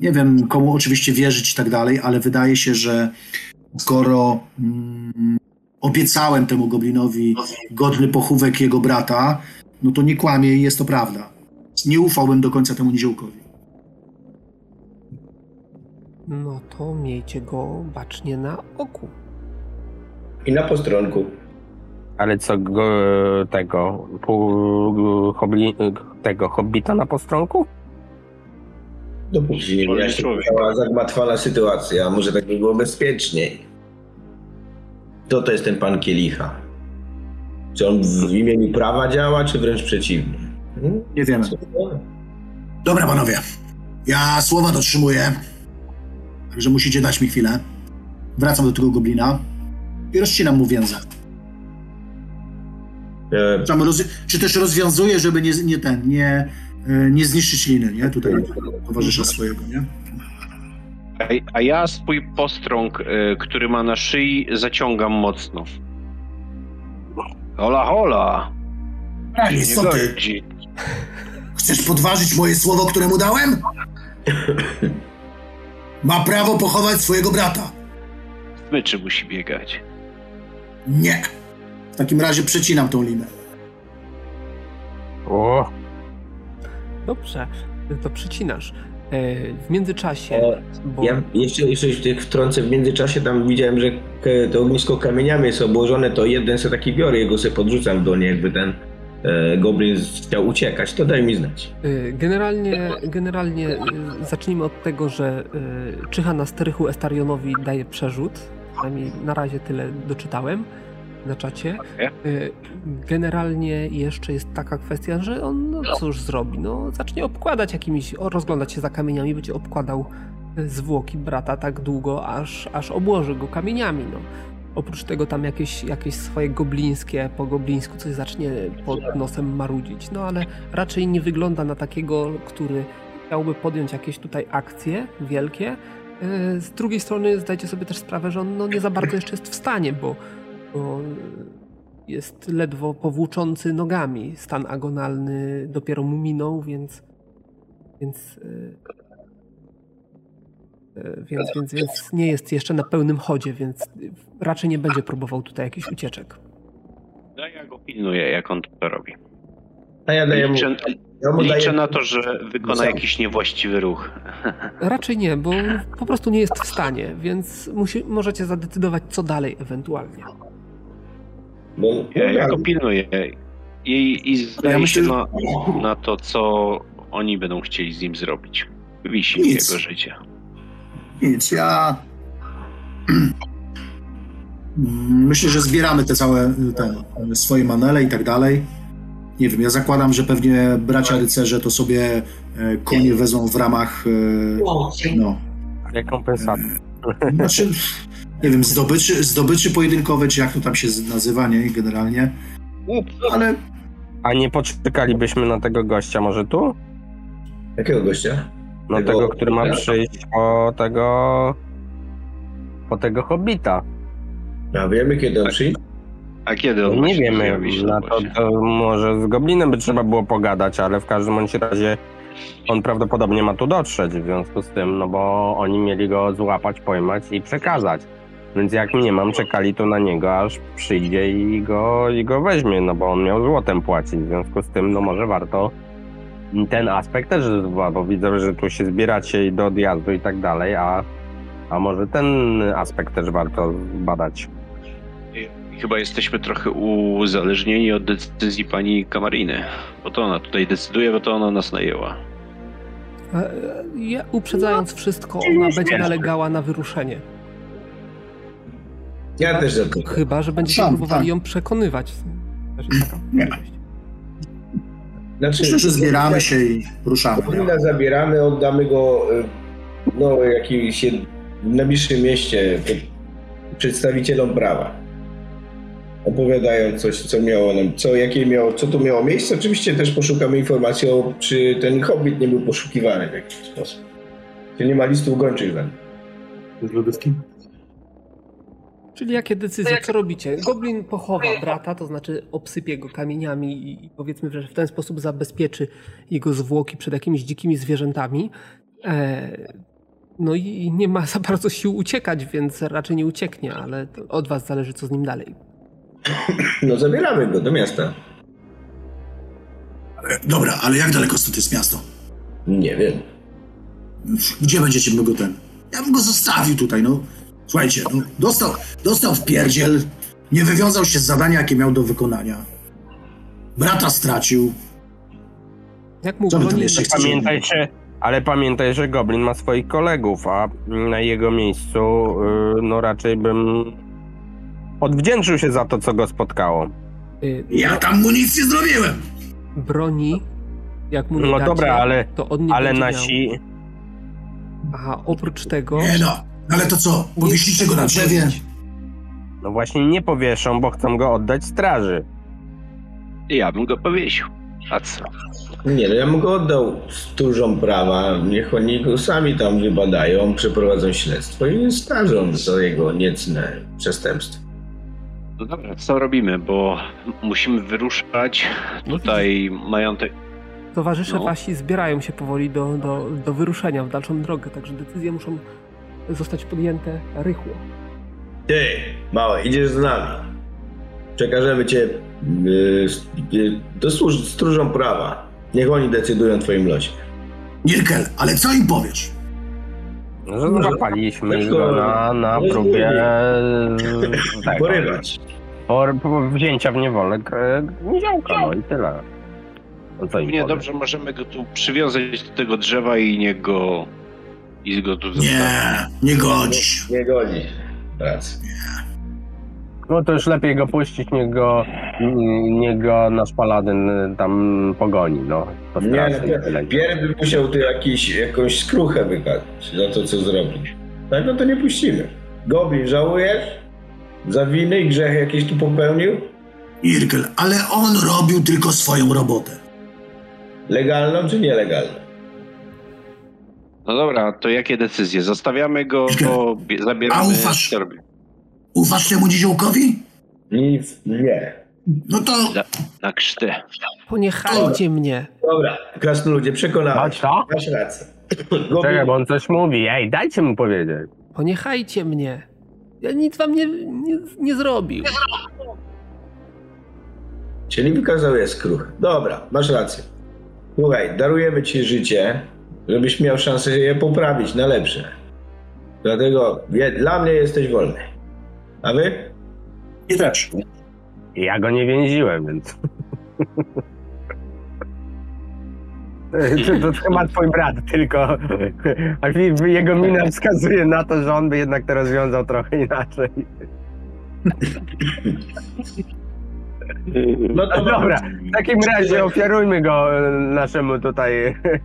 Nie wiem, komu oczywiście wierzyć i tak dalej, ale wydaje się, że skoro mm, obiecałem temu goblinowi godny pochówek jego brata, no to nie kłamie i jest to prawda. Nie ufałbym do końca temu niziołkowi. No to miejcie go bacznie na oku. I na postronku. Ale co go, tego, pół, hobli, tego hobbita na postronku? Dopóki nie Wolny wyjaśni człowiek. cała zagmatwana sytuacja, a może tak by było bezpieczniej. Kto to jest ten pan Kielicha? Czy on w imieniu prawa działa, czy wręcz przeciwnie? Hmm? Nie wiemy. Dobra, panowie. Ja słowa dotrzymuję. Także musicie dać mi chwilę. Wracam do tego goblina i rozcinam mu więzy. E, Tam roz... Czy też rozwiązuję, żeby nie, nie ten, nie, e, nie zniszczyć liny, nie? Tutaj towarzysza swojego, nie? A, ja swój postrąg, y, który ma na szyi, zaciągam mocno. Hola, hola! Ej, co ty? Godzi. Chcesz podważyć moje słowo, które mu dałem? Ma prawo pochować swojego brata. Smyczy musi biegać. Nie. W takim razie przecinam tą linę. O, Dobrze, to przycinasz. E, W międzyczasie, bo Ja jeszcze, jeszcze tak wtrącę w międzyczasie, tam widziałem, że to ognisko kamieniami jest obłożone, to jeden sobie taki biorę, jego sobie podrzucam do niej, jakby ten goblin chciał uciekać, to daj mi znać. e, generalnie, generalnie e, zacznijmy od tego, że e, czyha na strychu Estarionowi daje przerzut. Przynajmniej na razie tyle doczytałem na czacie. E, Generalnie jeszcze jest taka kwestia, że on no cóż zrobi? No, zacznie obkładać jakimiś, o, rozglądać się za kamieniami, będzie obkładał e, zwłoki brata tak długo, aż, aż obłoży go kamieniami. No. Oprócz tego tam jakieś, jakieś swoje goblińskie, po goblińsku coś zacznie pod nosem marudzić. No ale raczej nie wygląda na takiego, który chciałby podjąć jakieś tutaj akcje wielkie. E, Z drugiej strony zdajcie sobie też sprawę, że on no, nie za bardzo jeszcze jest w stanie, bo, bo jest ledwo powłóczący nogami. Stan agonalny dopiero mu minął, więc więc, e, więc, więc, więc nie jest jeszcze na pełnym chodzie, więc raczej nie będzie próbował tutaj jakichś ucieczek. No ja go pilnuję, jak on to robi. A ja daję mu, Liczę, ja mu daję, liczę na to, że wykona Sam. jakiś niewłaściwy ruch. Raczej nie, bo po prostu nie jest w stanie, więc musi, możecie zadecydować, co dalej ewentualnie. bo, Ja, ja go pilnuję. I, i zdaje myślę, się na, na to, co oni będą chcieli z nim zrobić. Wisi Nic. jego życie. Nic, ja... Myślę, że zbieramy te całe te, swoje manele i tak dalej. Nie wiem, ja zakładam, że pewnie bracia rycerze to sobie e, konie wezmą w ramach e, no, rekompensaty. Znaczy, nie wiem, zdobyczy, zdobyczy pojedynkowe, czy jak to tam się nazywa, nie, generalnie. Ale A nie poczekalibyśmy na tego gościa może tu? Jakiego gościa? No Tego- tego, który ma przyjść po tego... po tego hobbita. A wiemy kiedy on przyjdzie? A kiedy on No nie wiemy, no to, to może z Goblinem by trzeba było pogadać, ale w każdym bądź razie on prawdopodobnie ma tu dotrzeć w związku z tym, no bo oni mieli go złapać, pojmać i przekazać. Więc jak nie mam, czekali tu na niego, aż przyjdzie i go, i go weźmie, no bo on miał złotem płacić. W związku z tym, no może warto ten aspekt też, bo widzę, że tu się zbieracie i do odjazdu i tak dalej, a, a może ten aspekt też warto badać. Chyba jesteśmy trochę uzależnieni od decyzji pani Kamariny. Bo to ona tutaj decyduje, bo to ona nas najęła. E, Ja, uprzedzając wszystko, ona będzie nalegała na wyruszenie. Ja też za to. Chyba, że będziecie próbowali tak. ją przekonywać. Też jest taka możliwość. Znaczy, Myślę, że zbieramy się i ruszamy. Goblina zabieramy, oddamy go y, no, jakimś najbliższym mieście przedstawicielom prawa. Opowiadają coś, co miało nam, co, jakie miało, co tu miało miejsce. Oczywiście też poszukamy informacji o, czy ten hobbit nie był poszukiwany w jakiś sposób. Czy nie ma listów gończych za nim. Z lodówki? Czyli jakie decyzje, co robicie? Goblin pochowa brata, to znaczy obsypie go kamieniami i, powiedzmy, że w ten sposób zabezpieczy jego zwłoki przed jakimiś dzikimi zwierzętami. E, no i nie ma za bardzo sił uciekać, więc raczej nie ucieknie, ale to od was zależy, co z nim dalej. No zabieramy go do miasta. Dobra, ale jak daleko stąd jest miasto? Nie wiem. Gdzie będziecie go ten? Ja bym go zostawił tutaj, no. Słuchajcie, no, dostał, dostał w pierdziel, nie wywiązał się z zadania, jakie miał do wykonania. Brata stracił. Jak mu Co wy tam broni... jeszcze chcecie? Pamiętajcie, ale pamiętaj, że Goblin ma swoich kolegów, a na jego miejscu yy, no raczej bym odwdzięczył się za to, co go spotkało. y, Ja tam mu nic nie zrobiłem! broni, jak mu nie No dacie, dobra, ale, to on nie ale nasi... miał. A oprócz tego... Nie no, ale to co? Powiesicie go na drzewie? No właśnie nie powieszą, bo chcą go oddać straży. Ja bym go powiesił. A co? Nie, no ja bym go oddał stróżom prawa. Niech oni go sami tam wybadają, przeprowadzą śledztwo i skażą za jego niecne przestępstwo. No dobra, co robimy, bo musimy wyruszać. Tutaj majątek... Towarzysze No. wasi zbierają się powoli do, do, do wyruszenia w dalszą drogę, także decyzje muszą zostać podjęte rychło. Ty, mały, idziesz z nami. Przekażemy cię y, y, do służ- stróżom prawa. Niech oni decydują o twoim losie. Nirkel, ale co im powiesz? No, że złapaliśmy Weź go na, na próbie nie. e, Porywać. por, po, wzięcia w niewolę e, niziołka, no i tyle. No co im Równie powiem? dobrze możemy go tu przywiązać do tego drzewa i niech go... I go tu zostawić. Nie, nie godzi się. Nie godzi. Racja. No to już lepiej go puścić, niech go, niech go nasz paladyn e, tam pogoni, no. Nie. Pierw by musiał tu jakiś, jakąś skruchę wykazać za to, co zrobił. Tak, no to nie puścimy. Goblin, żałujesz? Za winy i grzechy jakieś tu popełnił? Nirkel, ale on robił tylko swoją robotę. Legalną czy nielegalną? No dobra, to jakie decyzje? Zostawiamy go, bie- zabieramy... A ufasz? co robimy? Ufasz temu niziołkowi? Nic, nie. No to Na, na krzty. Poniechajcie mnie. Dobra, krasnoludzie, przekonałeś. A co? Masz rację. Czekaj, bo on coś mówi. Ej, dajcie mu powiedzieć. Poniechajcie mnie. Ja nic wam nie, nie, nie zrobił. czyli wykazał je skruchę. Dobra, masz rację. Słuchaj, darujemy ci życie, żebyś miał szansę je poprawić na lepsze. Dlatego wie, dla mnie jesteś wolny. A wy? nie też. Ja go nie więziłem, więc... To, to chyba twój brat, tylko jego mina wskazuje na to, że on by jednak to rozwiązał trochę inaczej. No No dobra, w takim razie ofiarujmy go e, naszemu tutaj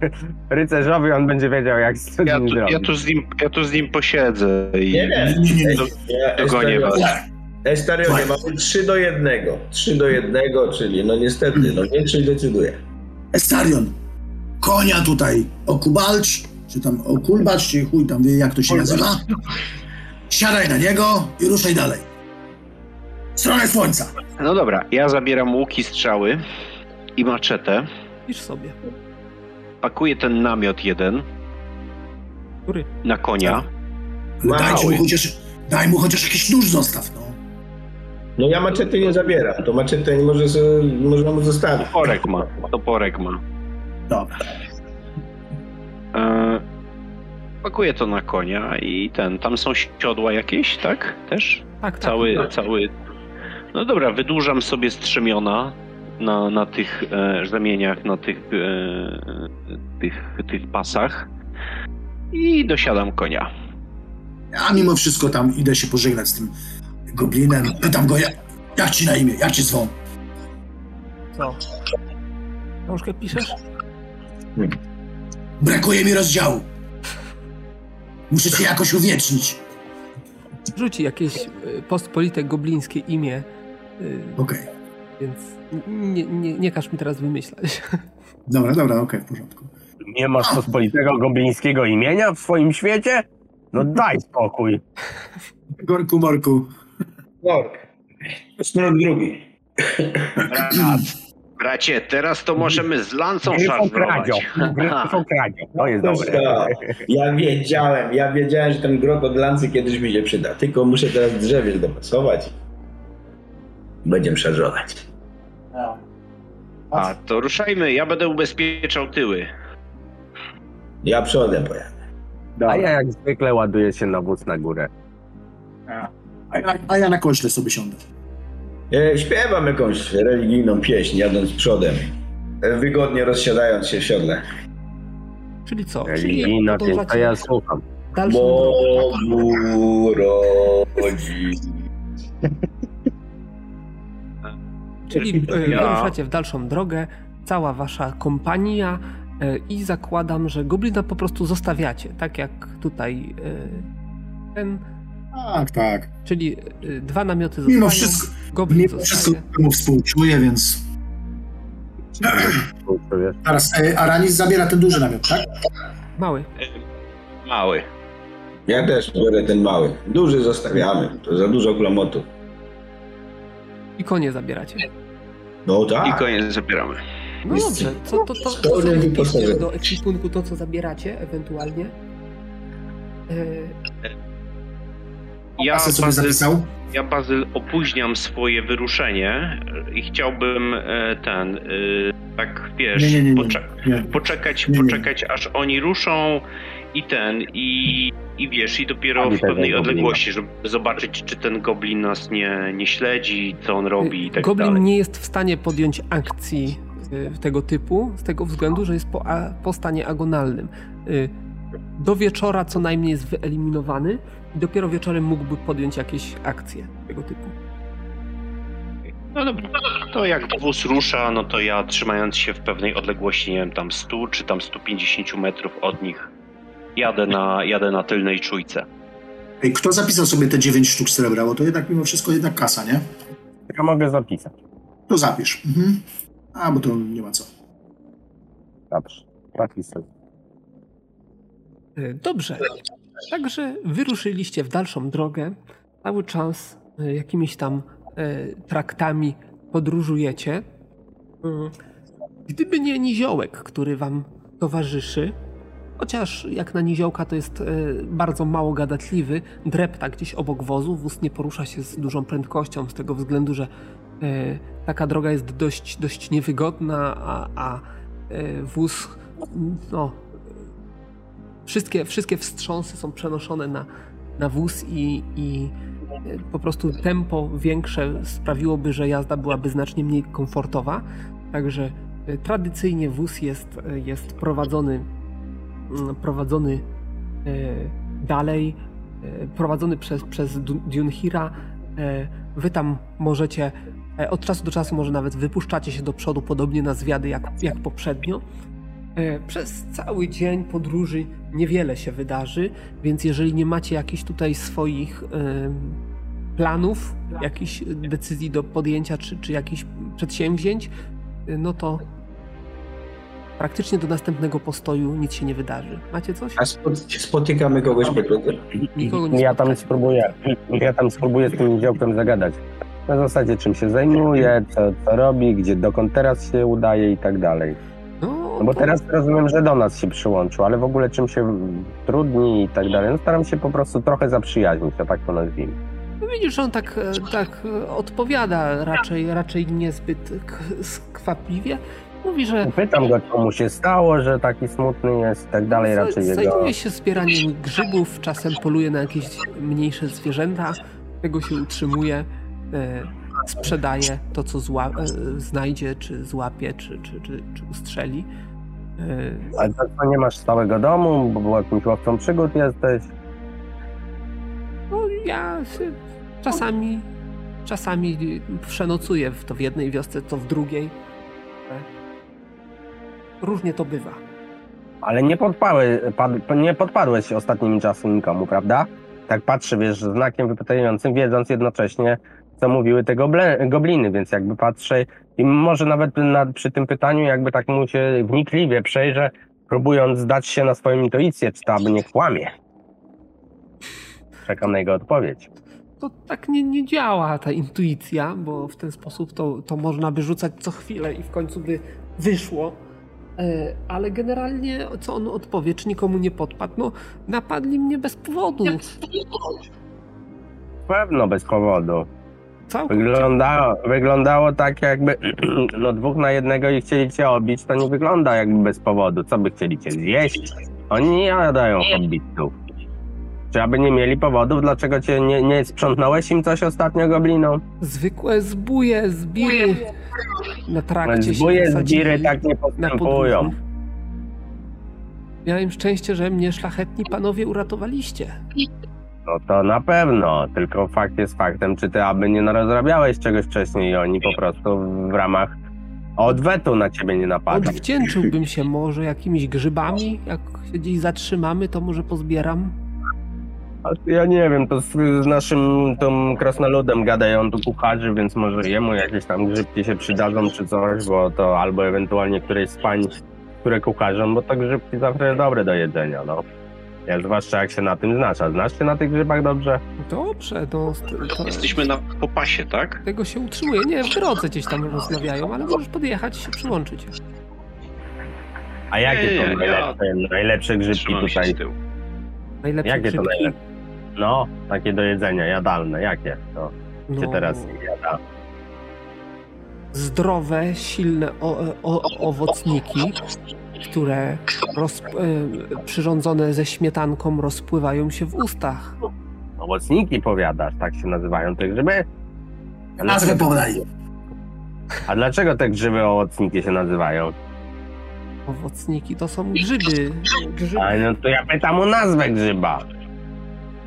rycerzowi, on będzie wiedział jak z Ja nim tu, ja, tu z nim, ja tu z nim posiedzę i... Nie, nie. Ja, Dogonię was. Estarionie, mamy 3 do 1. 3 do 1, czyli no niestety, no większość decyduje. Estarion, konia tutaj okubalcz, czy tam okulbacz, czy chuj tam wie jak to się nazywa. Siadaj na niego i ruszaj dalej. Z stronę słońca. No dobra, ja zabieram łuki, strzały i maczetę. Pisz sobie. Pakuję ten namiot jeden Który? na konia. Ale Dajcie mu chociaż, daj mu chociaż jakiś nóż zostaw, no. No ja maczety nie zabieram, to maczetę nie może można mu zostawić. Toporek ma, toporek ma. Dobra. E, pakuję to na konia i ten, tam są siodła jakieś, tak? Też? Tak, tak. Cały, cały... No dobra, wydłużam sobie strzemiona na, na tych e, rzemieniach, na tych, e, tych, tych pasach i dosiadam konia. Ja mimo wszystko tam idę się pożegnać z tym goblinem. Pytam go, jak, jak ci na imię, jak cię zwą? Co? Książkę piszesz? Brakuje mi rozdziału. Muszę cię jakoś uwiecznić. Rzuci jakieś y, postpolite goblińskie imię, y, Okej. więc nie, nie, nie każ mi teraz wymyślać. Dobra, dobra, okej, w porządku. Nie masz pospolitego goblińskiego imienia w swoim świecie? No daj spokój. Gorku, morku. Nork. Stron drugi. Bracie, teraz to możemy z lancą szarżować. Gryfą kradzią. To jest dobre. Ja wiedziałem, ja wiedziałem, że ten grot od lancy kiedyś mi się przyda. Tylko muszę teraz drzewiec dopasować. Będziemy szarżować. A, to ruszajmy, ja będę ubezpieczał tyły. Ja przodem pojadę. A ja jak zwykle ładuję się na wóz na górę. A, ja- a ja na kośle sobie siądę. E, Śpiewam jakąś religijną pieśń, jadąc przodem. E, Wygodnie rozsiadając się w siodle. Czyli co? Religijna, to podążacie ja słucham. Bogu rodzi. Czyli y, Ja. wyruszacie w dalszą drogę, cała wasza kompania y, i zakładam, że goblina po prostu zostawiacie, tak jak tutaj y, ten, Tak, tak. czyli dwa namioty zostają, Mimo wszystko, goblin mimo wszystko mu współczuję, więc... Teraz e, Aranis zabiera ten duży namiot, tak? Mały. Mały. Ja też biorę ten mały. Duży zostawiamy, to za dużo klamotu. I konie zabieracie. No I tak. koniec zabieramy. No dobrze, co, to, to, to wyposażenie. do ekwipunku to, co zabieracie ewentualnie. Y, Ja, Bazyl, ja Bazyl opóźniam swoje wyruszenie i chciałbym e, ten, e, tak wiesz, Nie, nie, nie, nie. poczek- nie. poczekać, Nie, nie. poczekać aż oni ruszą i ten, i, i wiesz, i dopiero Ani w pewnej goblina. odległości, żeby zobaczyć, czy ten goblin nas nie, nie śledzi, co on robi i tak Goblin dalej. nie jest w stanie podjąć akcji y, tego typu, z tego względu, że jest po, a, po stanie agonalnym. Y, Do wieczora co najmniej jest wyeliminowany i dopiero wieczorem mógłby podjąć jakieś akcje tego typu. No dobra, to jak wóz rusza, no to ja trzymając się w pewnej odległości, nie wiem, tam 100 czy tam 150 metrów od nich, jadę na, jadę na tylnej czujce. Ej, kto zapisał sobie te 9 sztuk srebra? Bo to jednak mimo wszystko jednak kasa, nie? Ja mogę zapisać. To zapisz. Mhm. A, bo to nie ma co. Dobrze. Zapisuj. Y, Dobrze. Także wyruszyliście w dalszą drogę. Cały czas y, jakimiś tam y, traktami podróżujecie. Mm. Gdyby nie niziołek, który wam towarzyszy, chociaż jak na niziołka to jest y, bardzo mało gadatliwy, drepta gdzieś obok wozu, wóz nie porusza się z dużą prędkością z tego względu, że y, taka droga jest dość, dość niewygodna, a, a y, wóz no, wszystkie, wszystkie wstrząsy są przenoszone na, na wóz i, i e, po prostu tempo większe sprawiłoby, że jazda byłaby znacznie mniej komfortowa. Także e, tradycyjnie wóz jest, e, jest prowadzony, prowadzony e, dalej, e, prowadzony przez, przez Du- Dunhira. E, Wy tam możecie od czasu do czasu może nawet wypuszczacie się do przodu, podobnie na zwiady jak, jak poprzednio. Przez cały dzień podróży niewiele się wydarzy, więc jeżeli nie macie jakichś tutaj swoich planów, jakichś decyzji do podjęcia, czy, czy jakichś przedsięwzięć, no to praktycznie do następnego postoju nic się nie wydarzy. Macie coś? A spot- spotykamy kogoś po drodze? Ja tam spróbuję. Ja tam spróbuję z tym działkiem zagadać. Na zasadzie czym się zajmuje, co, co robi, gdzie dokąd teraz się udaje i tak dalej. No, No bo teraz rozumiem, że do nas się przyłączył, ale w ogóle czym się trudni i tak dalej. No staram się po prostu trochę zaprzyjaźnić, to tak to nazwijmy. No widzisz, że on tak, tak e, odpowiada raczej, raczej niezbyt skwapliwie. Mówi, że Pytam go, co mu się stało, że taki smutny jest i tak dalej, raczej jego... zajmuje się zbieraniem grzybów, czasem poluje na jakieś mniejsze zwierzęta, tego się utrzymuje, e, sprzedaje to, co zła, e, znajdzie, czy złapie, czy, czy, czy, czy ustrzeli. E, Ale to nie masz stałego domu, bo jakimś łowcą przygód jesteś? No ja się czasami, czasami przenocuję w to w jednej wiosce, to w drugiej. Różnie to bywa. Ale nie, podpały, pad, nie ostatnimi czasy nikomu, prawda? Tak patrzę, wiesz, znakiem wypytującym, wiedząc jednocześnie, co mówiły te goble, gobliny, więc jakby patrzę i może nawet na, przy tym pytaniu jakby tak mu się wnikliwie przejrzę, próbując zdać się na swoją intuicję, czy to aby nie kłamie. Czekam na jego odpowiedź. To tak nie, nie działa ta intuicja, bo w ten sposób to, to można by rzucać co chwilę i w końcu by wyszło. E, Ale generalnie, co on odpowie, czy nikomu nie podpadł? No, napadli mnie bez powodu. Pewno bez powodu. Całkowicie. Wyglądało, wyglądało tak jakby no dwóch na jednego i chcieli cię obić, to nie wygląda jakby bez powodu. Co by chcieli cię zjeść? Oni nie jadają hobbitów. Czy aby nie mieli powodów, dlaczego cię nie, nie sprzątnąłeś im coś ostatnio gobliną? Zwykłe zbóje, zbiry na trakcie się Zbóje, wysadzili zbiry tak nie postępują. Miałem szczęście, że mnie szlachetni panowie uratowaliście. No to na pewno, tylko fakt jest faktem, czy ty aby nie rozrabiałeś czegoś wcześniej i oni po prostu w ramach odwetu na ciebie nie napadli. Odwdzięczyłbym się może jakimiś grzybami. Jak się gdzieś zatrzymamy, to może pozbieram. Ja nie wiem, to z, z naszym tą krasnoludem gadają tu kucharzy, więc może jemu jakieś tam grzybki się przydadzą czy coś, bo to albo ewentualnie któreś z pań, które kucharzą, bo to grzybki zawsze dobre do jedzenia, no. Ja, zwłaszcza jak się na tym znasz, a znasz się na tych grzybach dobrze? Dobrze, no to Jesteśmy na popasie, tak? tego się utrzymuje. Nie, w drodze gdzieś tam rozmawiają, ale możesz podjechać i się przyłączyć. A jakie to najlepsze, najlepsze grzybki tutaj? z tyłu. Najlepsze Jakie to grzybki. najlepsze? No, takie do jedzenia, jadalne, jakie? To No, się teraz jada. zdrowe, silne o, o, owocniki, które roz, e, przyrządzone ze śmietanką rozpływają się w ustach. Owocniki powiadasz, tak się nazywają te grzyby? A Nazwę podaj. A dlaczego te grzyby owocniki się nazywają? Owocniki to są grzyby. grzyby. A no to ja pytam o nazwę grzyba.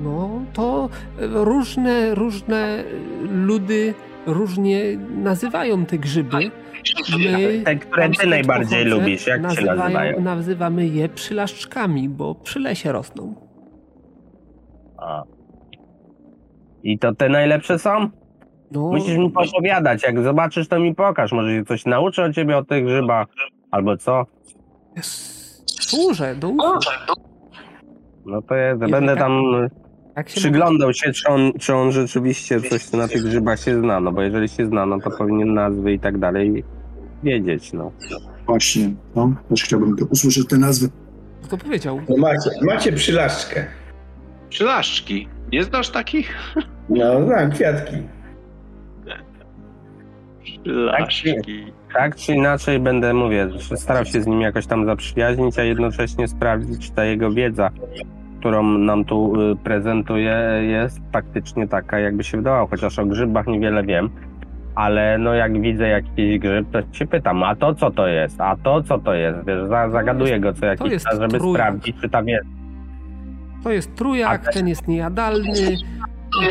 No to e, różne, różne ludy różnie nazywają te grzyby. My, Te, które ty najbardziej pochodzę, lubisz, jak się nazywają- nazywają? Nazywamy je przylaszczkami, bo przy lesie rosną. A. I to te najlepsze są? No, Musisz mi opowiadać, jak zobaczysz to mi pokaż, może się coś nauczę o ciebie o tych grzybach, albo co? służę do usług. No to ja Jeżeli będę tak- tam Jak się przyglądał się, czy on, czy on rzeczywiście coś na tych grzybach się zna, no bo jeżeli się zna, no to powinien nazwy i tak dalej wiedzieć, no. Właśnie, no, też chciałbym to usłyszeć te nazwy. to powiedział? No macie, macie przylaszczkę. Przylaszczki. Nie znasz takich? No, znam kwiatki. Przylaszczki. Tak czy inaczej będę, mówię, starał się z nim jakoś tam zaprzyjaźnić, a jednocześnie sprawdzić, czy ta jego wiedza, którą nam tu y, prezentuje, jest faktycznie taka, jakby się wydawało, chociaż o grzybach niewiele wiem. Ale no jak widzę jakiś grzyb, to się pytam, a to co to jest? A to co to jest? Wiesz, za, zagaduję go co jakiś jest czas, żeby trójak. sprawdzić, czy ta wiedza. To jest trójak, ten jest niejadalny,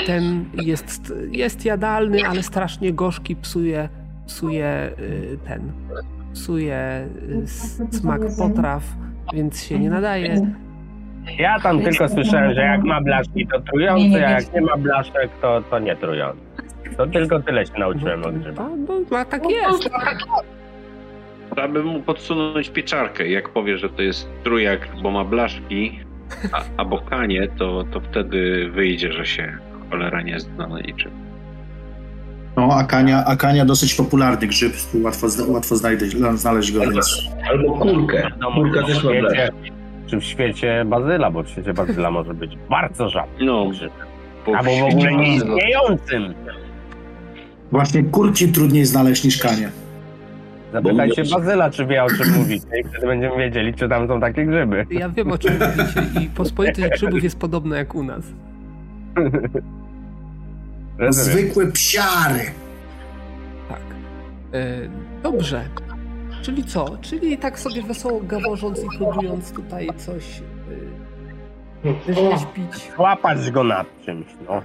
ten jest, jest jadalny, ale strasznie gorzki, psuje, psuje y, ten, psuje y, smak potraw, więc się nie nadaje. Ja tam tylko słyszałem, że jak ma blaszki, to trujący, a jak nie ma blaszek, to, to nie trujący. To tylko tyle się nauczyłem o grzybach. To, no, no, tak jest. Trzeba by mu podsunąć pieczarkę. Jak powie, że to jest trójak, bo ma blaszki, a, a bokanie, to, to wtedy wyjdzie, że się cholera nie zna na niczym. No, akania, akania dosyć popularny grzyb, łatwo, łatwo znajdę, znaleźć go, więc... Albo kurkę. Kurka też ma świecie, czy w świecie bazyla, bo w świecie bazyla może być bardzo rzadki No, grzyb. bo Albo w ogóle nieistniejącym. Właśnie kurki trudniej znaleźć niż kanie. Zapytajcie bazyla, czy wie o czym mówicie i wtedy będziemy wiedzieli, czy tam są takie grzyby. Ja wiem o czym mówicie i pospolitych grzybów jest podobne jak u nas. Zwykłe psiary. Tak. E, dobrze. Czyli co? Czyli tak sobie wesoło gaworząc i próbując tutaj coś e, wyrzeźbić. Łapać go nad czymś, no.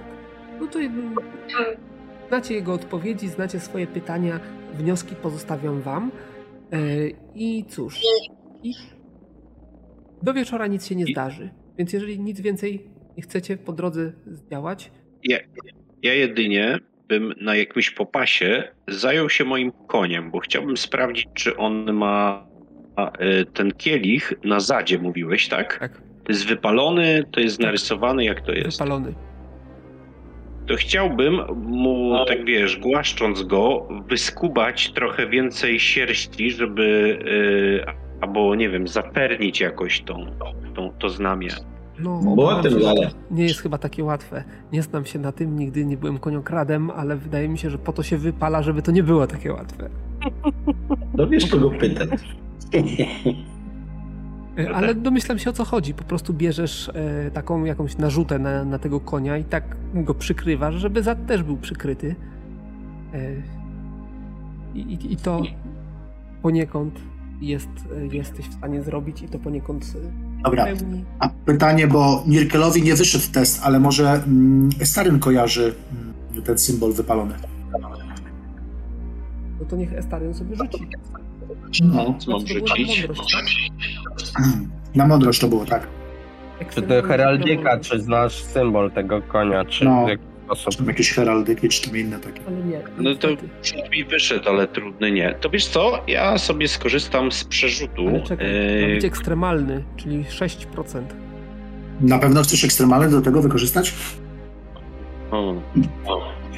No to znacie jego odpowiedzi, znacie swoje pytania, wnioski pozostawiam wam. E, I cóż. I do wieczora nic się nie zdarzy. Więc jeżeli nic więcej nie chcecie po drodze zdziałać, Ja, ja jedynie bym na jakimś popasie zajął się moim koniem, bo chciałbym sprawdzić, czy on ma y, ten kielich na zadzie, mówiłeś, tak? tak, To jest wypalony, to jest narysowany, jak to jest? wypalony. To chciałbym mu, tak wiesz, głaszcząc go, wyskubać trochę więcej sierści, żeby, y, albo nie wiem, zapernić jakoś tą, tą, to znamię. No, Bo tym nie jest chyba takie łatwe. Nie znam się na tym, nigdy nie byłem koniokradem, ale wydaje mi się, że po to się wypala, żeby to nie było takie łatwe. No wiesz, kogo pytać. E, Ale domyślam się o co chodzi. Po prostu bierzesz e, taką jakąś narzutę na, na tego konia i tak go przykrywasz, żeby zad też był przykryty. E, i, i, I to poniekąd jest, e, jesteś w stanie zrobić i to poniekąd e, Dobra, a pytanie, bo Nirkelowi nie wyszedł test, ale może mm, Staryn kojarzy mm, ten symbol wypalony. No to niech Estaryn sobie rzuci. No. Co mam rzucić? tak? Na mądrość to było, tak. Czy to heraldyka, czy znasz symbol tego konia, czy No. Czy tam jakieś heraldyki, czy tam inne takie. Ale nie. No to rzut mi wyszedł, ale trudny nie. To wiesz co, ja sobie skorzystam z przerzutu. Ale czekaj, ma Yy, być ekstremalny, czyli 6%. Na pewno chcesz ekstremalny do tego wykorzystać? o,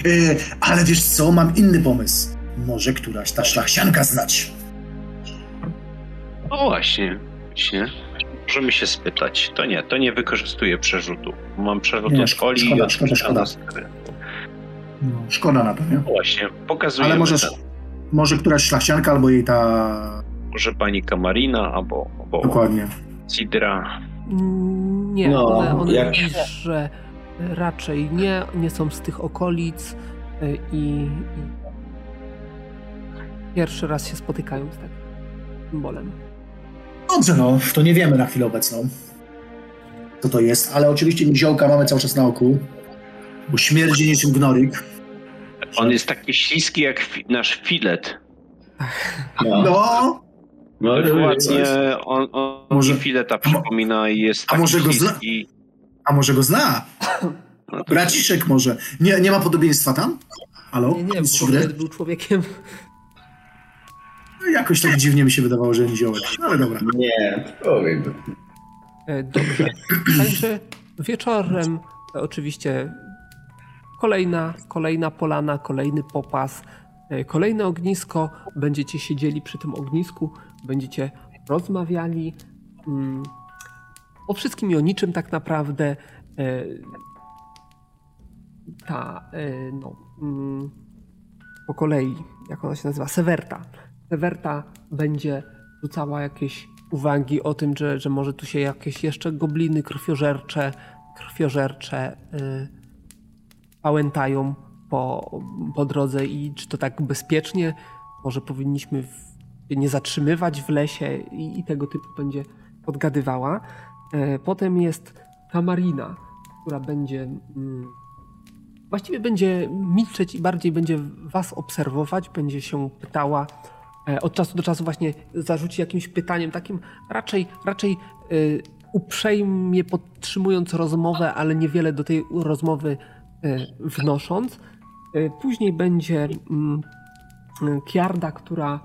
E, ale wiesz co, mam inny pomysł. Może któraś ta szlachcianka znać. O właśnie, właśnie. Możemy się spytać. To nie, to nie wykorzystuję przerzutu. Mam przerzut Nie, od Oli szkoda, i od szkoda, szkoda. No, szkoda na to, nie? No właśnie, pokazujemy. Ale może, ten. może któraś szlachcianka albo jej ta... Może pani Kamarina albo, albo Dokładnie. Sidra. Mm, Nie, No, one, one jak- że raczej nie, nie są z tych okolic y, i, i pierwszy raz się spotykają z takim symbolem. Dobrze, no, to nie wiemy na chwilę obecną, co to jest, ale oczywiście niziołka mamy cały czas na oku, bo śmierdzi niczym gnoryk. On jest taki śliski jak fi nasz filet. No, No, no Dokładnie, on, on Może- fileta przypomina i jest a taki może go zna- śliski. a może go zna? No Braciszek może. Nie, nie ma podobieństwa tam? Halo? Nie, nie, bo był człowiekiem. Jakoś tak dziwnie mi się wydawało, że niziołek. No, ale dobra. nie, człowiek. E, Dobrze. Także wieczorem e, oczywiście kolejna, kolejna polana, kolejny popas, e, kolejne ognisko. Będziecie siedzieli przy tym ognisku, będziecie rozmawiali mm, o wszystkim i o niczym tak naprawdę. E, Ta, e, no, mm, po kolei, jak ona się nazywa, Sewerta. Sewerta będzie rzucała jakieś uwagi o tym, że, że może tu się jakieś jeszcze gobliny krwiożercze, krwiożercze y, pałętają po, po drodze i czy to tak bezpiecznie, może powinniśmy w, nie zatrzymywać w lesie i, i tego typu będzie podgadywała. E, potem jest Tamarina, która będzie mm, właściwie będzie milczeć i bardziej będzie was obserwować, będzie się pytała od czasu do czasu właśnie zarzuci jakimś pytaniem takim raczej, raczej y, uprzejmie podtrzymując rozmowę, ale niewiele do tej rozmowy y, wnosząc. Później będzie mm, Kiarda, która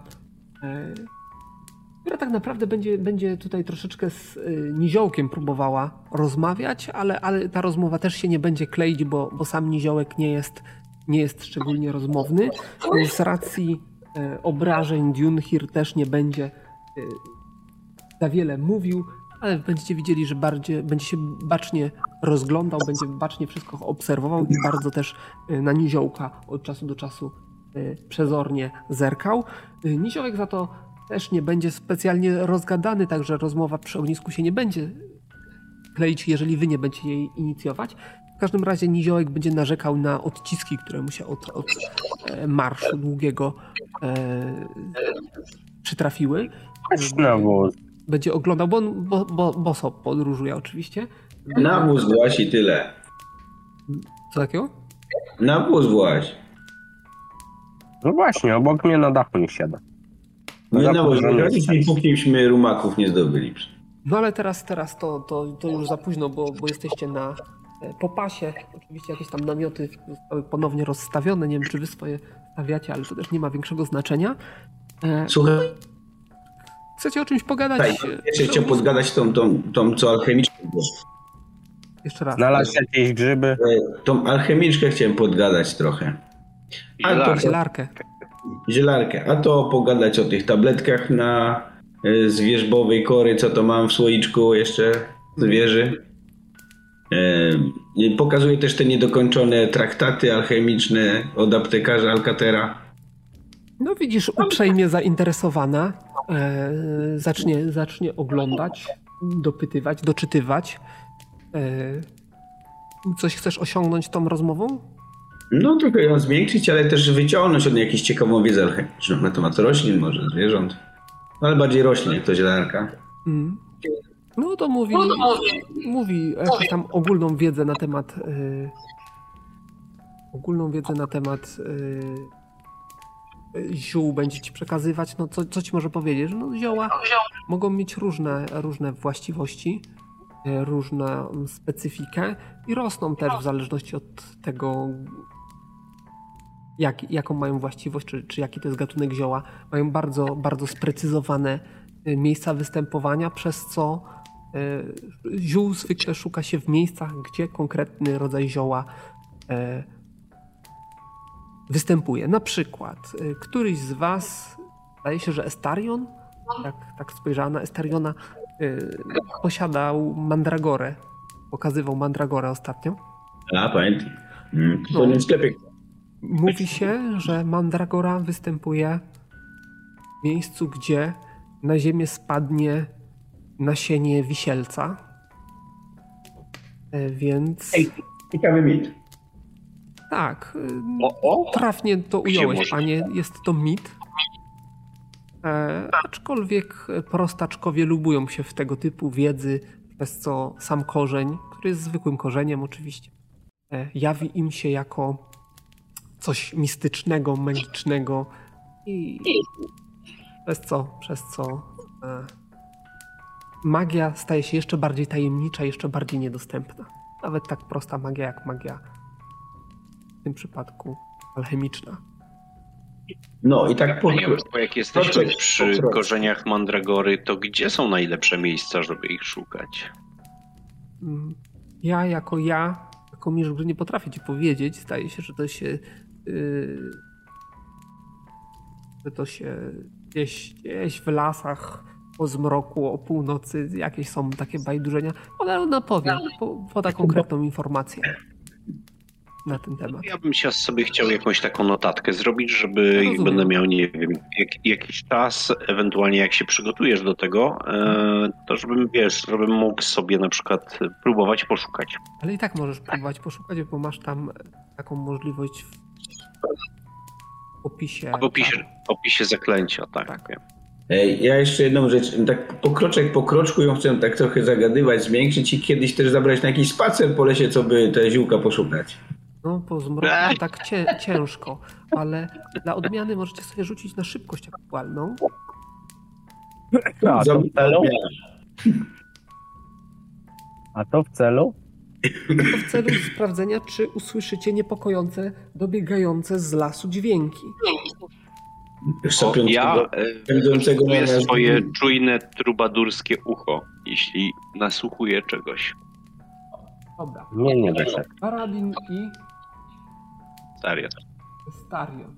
która tak naprawdę będzie, będzie tutaj troszeczkę z Niziołkiem próbowała rozmawiać, ale, ale ta rozmowa też się nie będzie kleić, bo, bo sam Niziołek nie jest nie jest szczególnie rozmowny. Z racji e, obrażeń Dunhir też nie będzie e, za wiele mówił, ale będziecie widzieli, że bardziej, będzie się bacznie rozglądał, będzie bacznie wszystko obserwował i bardzo też e, na niziołka od czasu do czasu e, przezornie zerkał. E, Niziołek za to też nie będzie specjalnie rozgadany, także rozmowa przy ognisku się nie będzie kleić, jeżeli wy nie będziecie jej inicjować. W każdym razie Niziołek będzie narzekał na odciski, które mu się od, od e, marszu długiego e, przytrafiły. Chodź na wóz. Będzie oglądał, bo on bo, bo, boso podróżuje oczywiście. Na wóz właś i tyle. Co takiego? Na wóz właś. No właśnie, obok mnie na dachu nie siada. My na wóz Zapomniałem. właś, pókimśmy rumaków nie zdobyli. No ale teraz, teraz to, to, to już za późno, bo, bo jesteście na e, popasie. Oczywiście jakieś tam namioty zostały ponownie rozstawione. Nie wiem, czy wy swoje stawiacie, ale to też nie ma większego znaczenia. E, Słuchaj, Chcecie o czymś pogadać? ja E, się chciał podgadać tą, tą, tą co alchemiczkę. było. Jeszcze raz. Znalazł jakieś grzyby. E, Tą alchemiczkę chciałem podgadać trochę. A to Zielarkę. Zielarkę. Zielarkę. A to pogadać o tych tabletkach na e, z wierzbowej kory, co to mam w słoiczku jeszcze z wieży. I Pokazuje też te niedokończone traktaty alchemiczne od aptekarza Alcatera. No widzisz, uprzejmie zainteresowana. E, zacznie, zacznie oglądać, dopytywać, doczytywać. E, coś chcesz osiągnąć tą rozmową? No trochę ją zmiękczyć, ale też wyciągnąć od niej jakąś ciekawą wiedzę alchemiczną na temat roślin, może zwierząt. Ale bardziej roślin, jak to zielarka. Mm. No to mówi, mówi jakąś tam ogólną wiedzę na temat y, ogólną wiedzę na temat y, y, ziół będzie ci przekazywać. No co, co ci może powiedzieć? że No zioła mogą mieć różne, różne właściwości, różną specyfikę i rosną też w zależności od tego jak, jaką mają właściwość, czy, czy jaki to jest gatunek zioła. Mają bardzo, bardzo sprecyzowane miejsca występowania, przez co ziół zwykle szuka się w miejscach, gdzie konkretny rodzaj zioła y, występuje. Na przykład y, któryś z was, zdaje się, że Estarion, tak, tak spojrzała na Estariona, posiadał mandragorę. Pokazywał mandragorę ostatnio. A, pamiętam. Mm, No. To nie w sklepie. Mówi się, że mandragora występuje w miejscu, gdzie na ziemię spadnie nasienie wisielca. E, Więc Ej. Ciekawy mit. tak, y, O, o! trafnie to ująłeś, panie. Jest to mit. E, aczkolwiek prostaczkowie lubują się w tego typu wiedzy, przez co sam korzeń, który jest zwykłym korzeniem oczywiście, e, jawi im się jako coś mistycznego, magicznego i przez co, przez co e, magia staje się jeszcze bardziej tajemnicza, jeszcze bardziej niedostępna. Nawet tak prosta magia jak magia w tym przypadku alchemiczna. No i tak po... Jurku, jak jesteśmy przy korzeniach mandragory, to gdzie są najlepsze miejsca, żeby ich szukać? Mm, Ja jako ja, jako Mirzgry nie potrafię ci powiedzieć. Zdaje się, że to się yy, że to się gdzieś, gdzieś w lasach po zmroku o północy jakieś są takie bajdurzenia. Ona, ona powie, po, poda konkretną informację na ten temat. Ja bym się sobie chciał jakąś taką notatkę zrobić, żeby jak rozumiem. będę miał, nie wiem, jak, jakiś czas, ewentualnie jak się przygotujesz do tego, e, to żebym, wiesz, żebym mógł sobie na przykład próbować poszukać. Ale i tak możesz próbować poszukać, bo masz tam taką możliwość w opisie. W opisie, w opisie zaklęcia, tak. Tak. Ja jeszcze jedną rzecz, tak po kroczek po kroczku ją chcę tak trochę zagadywać, zmiękczyć i kiedyś też zabrać na jakiś spacer po lesie, co by te ziółka poszukać. No, po zmroku tak cię, ciężko, ale dla odmiany możecie sobie rzucić na szybkość aktualną. A to w celu? A to w celu? To w celu sprawdzenia, czy usłyszycie niepokojące, dobiegające z lasu dźwięki. Ja e, Będącego czuję na- swoje czujne trubadurskie ucho, jeśli nasłuchuję czegoś. Dobra. Nie, nie się. Paradin i Starion. Starion.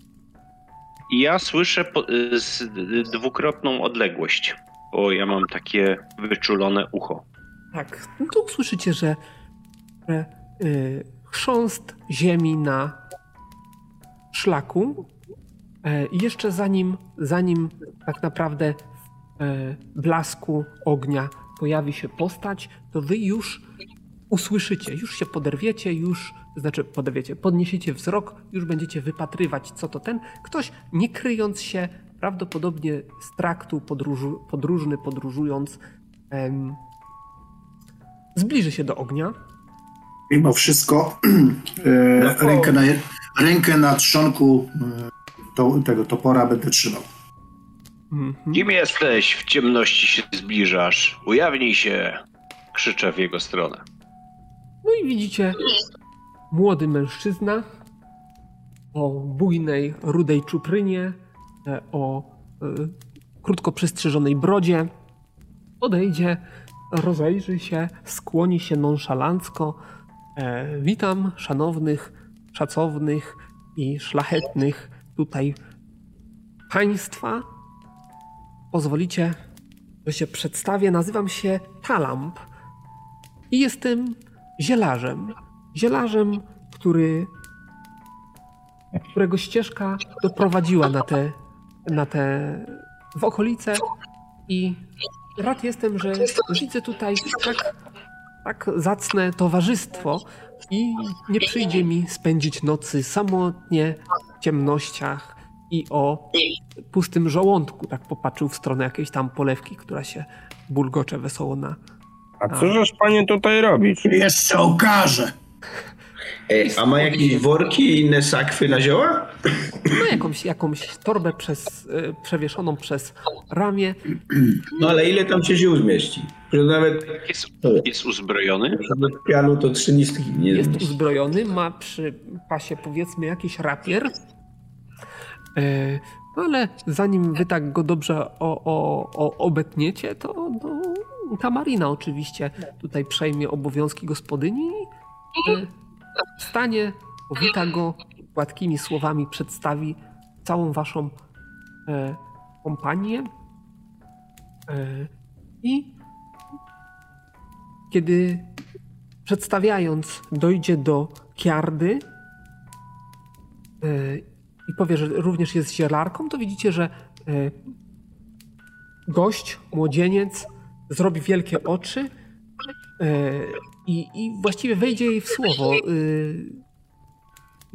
I ja słyszę po, z dwukrotną odległość, bo ja mam takie wyczulone ucho. Tak, no to usłyszycie, że, że y, chrząst ziemi na szlaku e, i jeszcze zanim, zanim tak naprawdę w e, blasku ognia pojawi się postać, to wy już usłyszycie, już się poderwiecie, już, znaczy poderwiecie, podniesiecie wzrok, już będziecie wypatrywać, co to ten. Ktoś, nie kryjąc się, prawdopodobnie z traktu podróżu, podróżny, podróżując, em, zbliży się do ognia. Mimo wszystko e, rękę, na, rękę na trzonku e, to, tego topora będę trzymał. Mhm. Kim jesteś? W ciemności się zbliżasz. Ujawnij się! Krzyczę w jego stronę. No i widzicie młody mężczyzna o bujnej, rudej czuprynie, e, o e, krótko przystrzyżonej brodzie. Podejdzie, rozejrzy się, skłoni się nonszalancko. E, witam szanownych, szacownych i szlachetnych tutaj państwa. Pozwolicie, że się przedstawię. Nazywam się Talamp i jestem zielarzem. Zielarzem, który, którego ścieżka doprowadziła na te, na te w okolice i rad jestem, że widzę tutaj tak, tak zacne towarzystwo i nie przyjdzie mi spędzić nocy samotnie ciemnościach i o pustym żołądku. Tak popatrzył w stronę jakiejś tam polewki, która się bulgocze wesoło na, A co żeś panie tutaj robisz? Jeszcze okażę. E, a ma jakieś worki i inne sakwy na zioła? no, jakąś, jakąś torbę przez, y, przewieszoną przez ramię. No ale ile tam się ziół zmieści? Że nawet, Jest, jest uzbrojony? nawet pianu to trzy listki nie Jest zmieści. uzbrojony, ma przy pasie powiedzmy jakiś rapier. No ale zanim wy tak go dobrze o, o, o obetniecie, to no, Tamarina oczywiście tutaj przejmie obowiązki gospodyni i e, wstanie, powita go, gładkimi słowami przedstawi całą waszą e, kompanię. E, I kiedy przedstawiając dojdzie do Kiardy e, i powie, że również jest zielarką, to widzicie, że e, gość, młodzieniec zrobi wielkie oczy e, i, i właściwie wejdzie jej w słowo. e,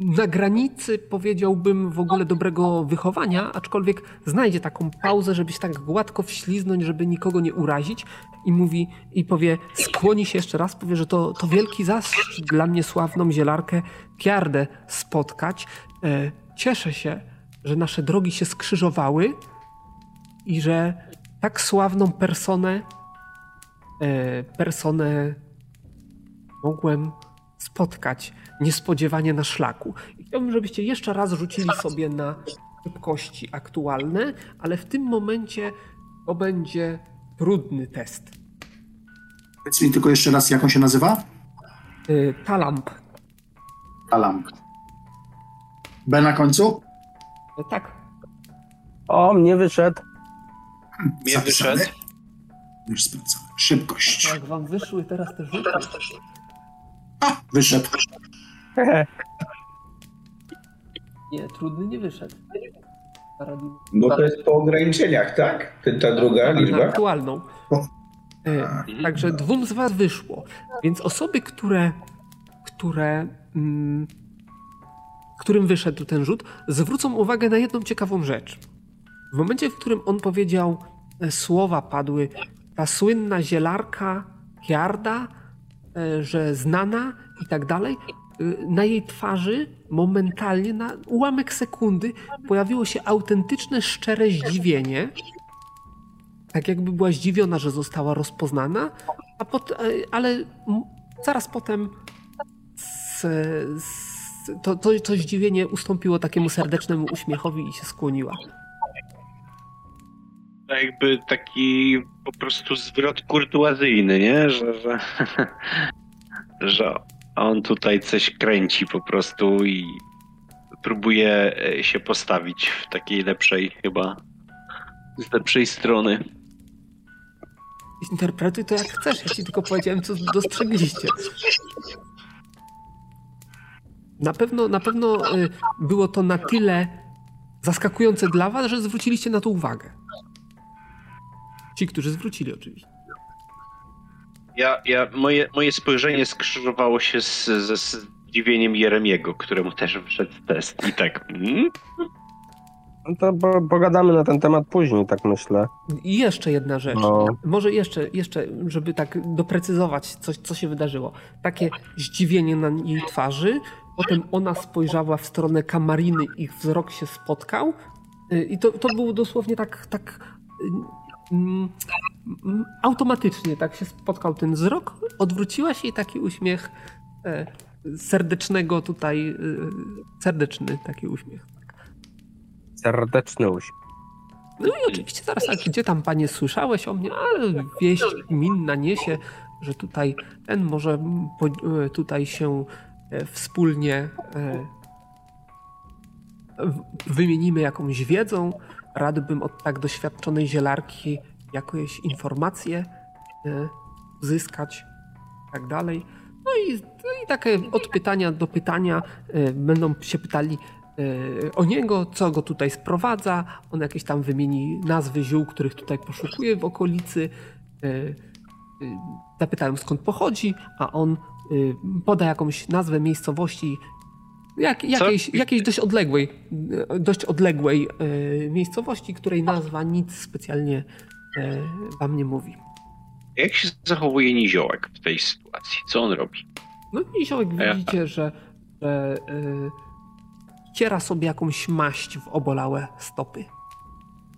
Na granicy powiedziałbym w ogóle dobrego wychowania, aczkolwiek znajdzie taką pauzę, żeby się tak gładko wśliznąć, żeby nikogo nie urazić i mówi i powie, skłoni się jeszcze raz, powie, że to, to wielki zaszczyt dla mnie sławną zielarkę Kiardę spotkać. Cieszę się, że nasze drogi się skrzyżowały i że tak sławną personę, e, personę mogłem spotkać niespodziewanie na szlaku. I chciałbym, żebyście jeszcze raz rzucili sobie na szybkości aktualne, ale w tym momencie to będzie trudny test. Powiedz mi tylko jeszcze raz, jak on się nazywa? E, Talamp. Alam. B na końcu? E, Tak, O, mnie wyszedł. Mnie Zapisane. wyszedł. Już sprawdzam. Szybkość. jak wam wyszły teraz te rzuty, A, wyszedł. nie, trudny nie wyszedł. Bo to jest po ograniczeniach, tak? Ta, ta druga Tak, liczba? aktualną. E, Także dwóm z was wyszło. Więc osoby, które, które mm, którym wyszedł ten rzut, zwrócą uwagę na jedną ciekawą rzecz. W momencie, w którym on powiedział, e, słowa padły, ta słynna zielarka Kiarda, e, że znana i tak dalej, e, na jej twarzy momentalnie, na ułamek sekundy, pojawiło się autentyczne, szczere zdziwienie. Tak jakby była zdziwiona, że została rozpoznana, a pot, ale zaraz potem z, z, to, to, to zdziwienie ustąpiło takiemu serdecznemu uśmiechowi i się skłoniła. To jakby taki po prostu zwrot kurtuazyjny, nie? Że, że, że on tutaj coś kręci po prostu i próbuję e, się postawić w takiej lepszej chyba, z lepszej strony. Interpretuj to jak chcesz, ja ci tylko powiedziałem, co dostrzegliście. Na pewno, na pewno y, było to na tyle zaskakujące dla was, że zwróciliście na to uwagę. Ci, którzy zwrócili oczywiście. Ja, ja, moje, moje spojrzenie skrzyżowało się z, ze zdziwieniem Jeremiego, któremu też wszedł test. I tak. Mm? No to po, pogadamy na ten temat później, tak myślę. I jeszcze jedna rzecz. No. Może jeszcze, jeszcze, żeby tak doprecyzować coś, co się wydarzyło. Takie zdziwienie na jej twarzy. Potem ona spojrzała w stronę kamariny, ich wzrok się spotkał. Y, I to, to było dosłownie tak, tak mm, mm, automatycznie tak się spotkał ten wzrok. Odwróciła się i taki uśmiech e, serdecznego tutaj, e, serdeczny taki uśmiech. Serdeczny uśmiech. No i oczywiście zaraz, a gdzie tam panie słyszałeś o mnie? Ale wieść minna niesie, że tutaj ten może tutaj się wspólnie e, wymienimy jakąś wiedzą. Radbym od tak doświadczonej zielarki jakieś informacje e, uzyskać i tak dalej. No i, no i takie od pytania do pytania e, będą się pytali e, o niego, co go tutaj sprowadza. On jakieś tam wymieni nazwy ziół, których tutaj poszukuje w okolicy. E, e, Zapytałem skąd pochodzi, a on e, poda jakąś nazwę miejscowości, jak, jakiejś, jakiejś dość odległej, e, dość odległej e, miejscowości, której nazwa nic specjalnie wam nie mówi. Jak się zachowuje niziołek w tej sytuacji? Co on robi? No i ziołek A ja- widzicie, że, że y, ciera sobie jakąś maść w obolałe stopy.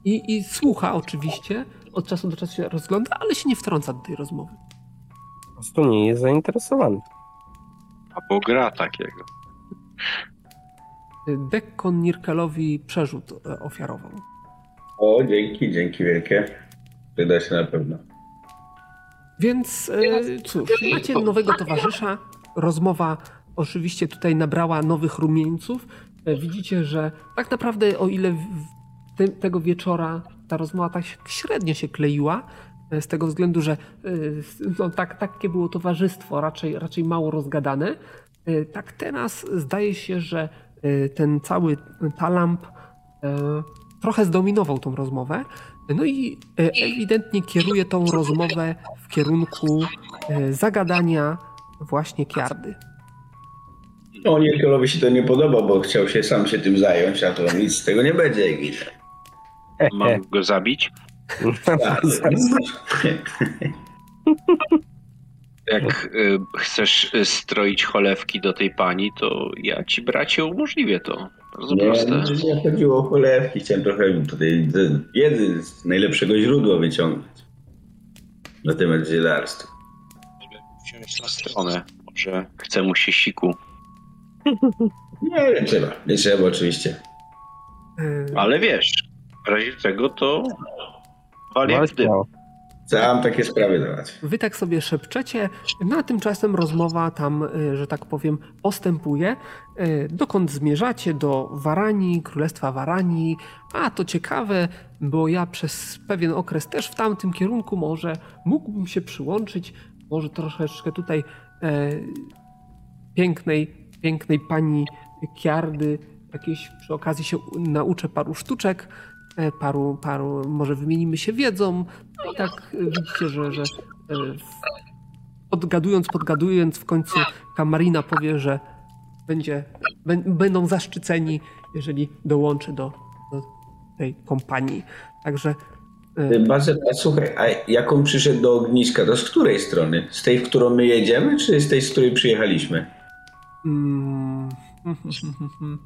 I, I słucha oczywiście, od czasu do czasu się rozgląda, ale się nie wtrąca do tej rozmowy. Prostu nie jest zainteresowany. Albo gra takiego. Dekkon Nirkelowi przerzut e, ofiarował. O, dzięki, dzięki wielkie. Przyda się na pewno. Więc e, cóż, macie nowego towarzysza. Rozmowa oczywiście tutaj nabrała nowych rumieńców. E, Widzicie, że tak naprawdę o ile te, tego wieczora ta rozmowa tak średnio się kleiła, z tego względu, że e, no, tak, takie było towarzystwo, raczej, raczej mało rozgadane, e, tak teraz zdaje się, że e, ten cały talamp e, trochę zdominował tą rozmowę. No i e, ewidentnie kieruje tą rozmowę w kierunku e, zagadania właśnie Kiardy. No, Nierkelowi się to nie podoba, bo chciał się sam się tym zająć, a to nic z tego nie będzie, jak widzę. Mam go zabić? Jak y, chcesz y, stroić cholewki do tej pani, to ja ci bracie umożliwię to. Bardzo Nie, proste. nie, nie chodziło o cholewki, chciałem trochę tutaj z- wiedzy z najlepszego źródła wyciągnąć na temat zielarstwa. Wziąć na stronę. Może chce mu się siku. Nie, nie trzeba, nie trzeba oczywiście. E, Ale wiesz, w razie czego to wali jak w dym. Sam takie sprawy dawać. Wy tak sobie szepczecie, no a tymczasem rozmowa tam, e, że tak powiem, postępuje. E, Dokąd zmierzacie? Do Waranii, Królestwa Waranii. A to ciekawe, bo ja przez pewien okres też w tamtym kierunku może mógłbym się przyłączyć. Może troszeczkę tutaj e, pięknej, pięknej pani Kiardy jakieś przy okazji się nauczę paru sztuczek, e, paru, paru, może wymienimy się wiedzą. No i tak e, widzicie, że, że e, w- podgadując, podgadując w końcu Kamarina powie, że będzie, bę- będą zaszczyceni, jeżeli dołączy do, do tej kompanii. Także e, Bazet, a słuchaj, a jak on przyszedł do ogniska, to z której strony? Z tej, w którą my jedziemy, czy z tej, z której przyjechaliśmy? mm,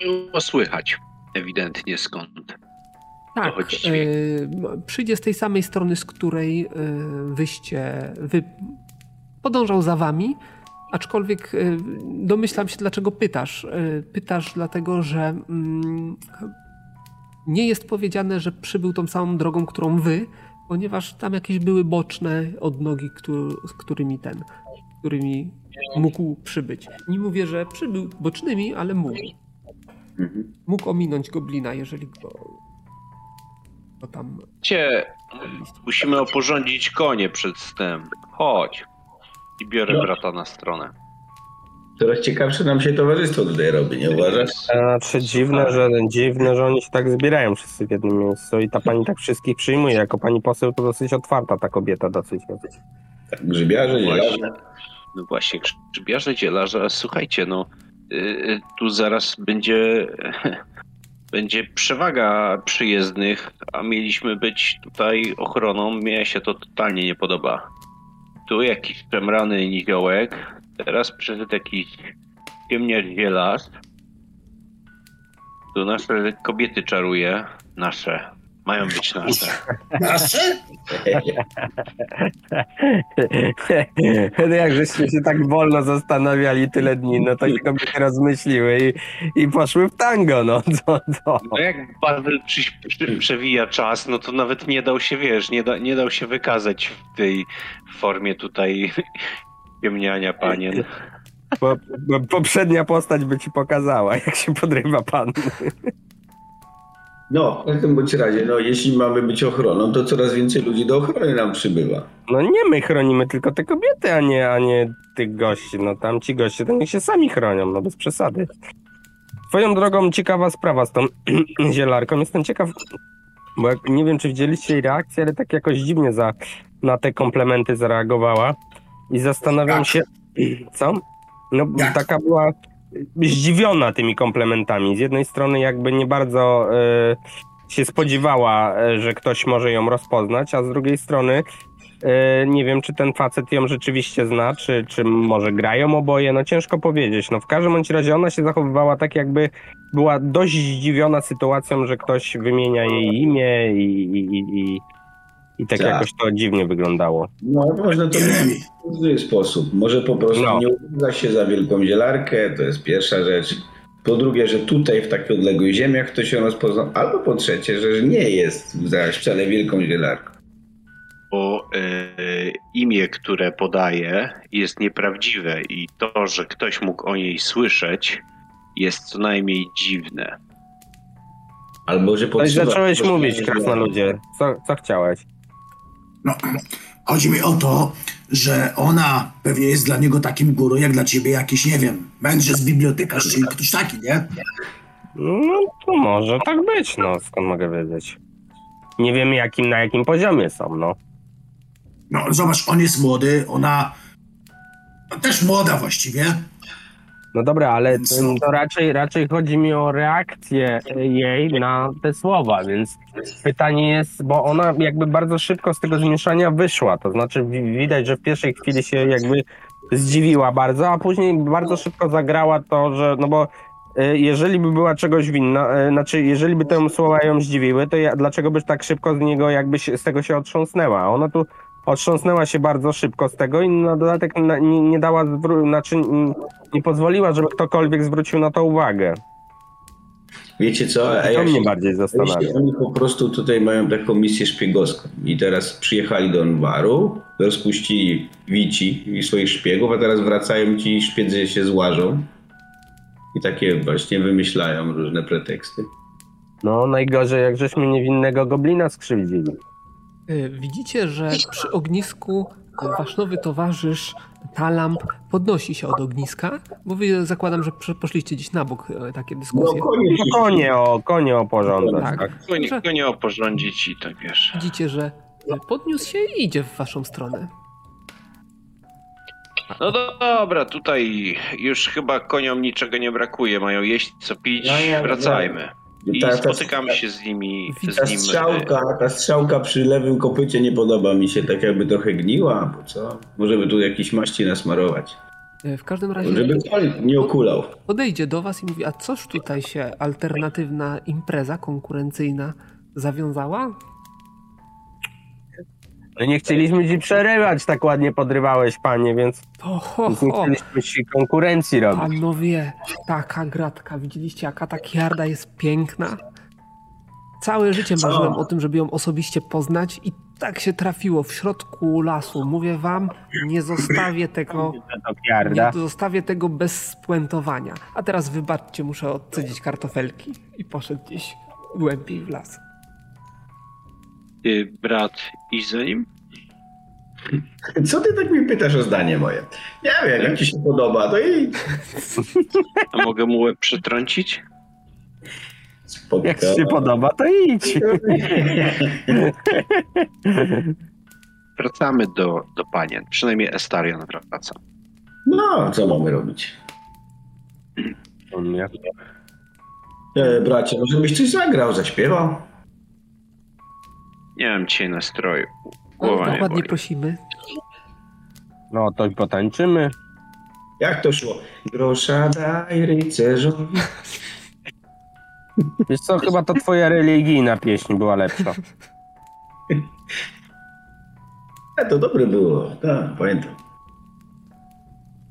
Było słychać ewidentnie skąd. Tak, e, przyjdzie z tej samej strony, z której e, wyście, wy, podążał za wami, aczkolwiek e, domyślam się, dlaczego pytasz. Pytasz dlatego, że mm, nie jest powiedziane, że przybył tą samą drogą, którą wy, ponieważ tam jakieś były boczne odnogi, z którymi ten, którymi mógł przybyć. Nie mówię, że przybył bocznymi, ale mógł. Mhm. Mógł ominąć goblina, jeżeli go, go tam... Cię, musimy oporządzić konie przed snem. Chodź. I biorę brata na stronę. Coraz ciekawsze nam się towarzystwo tutaj robi, nie uważasz? Znaczy dziwne, że dziwne, że oni się tak zbierają wszyscy w jednym miejscu i ta pani tak wszystkich przyjmuje. Jako pani poseł to dosyć otwarta ta kobieta dosyć. Tak, grzybiarze, Właśnie. zielarze. No właśnie, grzybiarze, dzielarze, słuchajcie, no tu zaraz będzie będzie przewaga przyjezdnych, a mieliśmy być tutaj ochroną. Mnie się to totalnie nie podoba. Tu jakiś przemrany niziołek, teraz przyszedł jakiś ciemniarz zielarz. Tu nasze kobiety czaruje. Nasze. Mają być nasze. Nasze? No jak żeśmy się tak wolno zastanawiali tyle dni, no to się kobiety rozmyśliły i, i poszły w tango, no to, to. No jak Paweł przewija czas, no to nawet nie dał się, wiesz, nie, da, nie dał się wykazać w tej formie tutaj ciemniania panien. Po, po, poprzednia postać by ci pokazała, jak się podrywa pan. No, w każdym bądź razie, no jeśli mamy być ochroną, to coraz więcej ludzi do ochrony nam przybywa. No nie my chronimy tylko te kobiety, a nie, a nie tych gości. No tam ci goście to niech się sami chronią, no bez przesady. Swoją drogą ciekawa sprawa z tą zielarką. Jestem ciekaw, bo jak, nie wiem czy widzieliście jej reakcję, ale tak jakoś dziwnie za, na te komplementy zareagowała. I zastanawiam Jak? się, co? No Jak? taka była zdziwiona tymi komplementami. Z jednej strony jakby nie bardzo e, się spodziewała, e, że ktoś może ją rozpoznać, a z drugiej strony e, nie wiem, czy ten facet ją rzeczywiście zna, czy, czy może grają oboje, no ciężko powiedzieć. No w każdym bądź razie ona się zachowywała tak jakby była dość zdziwiona sytuacją, że ktoś wymienia jej imię i, i, i, i, i tak, Tak. jakoś to dziwnie wyglądało. No, można to Jeremy. w różny sposób. Może po prostu No. nie uważa się za wielką zielarkę, to jest pierwsza rzecz. Po drugie, że tutaj w tak odległych ziemiach ktoś ją rozpoznał. Albo po trzecie, że nie jest zaś wcale wielką zielarką. Bo y, imię, które podaje, jest nieprawdziwe i to, że ktoś mógł o niej słyszeć, jest co najmniej dziwne. Albo, że Coś podszywa- zacząłeś mówić, krasnoludzie. Co, co chciałeś? No, chodzi mi o to, że ona pewnie jest dla niego takim guru, jak dla ciebie jakiś, nie wiem, mędrzec, bibliotekarz, czy ktoś taki, nie? No to może tak być, no skąd mogę wiedzieć. Nie wiemy jakim, na jakim poziomie są, no. No, zobacz, on jest młody, ona no, też młoda właściwie. No dobra, ale to, no. to raczej, raczej chodzi mi o reakcję jej na te słowa, więc pytanie jest, bo ona jakby bardzo szybko z tego zmieszania wyszła, to znaczy wi- widać, że w pierwszej chwili się jakby zdziwiła bardzo, a później bardzo szybko zagrała to, że no bo e, jeżeli by była czegoś winna, e, znaczy jeżeli by te słowa ją zdziwiły, to ja, dlaczego byś tak szybko z niego jakby się, z tego się otrząsnęła? Ona tu otrząsnęła się bardzo szybko z tego i na dodatek na, nie, nie dała, znaczy nie pozwoliła, żeby ktokolwiek zwrócił na to uwagę. Wiecie co? A To jak mnie się, bardziej zastanawia. oni po prostu tutaj mają taką misję szpiegowską i teraz przyjechali do Anwaru, rozpuścili wici i swoich szpiegów, a teraz wracają ci szpiedzy się złażą i takie właśnie wymyślają różne preteksty. No najgorzej, jak żeśmy niewinnego goblina skrzywdzili. Y, Widzicie, że przy ognisku y, wasz nowy towarzysz Talamp podnosi się od ogniska, bo wy zakładam, że poszliście gdzieś na bok y, takie No dyskusje. konie No konie o, konie oporządzać, Tak. tak. Konie, konie oporządzić i tak wiesz. Widzicie, że podniósł się i idzie w waszą stronę. No dobra, tutaj już chyba koniom niczego nie brakuje, mają jeść co pić, No nie, wracajmy. I Ta- ta- spotykamy się z nimi. Ta Z nim, strzałka, ta strzałka przy lewym kopycie nie podoba mi się, tak jakby trochę gniła, bo co? Może by tu jakieś maści nasmarować. Y, W każdym razie Żeby nie okulał. podejdzie do was i mówi, a coż tutaj się alternatywna impreza konkurencyjna zawiązała? No nie chcieliśmy ci przerywać, tak ładnie podrywałeś, panie, więc To ho, więc nie ho, chcieliśmy ci konkurencji robić. panowie, taka gratka, widzieliście jaka ta kiarda jest piękna? Całe życie marzyłem o tym, żeby ją osobiście poznać i tak się trafiło w środku lasu. Mówię wam, nie zostawię tego, nie zostawię tego bez spuentowania. A teraz wybaczcie, muszę odcedzić kartofelki. I poszedł gdzieś głębiej w las. Ty, brat, i za nim? Co ty tak mi pytasz o zdanie moje? Nie wiem, jak ci się podoba, to i A mogę mu łeb przytrącić? spoko. Jak ci się podoba, to idź. Wracamy do, do panien. Przynajmniej Estarion wraca. No, co mamy robić? Nie. E, bracie, może byś coś zagrał, zaśpiewał? Nie mam dzisiaj nastroju. No, Głowa dokładnie boli. prosimy. No to potańczymy. Jak to szło? Grosza daj rycerzowi. Wiesz co, chyba to twoja religijna pieśń była lepsza. E, to dobre było, tak, pamiętam.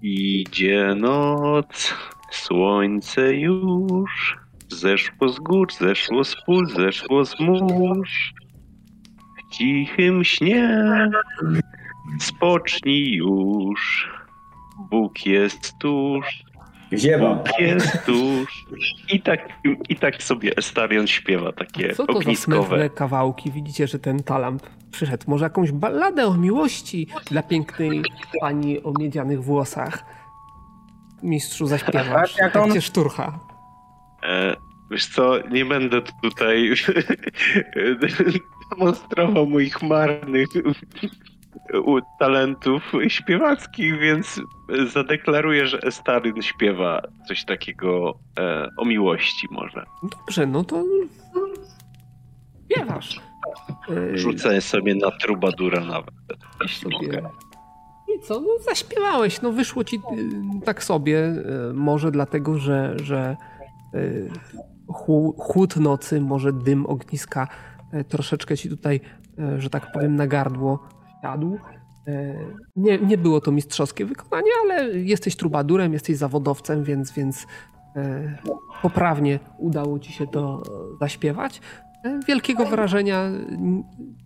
Idzie noc, słońce już. Zeszło z gór, zeszło z pól, zeszło z mórz. W cichym śnie spocznij już. Bóg jest tuż, Ziewa. Bóg jest tuż. I tak, I tak sobie Estarion śpiewa takie Co to za ogniskowe. smętne kawałki? Widzicie, że ten talamp przyszedł. Może jakąś balladę o miłości dla pięknej pani o miedzianych włosach. Mistrzu zaśpiewasz. Tak, jak Tak on? cię szturcha. E, wiesz co, nie będę tutaj demonstrował moich marnych talentów śpiewackich, więc zadeklaruję, że Estaryn śpiewa coś takiego e, o miłości może. Dobrze, no to śpiewasz. Rzucę sobie na trubadura nawet. jeśli sobie. mogę. I co? No zaśpiewałeś. No wyszło ci y, tak sobie. y, może dlatego, że, że y, chłód nocy, może dym ogniska troszeczkę ci tutaj, y, że tak powiem, na gardło siadł. Y, Nie, nie było to mistrzowskie wykonanie, ale jesteś trubadurem, jesteś zawodowcem, więc, więc poprawnie udało ci się to zaśpiewać. Wielkiego wrażenia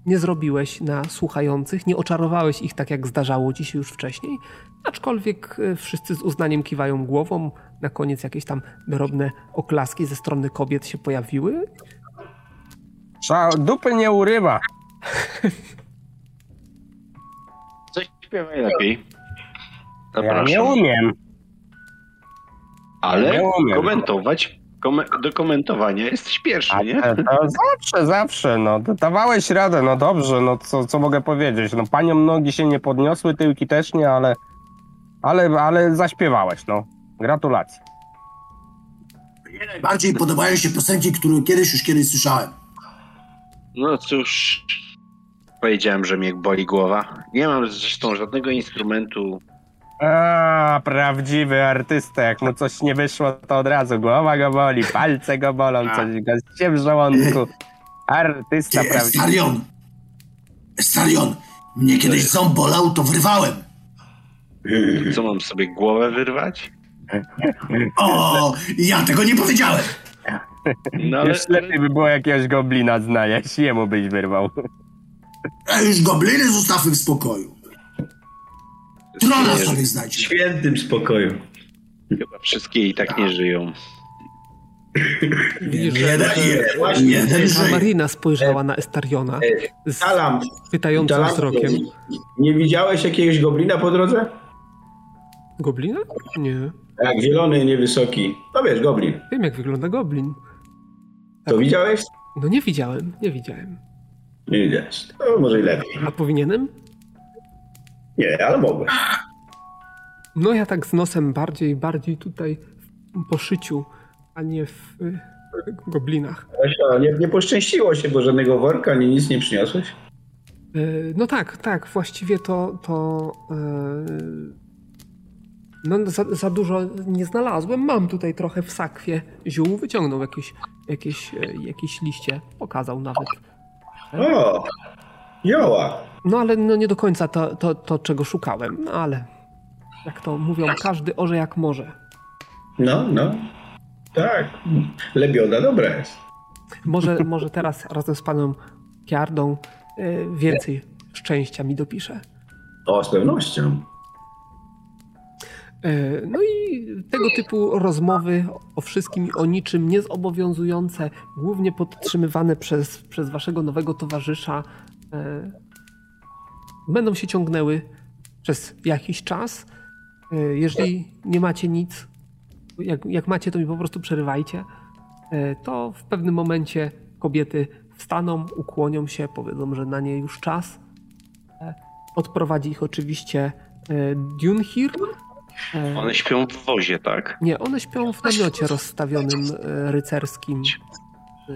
nie zrobiłeś na słuchających, nie oczarowałeś ich tak, jak zdarzało ci się już wcześniej, aczkolwiek wszyscy z uznaniem kiwają głową. Na koniec jakieś tam drobne oklaski ze strony kobiet się pojawiły. Trzeba dupy nie urywa. Coś śpiewaj lepiej. Ja nie umiem. Ale nie umiem. komentować, kome, do komentowania jesteś pierwszy, A nie? to, zawsze, zawsze, no. Dawałeś radę, no dobrze, no co, co mogę powiedzieć? No paniom nogi się nie podniosły, tyłki też nie, ale, ale, ale zaśpiewałeś, no. Gratulacje. Mnie najbardziej podobają się piosenki, które kiedyś już kiedyś słyszałem. No cóż, powiedziałem, że mnie boli głowa. Nie mam zresztą żadnego instrumentu. A, prawdziwy artysta, jak mu coś nie wyszło, to od razu głowa go boli, palce go bolą, coś go się w żołądku. Artysta Ty, prawdziwy. Estarion! Estarion! Mnie kiedyś ząb bolał, to wrywałem. Co mam sobie głowę wyrwać? O, ja tego nie powiedziałem. No ale, Już lepiej by było jakiegoś goblina znaleźć, jemu byś wyrwał. A już gobliny zostawmy w spokoju. Trona sobie W znajdzie. świętym spokoju. chyba wszystkie i tak nie żyją. Widzisz, że, że, jeden. Marina spojrzała na Estariona z Talam, pytającym talam, wzrokiem. nie widziałeś jakiegoś goblina po drodze? Goblina? Nie. Jak zielony, niewysoki. No wiesz, goblin. Wiem, jak wygląda goblin. To widziałeś? No nie widziałem, nie widziałem. Nie widziałeś. To może i lepiej. A powinienem? Nie, ale mogłeś. No ja tak z nosem bardziej, bardziej tutaj w poszyciu, a nie w goblinach. Kasia, Nie, nie poszczęściło się, bo żadnego worka ani nic nie przyniosłeś? Y, No tak, tak, właściwie to, to y, no za, za dużo nie znalazłem. Mam tutaj trochę w sakwie ziół, wyciągnął jakieś, jakieś, y, jakieś liście, pokazał nawet. O! Joła! No ale no nie do końca to, to, to czego szukałem, no ale jak to mówią, każdy orze jak może. No, no. Tak. Lebioda dobra jest. Może, może teraz razem z panem Kiardą e, więcej szczęścia mi dopisze. O, z pewnością. E, No i tego typu rozmowy o wszystkim o niczym niezobowiązujące, głównie podtrzymywane przez, przez waszego nowego towarzysza, e, będą się ciągnęły przez jakiś czas. E, Jeżeli nie macie nic, jak, jak macie, to mi po prostu przerywajcie, to w pewnym momencie kobiety wstaną, ukłonią się, powiedzą, że na nie już czas. Odprowadzi ich oczywiście Dunhir. E, One śpią w wozie, tak? nie, one śpią w namiocie rozstawionym e, rycerskim. E,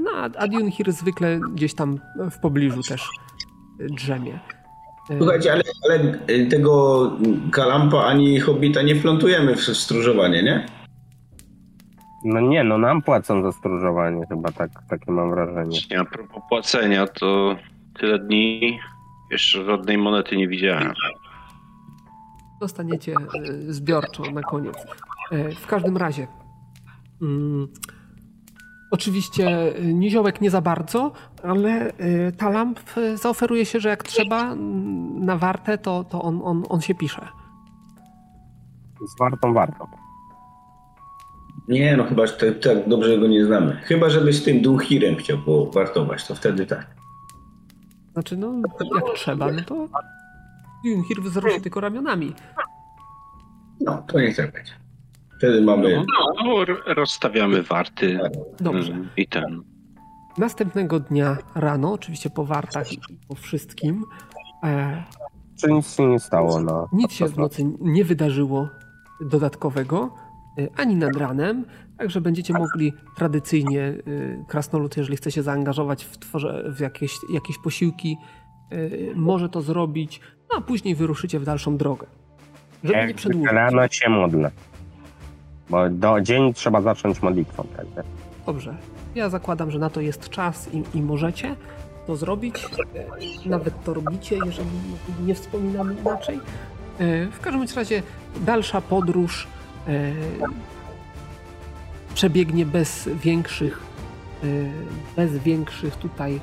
No, a a Dunhir zwykle gdzieś tam w pobliżu też drzemie. Słuchajcie, ale, ale tego kalampa ani hobbita nie wplątujemy w stróżowanie, nie? No nie, no nam płacą za stróżowanie chyba, tak, takie mam wrażenie. A propos płacenia, to tyle dni jeszcze żadnej monety nie widziałem. Dostaniecie e, zbiorczo na koniec. E, W każdym razie. mm, Oczywiście e, niziołek nie za bardzo, ale Talamp zaoferuje się, że jak trzeba na wartę, to, to on, on, on się pisze. Z wartą warto. Nie, no chyba że tak, tak dobrze go nie znamy. Chyba, żeby z tym Dunhirem chciał powartować, to wtedy tak. Znaczy, no, jak trzeba, no to Junhir wzruszy tylko ramionami. No, to niech tak będzie. Wtedy mamy... No, no, r- rozstawiamy warty Dobrze. mm, i ten. Następnego dnia rano, oczywiście po wartach i po wszystkim, e, Czy nic się nie stało, no. nic się w nocy nie wydarzyło dodatkowego, e, ani nad ranem, także będziecie mogli tradycyjnie, e, krasnolud, jeżeli chce się zaangażować w, tworze, w jakieś, jakieś posiłki, e, może to zrobić, no a później wyruszycie w dalszą drogę. Żeby nie Jak przedłużyć. rano się modlę. Bo do dzień trzeba zacząć modlitwą. Tak? Dobrze. Ja zakładam, że na to jest czas i, i możecie to zrobić. E, Nawet to robicie, jeżeli nie wspominam inaczej. E, W każdym razie dalsza podróż e, przebiegnie bez większych, bez większych tutaj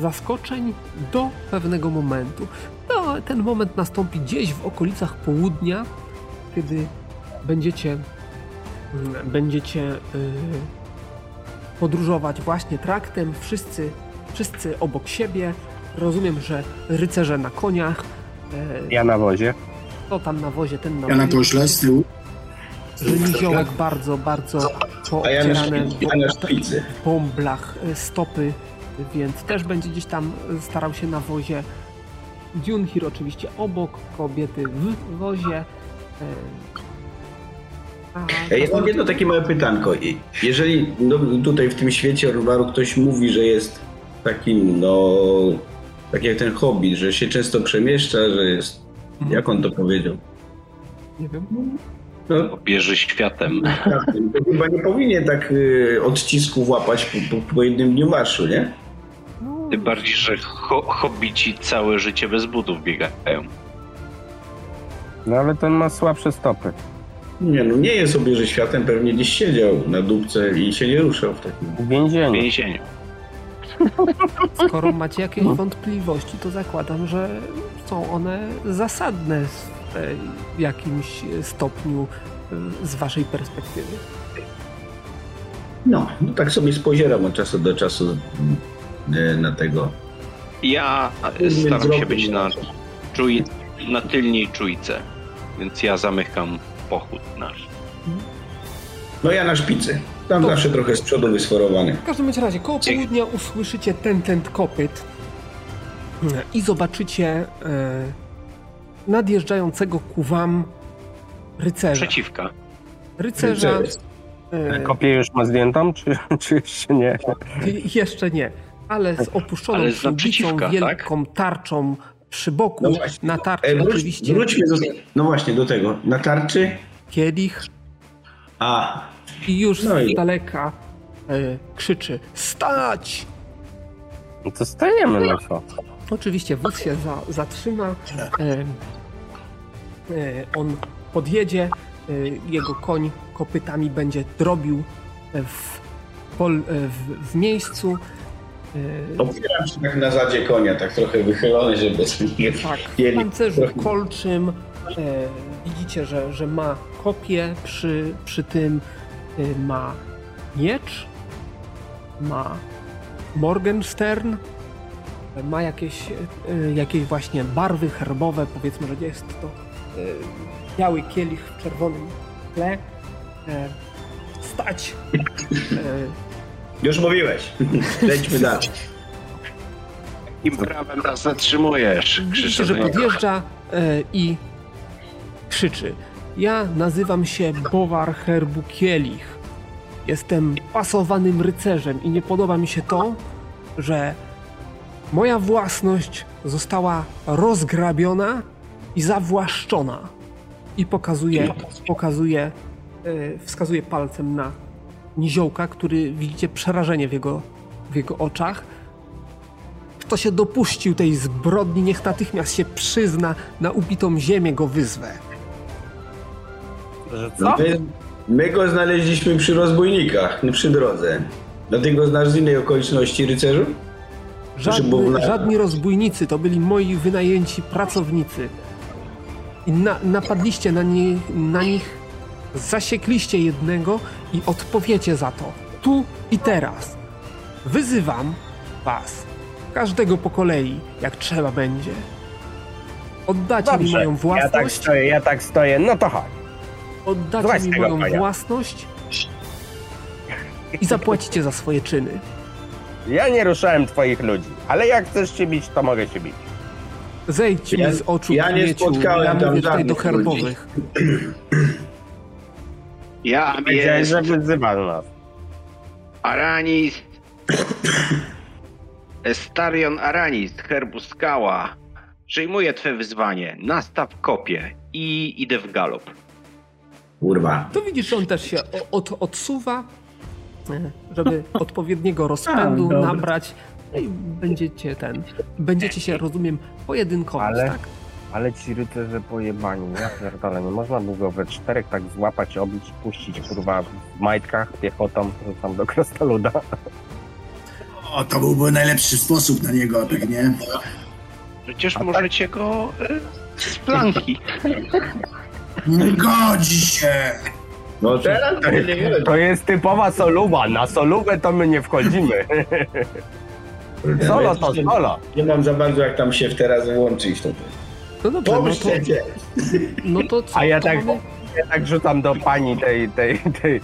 zaskoczeń do pewnego momentu. No, ten moment nastąpi gdzieś w okolicach południa, kiedy będziecie mm, będziecie y, podróżować właśnie traktem, wszyscy, wszyscy obok siebie. Rozumiem, że rycerze na koniach, e, Ja na wozie. to tam na wozie, ten na Ja na wozie, koźle z tyłu. bardzo, bardzo A ja w bąblach e, stopy, więc też będzie gdzieś tam starał się na wozie. Dunhir oczywiście obok, kobiety w wozie. e, a Ja mam jedno takie małe pytanko. Jeżeli no, tutaj w tym świecie Orwaru ktoś mówi, że jest takim, no, tak jak ten hobbit, że się często przemieszcza, że jest, jak on to powiedział? Nie wiem. No, Bierze światem. tak, to chyba nie powinien tak y, odcisków łapać po, po, po jednym dniu marszu, nie? Tym bardziej, że ho hobbici całe życie bez butów biegają. No ale ten ma słabsze stopy. Nie, no nie jest obierze światem, pewnie gdzieś siedział na dupce i się nie ruszał w takim. W W więzieniu. więzieniu. Skoro macie jakieś wątpliwości, to zakładam, że są one zasadne w e, jakimś stopniu e, z waszej perspektywy. No, no tak sobie spozieram od czasu do czasu na tego. Ja staram się być na, czuj, na tylniej czujce, więc ja zamykam pochód nasz. No ja na szpicy. Tam To- zawsze trochę z przodu wysforowany. W każdym razie, koło południa usłyszycie ten tent kopyt i zobaczycie e, nadjeżdżającego ku wam rycerza. Przeciwka. Rycerza Rycerz. e, Kopię już ma zdjętą, czy, czy jeszcze nie? jeszcze nie, ale z opuszczoną Ale z przyłbicą, naprzeciwka, wielką tarczą przy boku. No właśnie. Na tarczy E, wróć, oczywiście wróćmy do, no właśnie do tego. Na tarczy? kielich A, i już No z i- daleka e, krzyczy stać! No to stajemy, no co? Oczywiście wóz się za, zatrzyma. E, on podjedzie y, jego koń kopytami będzie drobił w, pol, w, w miejscu. Y, Opieram się tak na zadzie konia, tak trochę wychylony, żeby nie Tak, w pancerzu kolczym e, widzicie, że, że ma kopię przy, przy tym, e, ma miecz, ma Morgenstern, e, ma jakieś, e, jakieś właśnie barwy herbowe, powiedzmy, że jest to e, biały kielich w czerwonym tle. E, stać! Już mówiłeś. Lećmy dalej. Jakim prawem nas zatrzymujesz? Widzicie, że podjeżdża e, i krzyczy. Ja nazywam się Bowar Herbu Kielich. Jestem pasowanym rycerzem i nie podoba mi się to, że moja własność została rozgrabiona i zawłaszczona. I pokazuje, pokazuje, e, wskazuje palcem na niziołka, który widzicie przerażenie w jego, w jego oczach kto się dopuścił tej zbrodni, niech natychmiast się przyzna, na ubitą ziemię go wyzwę. Że co? My, my go znaleźliśmy przy rozbójnikach, nie przy drodze. Dlatego znasz z innej okoliczności rycerzu? Żadni, na- żadni rozbójnicy, to byli moi wynajęci pracownicy. I na, napadliście na, nie, na nich, zasiekliście jednego i odpowiecie za to. Tu i teraz. Wyzywam was, każdego po kolei, jak trzeba będzie. Oddacie mi Dobrze, moją ja tak własność. stoję, ja tak stoję, no to chodź. Oddacie mi moją własność i zapłacicie za swoje czyny. Ja nie ruszałem twoich ludzi, ale jak chcesz się bić, to mogę się bić. Zejdź Ja- mi z oczu ja nie spotkałem ja tam tutaj do herbowych. Ja Powiedziałeś, jest że wyzywasz nas. Aranis. Estarion Aranis, herbu skała. Przyjmuję twe wyzwanie. Nastaw kopię i idę w galop. Kurwa. To widzisz, on też się od, odsuwa, e, żeby odpowiedniego rozpędu A, nabrać. No i będziecie ten. Będziecie się, rozumiem, pojedynkować, Ale- tak? Ale ci rycerze pojebani, ja pierdolę, nie można by go we czterech tak złapać, obić, puścić, kurwa, w majtkach, piechotą, tam do krasnoluda. O, to byłby najlepszy sposób na niego, pewnie. Przecież możecie go e, z flanki. Nie godzi się! No teraz to nie wiem. To jest typowa soluba, na solubę to my nie wchodzimy. Solo to solo. Nie mam za bardzo jak tam się w teraz włączyć. To No dobrze, no to, no to co? A ja to tak, mamy- ja tak rzucam do pani tej, tej, tej.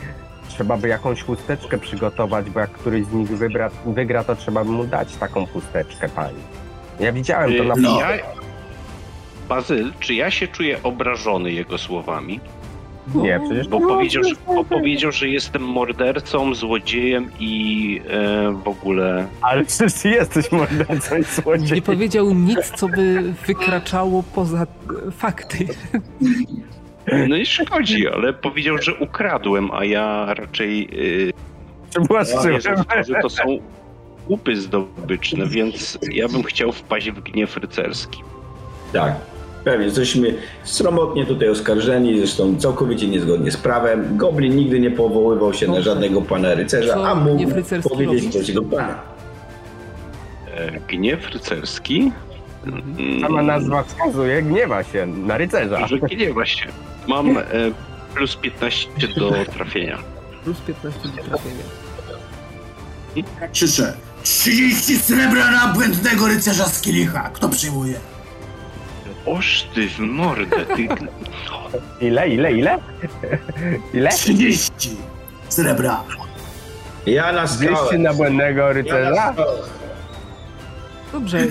Trzeba by jakąś chusteczkę przygotować, bo jak któryś z nich wybra, wygra, to trzeba by mu dać taką chusteczkę pani. Ja widziałem to na Y, No. Ja... Bazyl, czy ja się czuję obrażony jego słowami? No, Nie, przecież Bo no, powiedział, że, bo powiedział, że jestem mordercą, złodziejem i e, w ogóle. Ale przecież ty jesteś mordercą i Nie złodziejem. powiedział nic, co by wykraczało poza fakty. No i szkodzi, ale powiedział, że ukradłem, a ja raczej Czy była e, to, że to są łupy zdobyczne, więc ja bym chciał wpaść w gniew rycerski. Tak. Pewnie, jesteśmy sromotnie tutaj oskarżeni, zresztą całkowicie niezgodnie z prawem. Goblin nigdy nie powoływał się na żadnego pana rycerza, Co a mógł powiedzieć do pana. E, gniew rycerski? Sama nazwa wskazuje, gniewa się na rycerza. Że gniewa się. Mam e, plus 15 do trafienia. Plus 15 do trafienia. Krzyczę. 30 srebra na błędnego rycerza z kielicha. Kto przyjmuje? Oż ty w mordę, ty... Ile, ile, ile? Ile? 30 srebra. Ja na 200 skałę. na błędnego Ja na rycerza? skałę. Dobrze.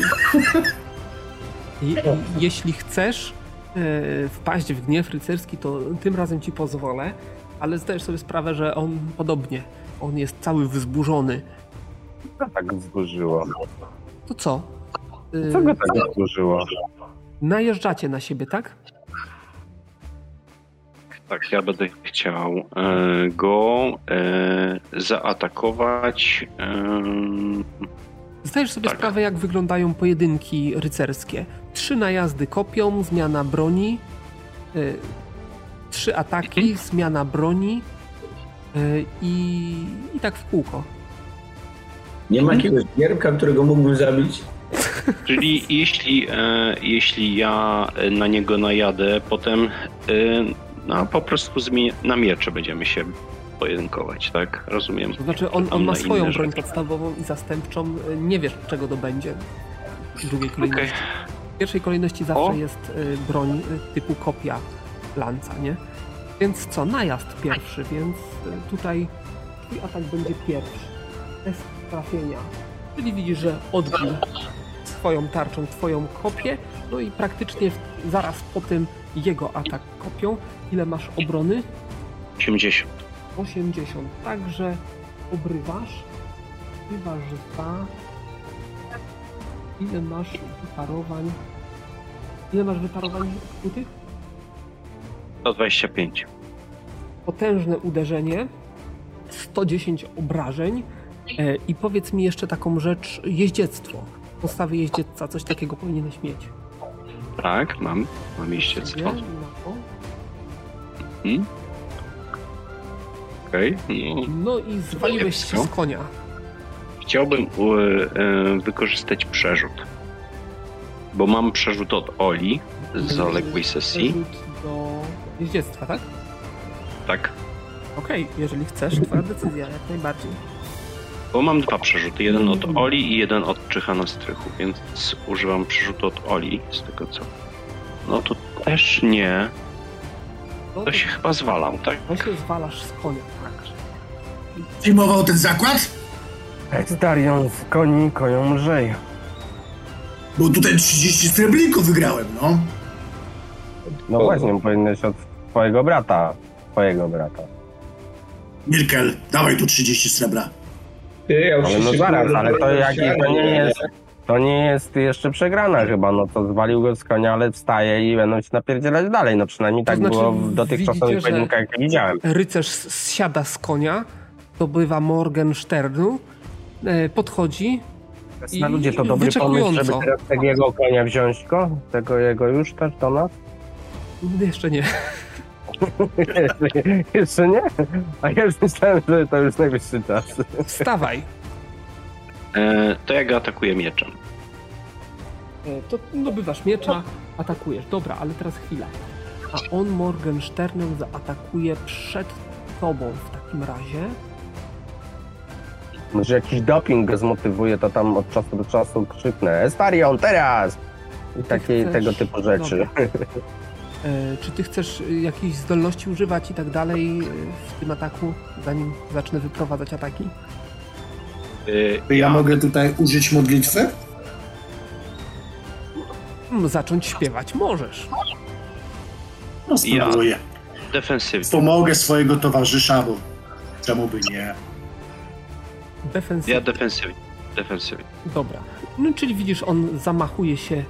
Je, jeśli chcesz e, wpaść w gniew rycerski, to tym razem ci pozwolę, ale zdajesz sobie sprawę, że on podobnie. On jest cały wzburzony. Co tak wzburzyło? To co? E, Co go tak wzburzyło? Najeżdżacie na siebie, tak? Tak, ja będę chciał e, go e, zaatakować. E, Zdajesz sobie Tak. sprawę, jak wyglądają pojedynki rycerskie. Trzy najazdy kopią, zmiana broni. y, trzy ataki, zmiana broni y, i, i tak w kółko. Nie ma jakiegoś gierka, którego mógłbym zabić? Czyli jeśli, e, jeśli ja e, na niego najadę, potem e, no, po prostu na miecze będziemy się pojedynkować, tak? Rozumiem. To znaczy on, on ma swoją broń rzeczy. podstawową i zastępczą. y, Nie wiesz, czego to będzie w drugiej kolejności. Okej. W pierwszej kolejności zawsze O. jest y, broń y, typu kopia lanca, nie? Więc co, najazd pierwszy, więc tutaj twój atak będzie pierwszy. Test trafienia. Czyli widzisz, że odbił swoją tarczą twoją kopię, no i praktycznie zaraz po tym jego atak kopią. Ile masz obrony? 80. 80. Także obrywasz. Obrywasz dwa. Ile masz wyparowań? Ile masz wyparowań kutych? 125. Potężne uderzenie. 110 obrażeń. E, I powiedz mi jeszcze taką rzecz. Jeździectwo. Postawy jeździecca, coś takiego powinieneś mieć. Tak, mam. Mam jeździectwo. Hmm? Okej. No, No i zwaliłeś się z konia. chciałbym e, wykorzystać przerzut. Bo mam przerzut od Oli z zaległej sesji. Przerzut do jeździectwa, tak? Tak. Okej, jeżeli chcesz, twoja decyzja, jak najbardziej. Bo mam dwa przerzuty. Jeden od Oli i jeden od Czycha na strychu, więc używam przerzutu od Oli, z tego co. No to też nie. To się chyba zwalam, tak? To się zwalasz z konia, tak. Filmował ten zakład? Ekstarion z koni koją lżej. Bo tutaj 30 srebrników wygrałem, no. No właśnie, powinieneś od twojego brata. Twojego brata. Mirkel, dawaj tu 30 srebra. Ty, ja już Ale no ale to, jak, to nie jest. To nie jest jeszcze przegrana chyba, no to zwalił go z konia, ale wstaje i będą się napierdzielać dalej. No przynajmniej To tak znaczy, było w dotychczasowych pojedynkach, jak widziałem. Rycerz zsiada z konia, to bywa Morgensternu, e, podchodzi. I Na ludzie to dobry pomysł, żeby teraz tego jego konia wziąć go? Tego jego już też do nas? Jeszcze nie. Jeszcze nie? A ja już myślałem, że to już najwyższy czas. Wstawaj. E, to ja go atakuję mieczem. E, To dobywasz miecza, atakujesz. Dobra, ale teraz chwila. A on Morgensternem zaatakuje przed tobą w takim razie. Może jakiś doping go zmotywuje, to tam od czasu do czasu krzyknę Estarion, teraz! I takie, chcesz- tego typu rzeczy. Dobra. E, Czy ty chcesz y, jakiejś zdolności używać i tak dalej y, w tym ataku, zanim zacznę wyprowadzać ataki? E, Ja mogę tutaj użyć modlitwy? Hmm, Zacząć śpiewać możesz. No spróbuję. defensywnie. Pomogę swojego towarzysza, bo czemu by nie? Defensywnie. Ja defensywnie. Defensywnie. Dobra. No czyli widzisz, on zamachuje się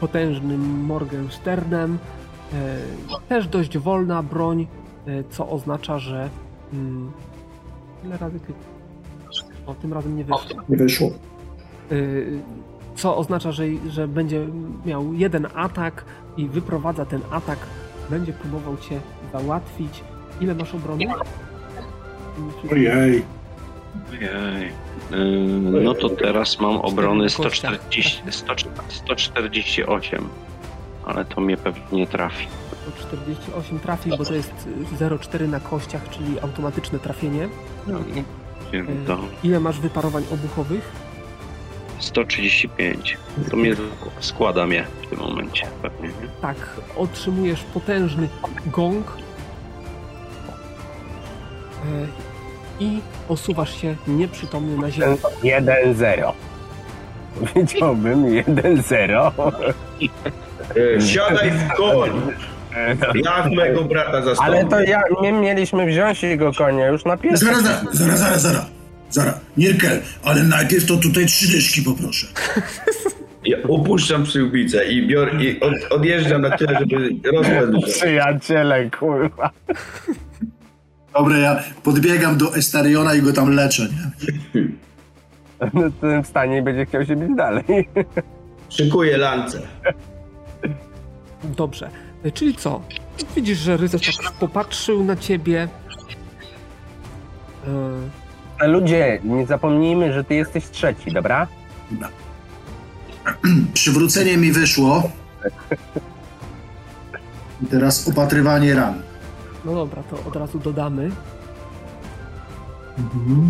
potężnym Morgensternem. E, też dość wolna broń, e, co oznacza, że. Mm, ile razy ty? O, tym razem nie wyszło. Nie wyszło. E, co oznacza, że, że będzie miał jeden atak i wyprowadza ten atak. Będzie próbował cię załatwić. Ile masz obrony? Ojej. Ojej. No to teraz mam obrony 140, 100, 148. Ale to mnie pewnie nie trafi. To 48 trafi, bo to jest y, 0,4 na kościach, czyli automatyczne trafienie. No, Y, to Ile masz wyparowań obuchowych? 135. To mnie składa mnie w tym momencie pewnie. Nie? Tak, otrzymujesz potężny gong e, i osuwasz się nieprzytomny na ziemię. 1-0. Wiedziałbym 1-0. E, Siadaj w koń! Ja mojego brata zastąpię. Ale to ja, my mieliśmy wziąć jego konia już na pierwszy. Zaraz, zaraz, zaraz, zaraz, zaraz. Ale najpierw to tutaj trzy dyszki poproszę. Ja opuszczam przyłbicę i biorę i od, odjeżdżam na tyle, żeby rozpędzić. Przyjaciele, kurwa. Dobra, ja podbiegam do Estariona i go tam leczę, nie? No, w tym stanie i będzie chciał się bić dalej. Szykuję lance. Dobrze. E, Czyli co? Widzisz, że rycerz tak popatrzył na ciebie. E, ludzie, nie zapomnijmy, że ty jesteś trzeci, dobra? Przywrócenie mi wyszło. I teraz opatrywanie ran. No dobra, to od razu dodamy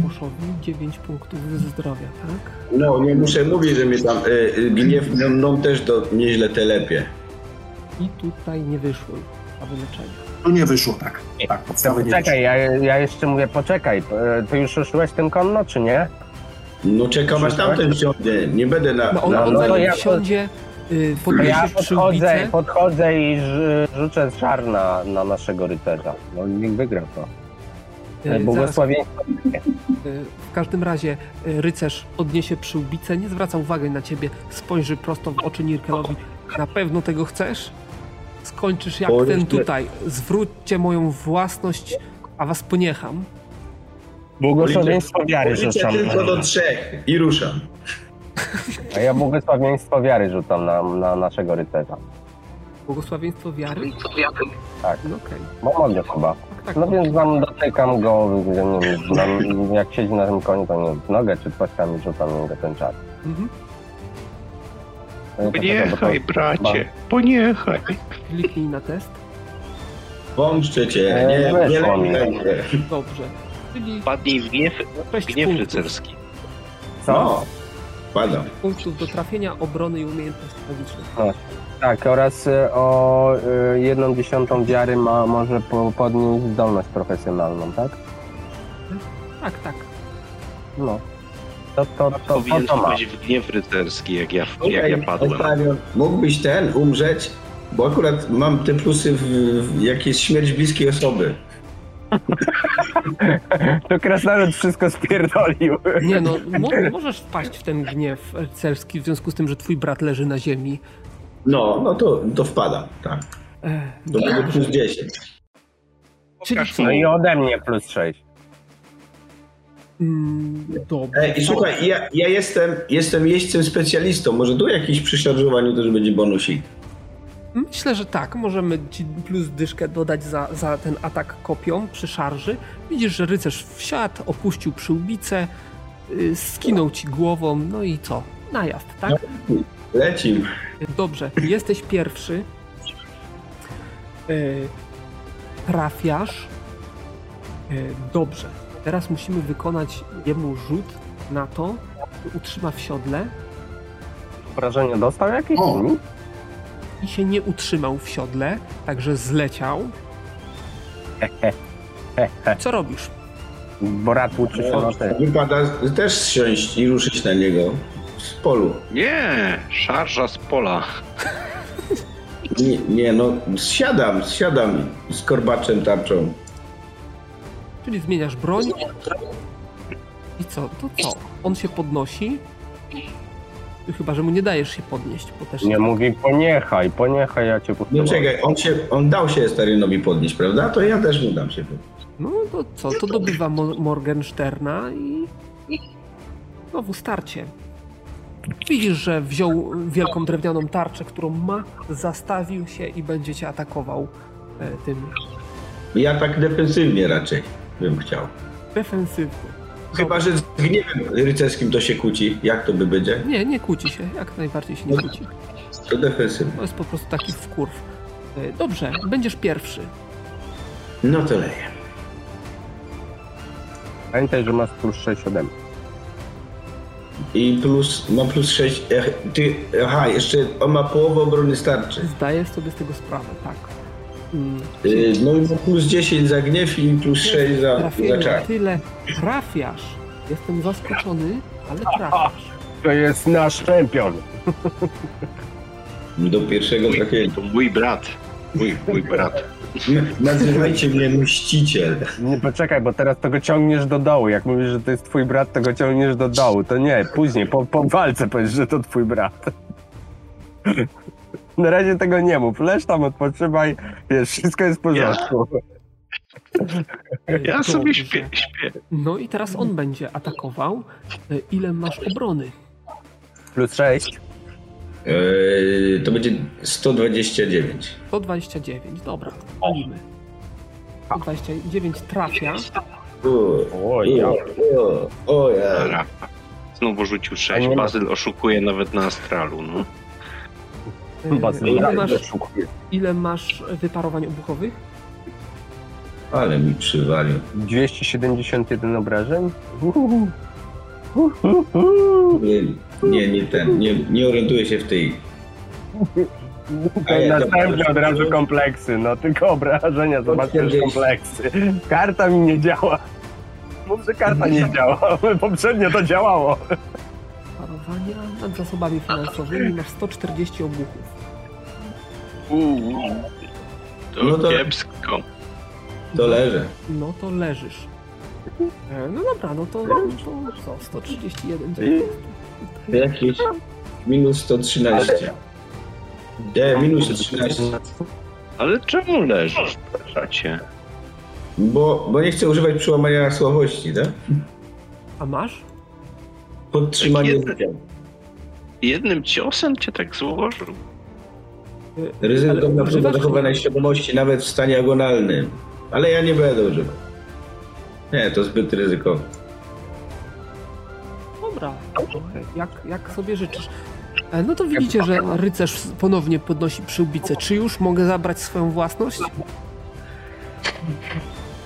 Muszowi 9 punktów zdrowia, tak? No, nie muszę mówić, że mnie tam y, y, gniew mną też to nieźle telepie. I tutaj nie wyszło a wyleczenia. Tu nie wyszło tak. Tak, podstawy nie. Czekaj, ja, ja jeszcze mówię, poczekaj, e, ty już ruszyłeś tym konno, czy nie? No czekam aż tamten wsiądzie. Nie będę na... No on, na on no zanim ja- wsiądzie, y, ja podchodzę, podchodzę i rzucę żar na, na naszego rycerza. No niech wygra to. y, zaraz, Błogosławieństwo. y, W każdym razie rycerz odniesie przyłbicę, nie zwraca uwagi na ciebie, spojrzy prosto w oczy Nirkelowi. Na pewno tego chcesz? Skończysz jak ten tutaj. Zwróćcie moją własność, a was poniecham. Błogosławieństwo wiary rzucam. tylko do trzech i ruszam. A ja błogosławieństwo wiary rzucam na, na naszego rycerza. Błogosławieństwo wiary? Tak. No okej. Bo mogę chyba. Tak, tak. No więc tam dotykam go, nie wiem, jak siedzi na tym koniu, to nie wiem, w nogę czy coś tam i rzucam niego ten czar. Mhm. Poniechaj, bracie, poniechaj. Kliknij na test. Pomszczę cię. E, Nie, nie lepiej. Dobrze. Czyli Padnij w gniew, 6 gniew rycerski. Co? No, padam. punktów do trafienia, obrony i umiejętności magicznych. Tak, oraz y, o y, jedną dziesiątą wiary ma, może po, podnieść zdolność profesjonalną, tak? Tak, tak. No. To, to, to, to, Powinien to ma. w gniew rycerski, jak ja, jak ja padłem. Ostawiam. Mógłbyś ten umrzeć, bo akurat mam te plusy w, w jak jest śmierć bliskiej osoby. To krasnolud wszystko spierdolił. Nie no, mo możesz wpaść w ten gniew rycerski w związku z tym, że twój brat leży na ziemi. No, no to, to wpadam, tak. To będzie plus 10. Czyli Pokaż co? No i ode mnie plus 6. Mm, dobrze. Ej, i słuchaj, ja, ja jestem, jestem jeźdźcem specjalistą. Może tu jakiś przy szarżowaniu też będzie bonusik. Myślę, że tak. Możemy ci plus dyszkę dodać za, za ten atak kopią przy szarży. Widzisz, że rycerz wsiadł, opuścił przyłbicę, y, skinął ci głową, no i co? Najazd, tak? Lecim. Dobrze, jesteś pierwszy. Y, trafiasz. Y, dobrze. Teraz musimy wykonać jemu rzut na to, że utrzyma w siodle Obrażenie dostał jakieś? O. Nie? i się nie utrzymał w siodle, także zleciał. Co robisz? Bo rat uczy się na te. Wypada też zsiąść i ruszyć na niego z polu. Nie, szarża z pola. Nie, nie no, zsiadam, zsiadam z korbaczem tarczą. Czyli zmieniasz broń. I co? To co? On się podnosi. Chyba, że mu nie dajesz się podnieść, bo też. Nie mówi poniechaj, poniechaj, ja cię puszczę. No czekaj, on, się, on dał się Starynowi podnieść, prawda? To ja też mu dam się podnieść. No to co? To dobywa Mo- Morgensterna i. Znowu starcie. Widzisz, że wziął wielką drewnianą tarczę, którą ma, zastawił się i będzie cię atakował e, tym Ja tak defensywnie raczej bym chciał. defensywnie. Chyba, że z gniewem rycerskim to się kłóci. Jak to by będzie? Nie, nie kłóci się, jak najbardziej się nie kłóci. To defensywnie. To jest po prostu taki wkurw. E, Dobrze, będziesz pierwszy. No to leję. Pamiętaj, że masz plus 6 ode mnie. I plus, ma plus 6. Ty, aha, jeszcze on ma połowę obrony starczy. Zdaję sobie z tego sprawę, tak. Yy, no i ma plus 10 za gniew i plus 6 za, za Trafienia czar. tyle. Trafiasz. Jestem zaskoczony, ale trafiasz. To jest nasz czempion. Do pierwszego Mój, trafienia. to mój brat. Mój, mój brat. Nazywajcie mnie mściciel. Nie, poczekaj, bo teraz to go ciągniesz do dołu. Jak mówisz, że to jest twój brat, to go ciągniesz do dołu. To nie, później, po, po walce powiesz, że to twój brat. Na razie tego nie mów. Leż tam, odpoczywaj. Wiesz, wszystko jest w porządku. E, Ja sobie śpię, śpię. No i teraz on będzie atakował. E, Ile masz obrony? Plus 6. Yy, to będzie 129. 129, dobra, palimy. 129 trafia. O, ja. o, ja. Rzucił A 6. nie ma- Bazyl oszukuje nawet na astralu, no. Yy, Bazyl ile, dalej masz, ile masz wyparowań obuchowych? Ale mi przywalił. 271 obrażeń? Nie, nie, nie ten, nie, nie orientuję się w tej... Ja- Następnie od razu kompleksy, no tylko obrażenia, zobaczcie już 40. kompleksy. Karta mi nie działa. Mów, że karta nie działa, poprzednio to działało. Parowania nad zasobami finansowymi masz 140 obuchów. Uuu. To, No to- kiepsko. To leżę. No to leżysz. E, No dobra, no to, to co? 131 dzień. Jakieś minus 113. Nie, minus 113. Ale czemu leżysz, bracie? Bo, bo nie chcę używać przełamania słabości, tak? A masz? Podtrzymanie Tak życia. Jednym ciosem cię tak złożył? Ryzyko na używasz- zachowanej świadomości nawet w stanie agonalnym. Ale ja nie będę używał. Nie, to zbyt ryzykowne. Dobra, jak, jak sobie życzysz. E, No to widzicie, że rycerz ponownie podnosi przyłbicę. Czy już mogę zabrać swoją własność?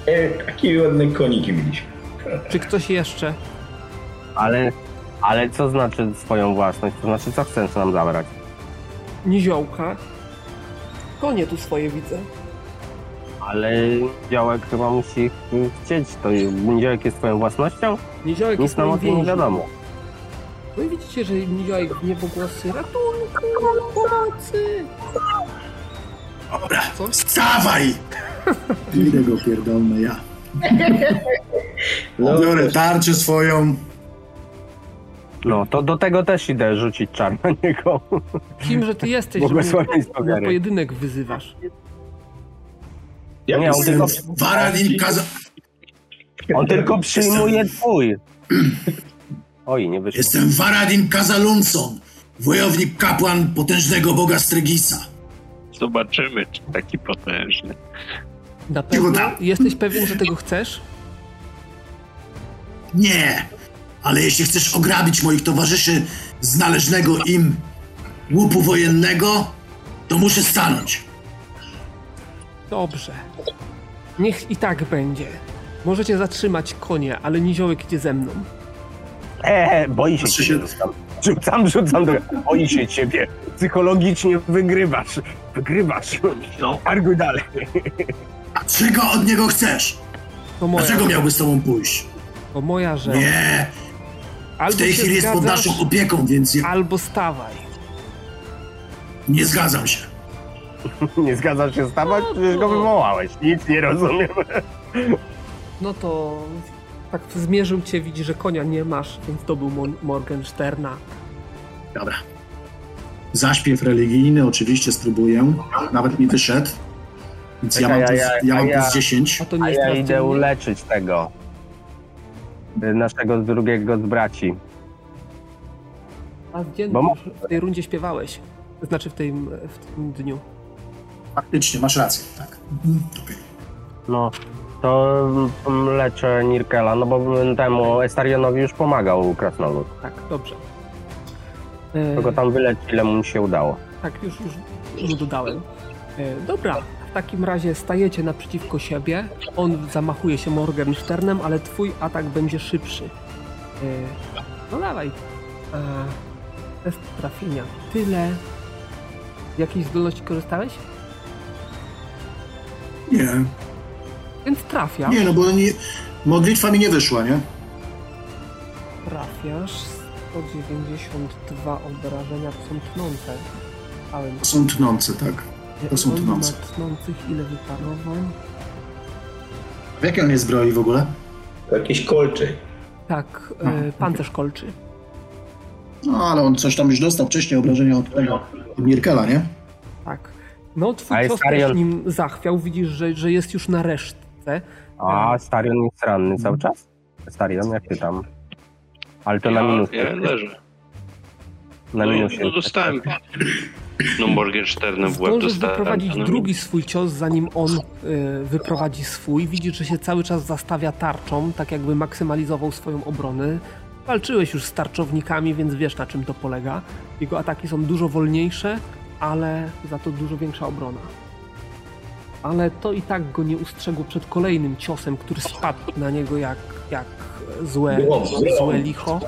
E, takie ładne koniki mieliśmy. Czy ktoś jeszcze? Ale, ale co znaczy swoją własność? To znaczy, co chcesz nam zabrać? Niziołka. Konie tu swoje widzę. Ale działek chyba musi chcieć, to działek jest twoją własnością? Niziołek Nic jest nam o tym nie wiadomo. No i widzicie, że Niziołek w niebogłosy ratunku, pomocy. Dobra, Co? wstawaj! Idę go pierdolę ja. Biorę tarczę swoją. No, to do tego też idę rzucić czar na niego. Kimże ty jesteś, że na pojedynek wyzywasz? ja Nie, on Jestem tylko, Varadin Kaza... on tylko przyjmuje twój. Oj, nie wyszło. Jestem Varadin Kazalunson, wojownik kapłan potężnego boga Strygisa. Zobaczymy, czy taki potężny. Na pewno jesteś pewien, że tego chcesz? Nie, ale jeśli chcesz ograbić moich towarzyszy z należnego im łupu wojennego, to muszę stanąć. Dobrze. Niech i tak będzie. Możecie zatrzymać konie, ale Niziołek idzie ze mną. Eee, boi się ciebie. się- Rzucam, rzucam, Boi się ciebie. Psychologicznie wygrywasz. Wygrywasz. No. Arguj dalej. Czego od niego chcesz? To moja, Dlaczego miałby z tobą pójść? to moja rzecz. Nie, Albo w tej chwili jest pod naszą opieką, więc ja albo stawaj. nie zgadzam się. Nie zgadzasz się stawać? Przecież go wywołałeś. Nic nie rozumiem. No to tak zmierzył cię, widzi, że konia nie masz, więc to był Morgensterna. Dobra. Zaśpiew religijny oczywiście spróbuję. Nawet mi wyszedł. Więc ja Czekaj, mam, plus, ja- ja mam ja- plus 10. A to nie A jest ja idę uleczyć tego. Y, Naszego drugiego z braci. A dziennie Bo już w tej rundzie śpiewałeś. Znaczy w tym, w tym dniu. Faktycznie, masz rację, tak. Mhm. No, to mm, leczę Nirkela, no bo temu Estarionowi już pomagał Krasnolud. Tak, dobrze. Go tam wyleci, ile mu się udało. Tak, już, już mu dodałem. E, dobra, takim razie stajecie naprzeciwko siebie. On zamachuje się Morgensternem, ale twój atak będzie szybszy. E, no dawaj. E, test trafienia. Tyle. Z jakiej zdolności korzystałeś? Nie, Więc trafiasz. nie, no bo nie, modlitwa mi nie wyszła, nie? Trafiasz. 192 obrażenia to są tnące. Ale To są tnące, tak. To są ma tnących ile wyparowań? W jakiej on jest zbroi w ogóle? Jakiś kolczy. Tak, e, pancerz kolczy. No, ale on coś tam już dostał wcześniej obrażenia od tego, od Mirkela, nie? Tak. No, twój A cios też nim zachwiał. Widzisz, że, że jest już na resztce. A Starion jest ranny cały czas? Starion, jak ty tam? Ale to na Ja, minus. ja leżę. Na No, minusie. no dostałem No Morgensternem w łeb Zdążysz dostałem. wyprowadzić no. drugi swój cios, zanim on y, wyprowadzi swój. Widzisz, że się cały czas zastawia tarczą, tak jakby maksymalizował swoją obronę. Walczyłeś już z tarczownikami, więc wiesz na czym to polega. Jego ataki są dużo wolniejsze, ale za to dużo większa obrona. Ale to i tak go nie ustrzegło przed kolejnym ciosem, który spadł na niego jak, jak złe, złe licho.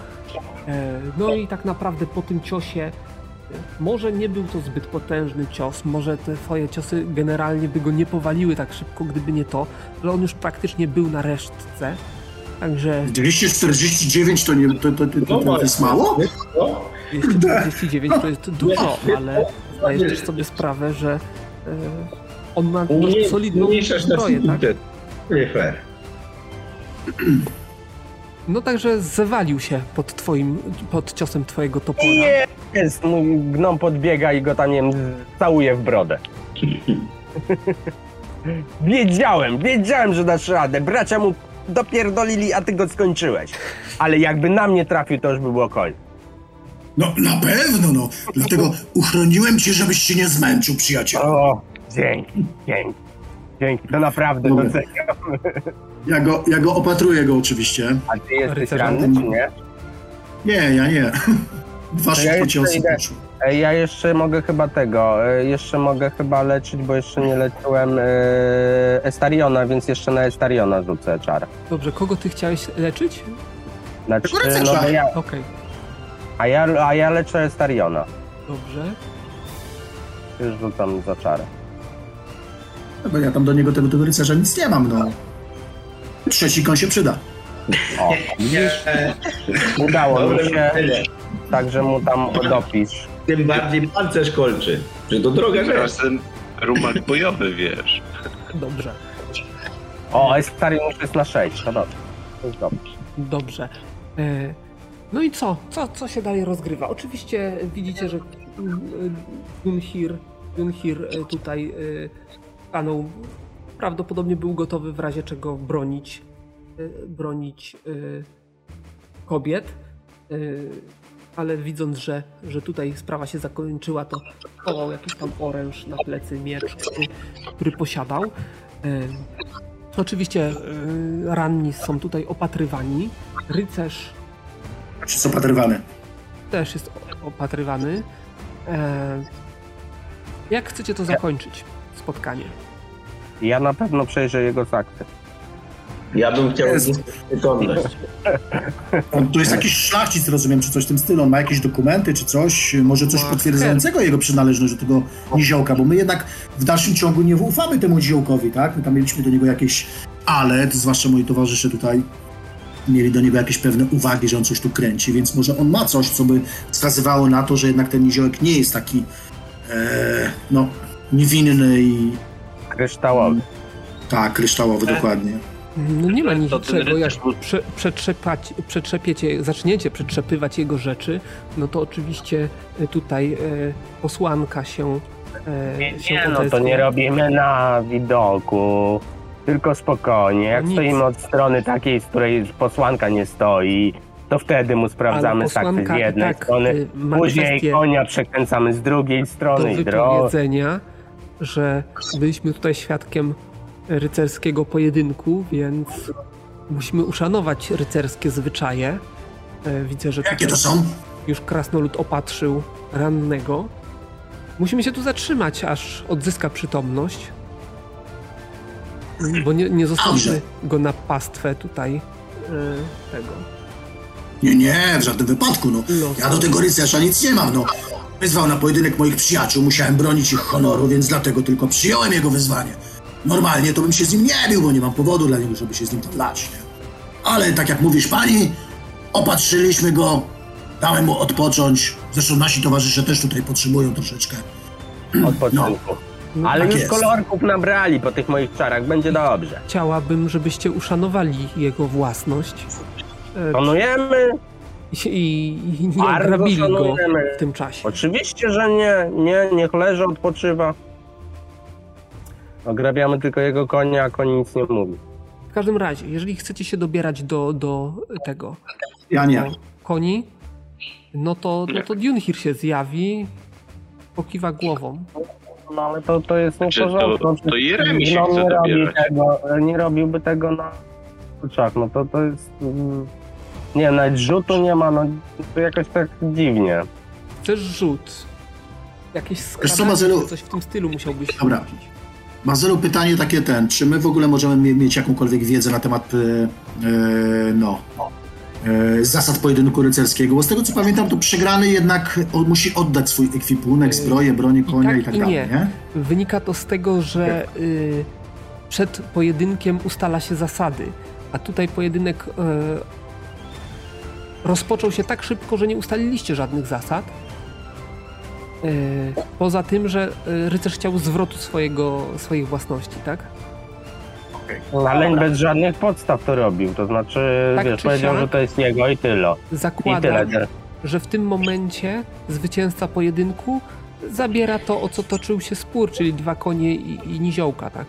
E, No i tak naprawdę po tym ciosie może nie był to zbyt potężny cios, może te twoje ciosy generalnie by go nie powaliły tak szybko, gdyby nie to, że on już praktycznie był na resztce. Także 249 to, nie, to, to, to, to, to jest mało? No, 249 to jest dużo, ale zdajesz też sobie sprawę, że e, on ma dość solidną zbroję, tak? tak? Nie fair. No także zawalił się pod twoim, pod ciosem twojego topora. Jest, mój gnom podbiega i go tam, nie wiem, całuje w brodę. wiedziałem, wiedziałem, że dasz radę. Bracia mu dopierdolili, a ty go skończyłeś. Ale jakby na mnie trafił, to już by było koniec. No na pewno, no. Dlatego uchroniłem cię, żebyś się nie zmęczył, przyjaciel. O, dzięki, dzięki. Dzięki, to naprawdę doceniam. Ja go, ja go opatruję go oczywiście. A ty jesteś ranny, czy nie? Nie, ja nie. Dwa ja szybko jeszcze ciosy Ja jeszcze mogę chyba tego, e, jeszcze mogę chyba leczyć, bo jeszcze nie leczyłem e, Estariona, więc jeszcze na Estariona rzucę czar. Dobrze, kogo ty chciałeś leczyć? Znaczy, no, bo ja, Okej, a, ja, a ja leczę Estariona. dobrze. Już rzucam za czarę. No Bo ja tam do niego tego, tego rycerza nic nie mam, no. Trzeci koń się przyda. O, widzisz? Udało mi się, tyle. także mu tam dopisz. Tym bardziej pancerz kolczy. Że to droga rzecz. Razem rumak bojowy, wiesz. Dobrze, O, Estarion już jest na 6, to dobrze. Jest dobrze. dobrze. No i co? co? Co się dalej rozgrywa? Oczywiście widzicie, że Dunhir, Dunhir e, tutaj e, stanął, prawdopodobnie był gotowy w razie czego bronić, e, bronić e, kobiet, e, ale widząc, że, że tutaj sprawa się zakończyła, to chował jakiś tam oręż na plecy, miecz, który, który posiadał. Oczywiście ranni są tutaj opatrywani. Rycerz Czy jest opatrywany? też jest opatrywany. E, Jak chcecie to zakończyć? Spotkanie. Ja na pewno przejrzę jego sakty. Ja bym chciał przytomność. On tu jest jakiś szlachcic, rozumiem, czy coś w tym stylu. On ma jakieś dokumenty, czy coś, może coś potwierdzającego jego przynależność do tego niziołka, bo my jednak w dalszym ciągu nie ufamy temu niziołkowi, tak? My tam mieliśmy do niego jakieś ale, to zwłaszcza moi towarzysze tutaj mieli do niego jakieś pewne uwagi, że on coś tu kręci, więc może on ma coś, co by wskazywało na to, że jednak ten niziołek nie jest taki, e, no, niewinny i Kryształowy. tak, kryształowy, E. dokładnie. No nie ma ten niczego, jak prze, przetrzepać, przetrzepiecie, zaczniecie przetrzepywać jego rzeczy, no to oczywiście e, tutaj e, posłanka się, e, się Nie, no to nie robimy na widoku. Tylko spokojnie. Jak Nic. stoimy od strony takiej, z której posłanka nie stoi, to wtedy mu sprawdzamy sakty z jednej tak, strony, ma później konia przekręcamy z drugiej do strony i drogę. wypowiedzenia, że byliśmy tutaj świadkiem rycerskiego pojedynku, więc musimy uszanować rycerskie zwyczaje. E, Widzę, że Jakie to są? już krasnolud opatrzył rannego. Musimy się tu zatrzymać, aż odzyska przytomność. Bo nie, nie zostawimy Dobrze. go na pastwę tutaj e, tego. Nie, nie, w żadnym wypadku, no. Losu. Ja do tego rycerza nic nie mam, no. Wyzwał na pojedynek moich przyjaciół, musiałem bronić ich honoru, więc dlatego tylko przyjąłem jego wyzwanie. Normalnie to bym się z nim nie bił, bo nie mam powodu dla niego, żeby się z nim dlać. Ale tak jak mówisz pani, opatrzyliśmy go, dałem mu odpocząć. Zresztą nasi towarzysze też tutaj potrzebują troszeczkę. odpoczynku. No, Ale tak już jest. kolorków nabrali po tych moich czarach, będzie dobrze. Chciałabym, żebyście uszanowali jego własność. E, Szanujemy? i, i nie Bardzo ograbili go w tym czasie. Oczywiście, że nie. Nie, niech leży, odpoczywa. Ograbiamy tylko jego konia, a koń nic nie mówi. W każdym razie, jeżeli chcecie się dobierać do, do tego Ja nie. koni, no to, no to Dunhir się zjawi. Pokiwa głową. No ale to, to jest nie w Czy to- to Jeremi się no, chce nie, robi tego, nie robiłby tego na oczach. No to, to jest... Nie, nawet rzutu nie ma, no to jakoś tak dziwnie. Chcesz rzut. Jakieś co, skradanie, Mazylu? czy coś w tym stylu musiałbyś Dobra. rzucić. Marcelu, pytanie takie ten, czy my w ogóle możemy mie- mieć jakąkolwiek wiedzę na temat e, no, e, zasad pojedynku rycerskiego? Bo z tego co pamiętam, to przegrany jednak on musi oddać swój ekwipunek, zbroję, bronię konia i tak, tak, i dalej, nie. nie? Wynika to z tego, że y, przed pojedynkiem ustala się zasady, a tutaj pojedynek rozpoczął się tak szybko, że nie ustaliliście żadnych zasad. Y, poza tym, że y, rycerz chciał zwrotu swojego, swoich własności, tak? Ale bez żadnych podstaw to robił, to znaczy, Tak wiesz, powiedział, siak. że to jest jego i tyle. I Zakładam, tyle. że w tym momencie zwycięzca pojedynku zabiera to, o co toczył się spór, czyli dwa konie i, i niziołka, tak?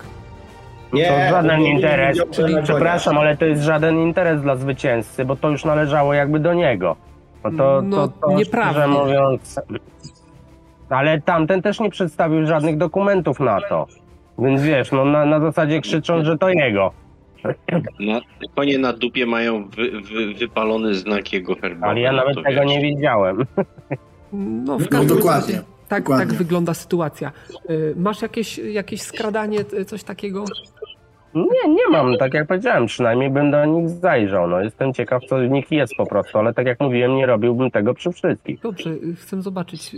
To żaden nie, nie, interes. nie, nie, nie, Przepraszam, ale to jest żaden interes dla zwycięzcy, bo to już należało jakby do niego. No to, No, to, to nieprawda. mówiąc. Ale tamten też nie przedstawił żadnych dokumentów na to. Więc wiesz, no na, na zasadzie krzyczą, że to jego. Na, konie na dupie mają wy, wy, wypalony znak jego herbowy. Ale ja no nawet tego wiesz. nie widziałem. No, w No każdym dokładnie, razie tak, dokładnie. tak wygląda sytuacja. Y, Masz jakieś, jakieś skradanie, y, coś takiego? Nie, nie mam, tak jak powiedziałem, przynajmniej bym do nich zajrzał. No jestem ciekaw, co w nich jest po prostu, ale tak jak mówiłem, nie robiłbym tego przy wszystkich. Dobrze, y, chcę zobaczyć.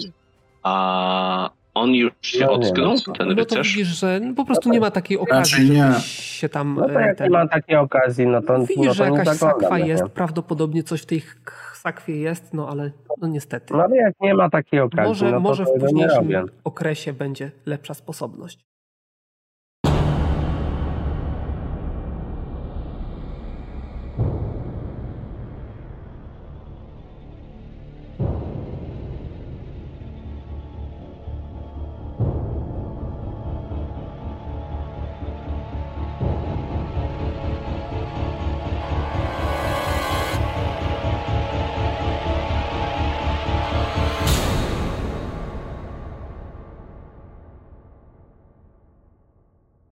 A on już się No nie, ocknął, no. ten No to rycerz? widzisz, że no po prostu nie ma takiej okazji, nie. żebyś się tam... No to y, jak nie ma takiej okazji, no to, Widzisz, no że to nie jakaś sakwa no, jest, nie? prawdopodobnie coś w tej sakwie jest, no ale no niestety. No ale jak nie ma takiej okazji, Może, no to może w nie późniejszym okresie będzie lepsza sposobność.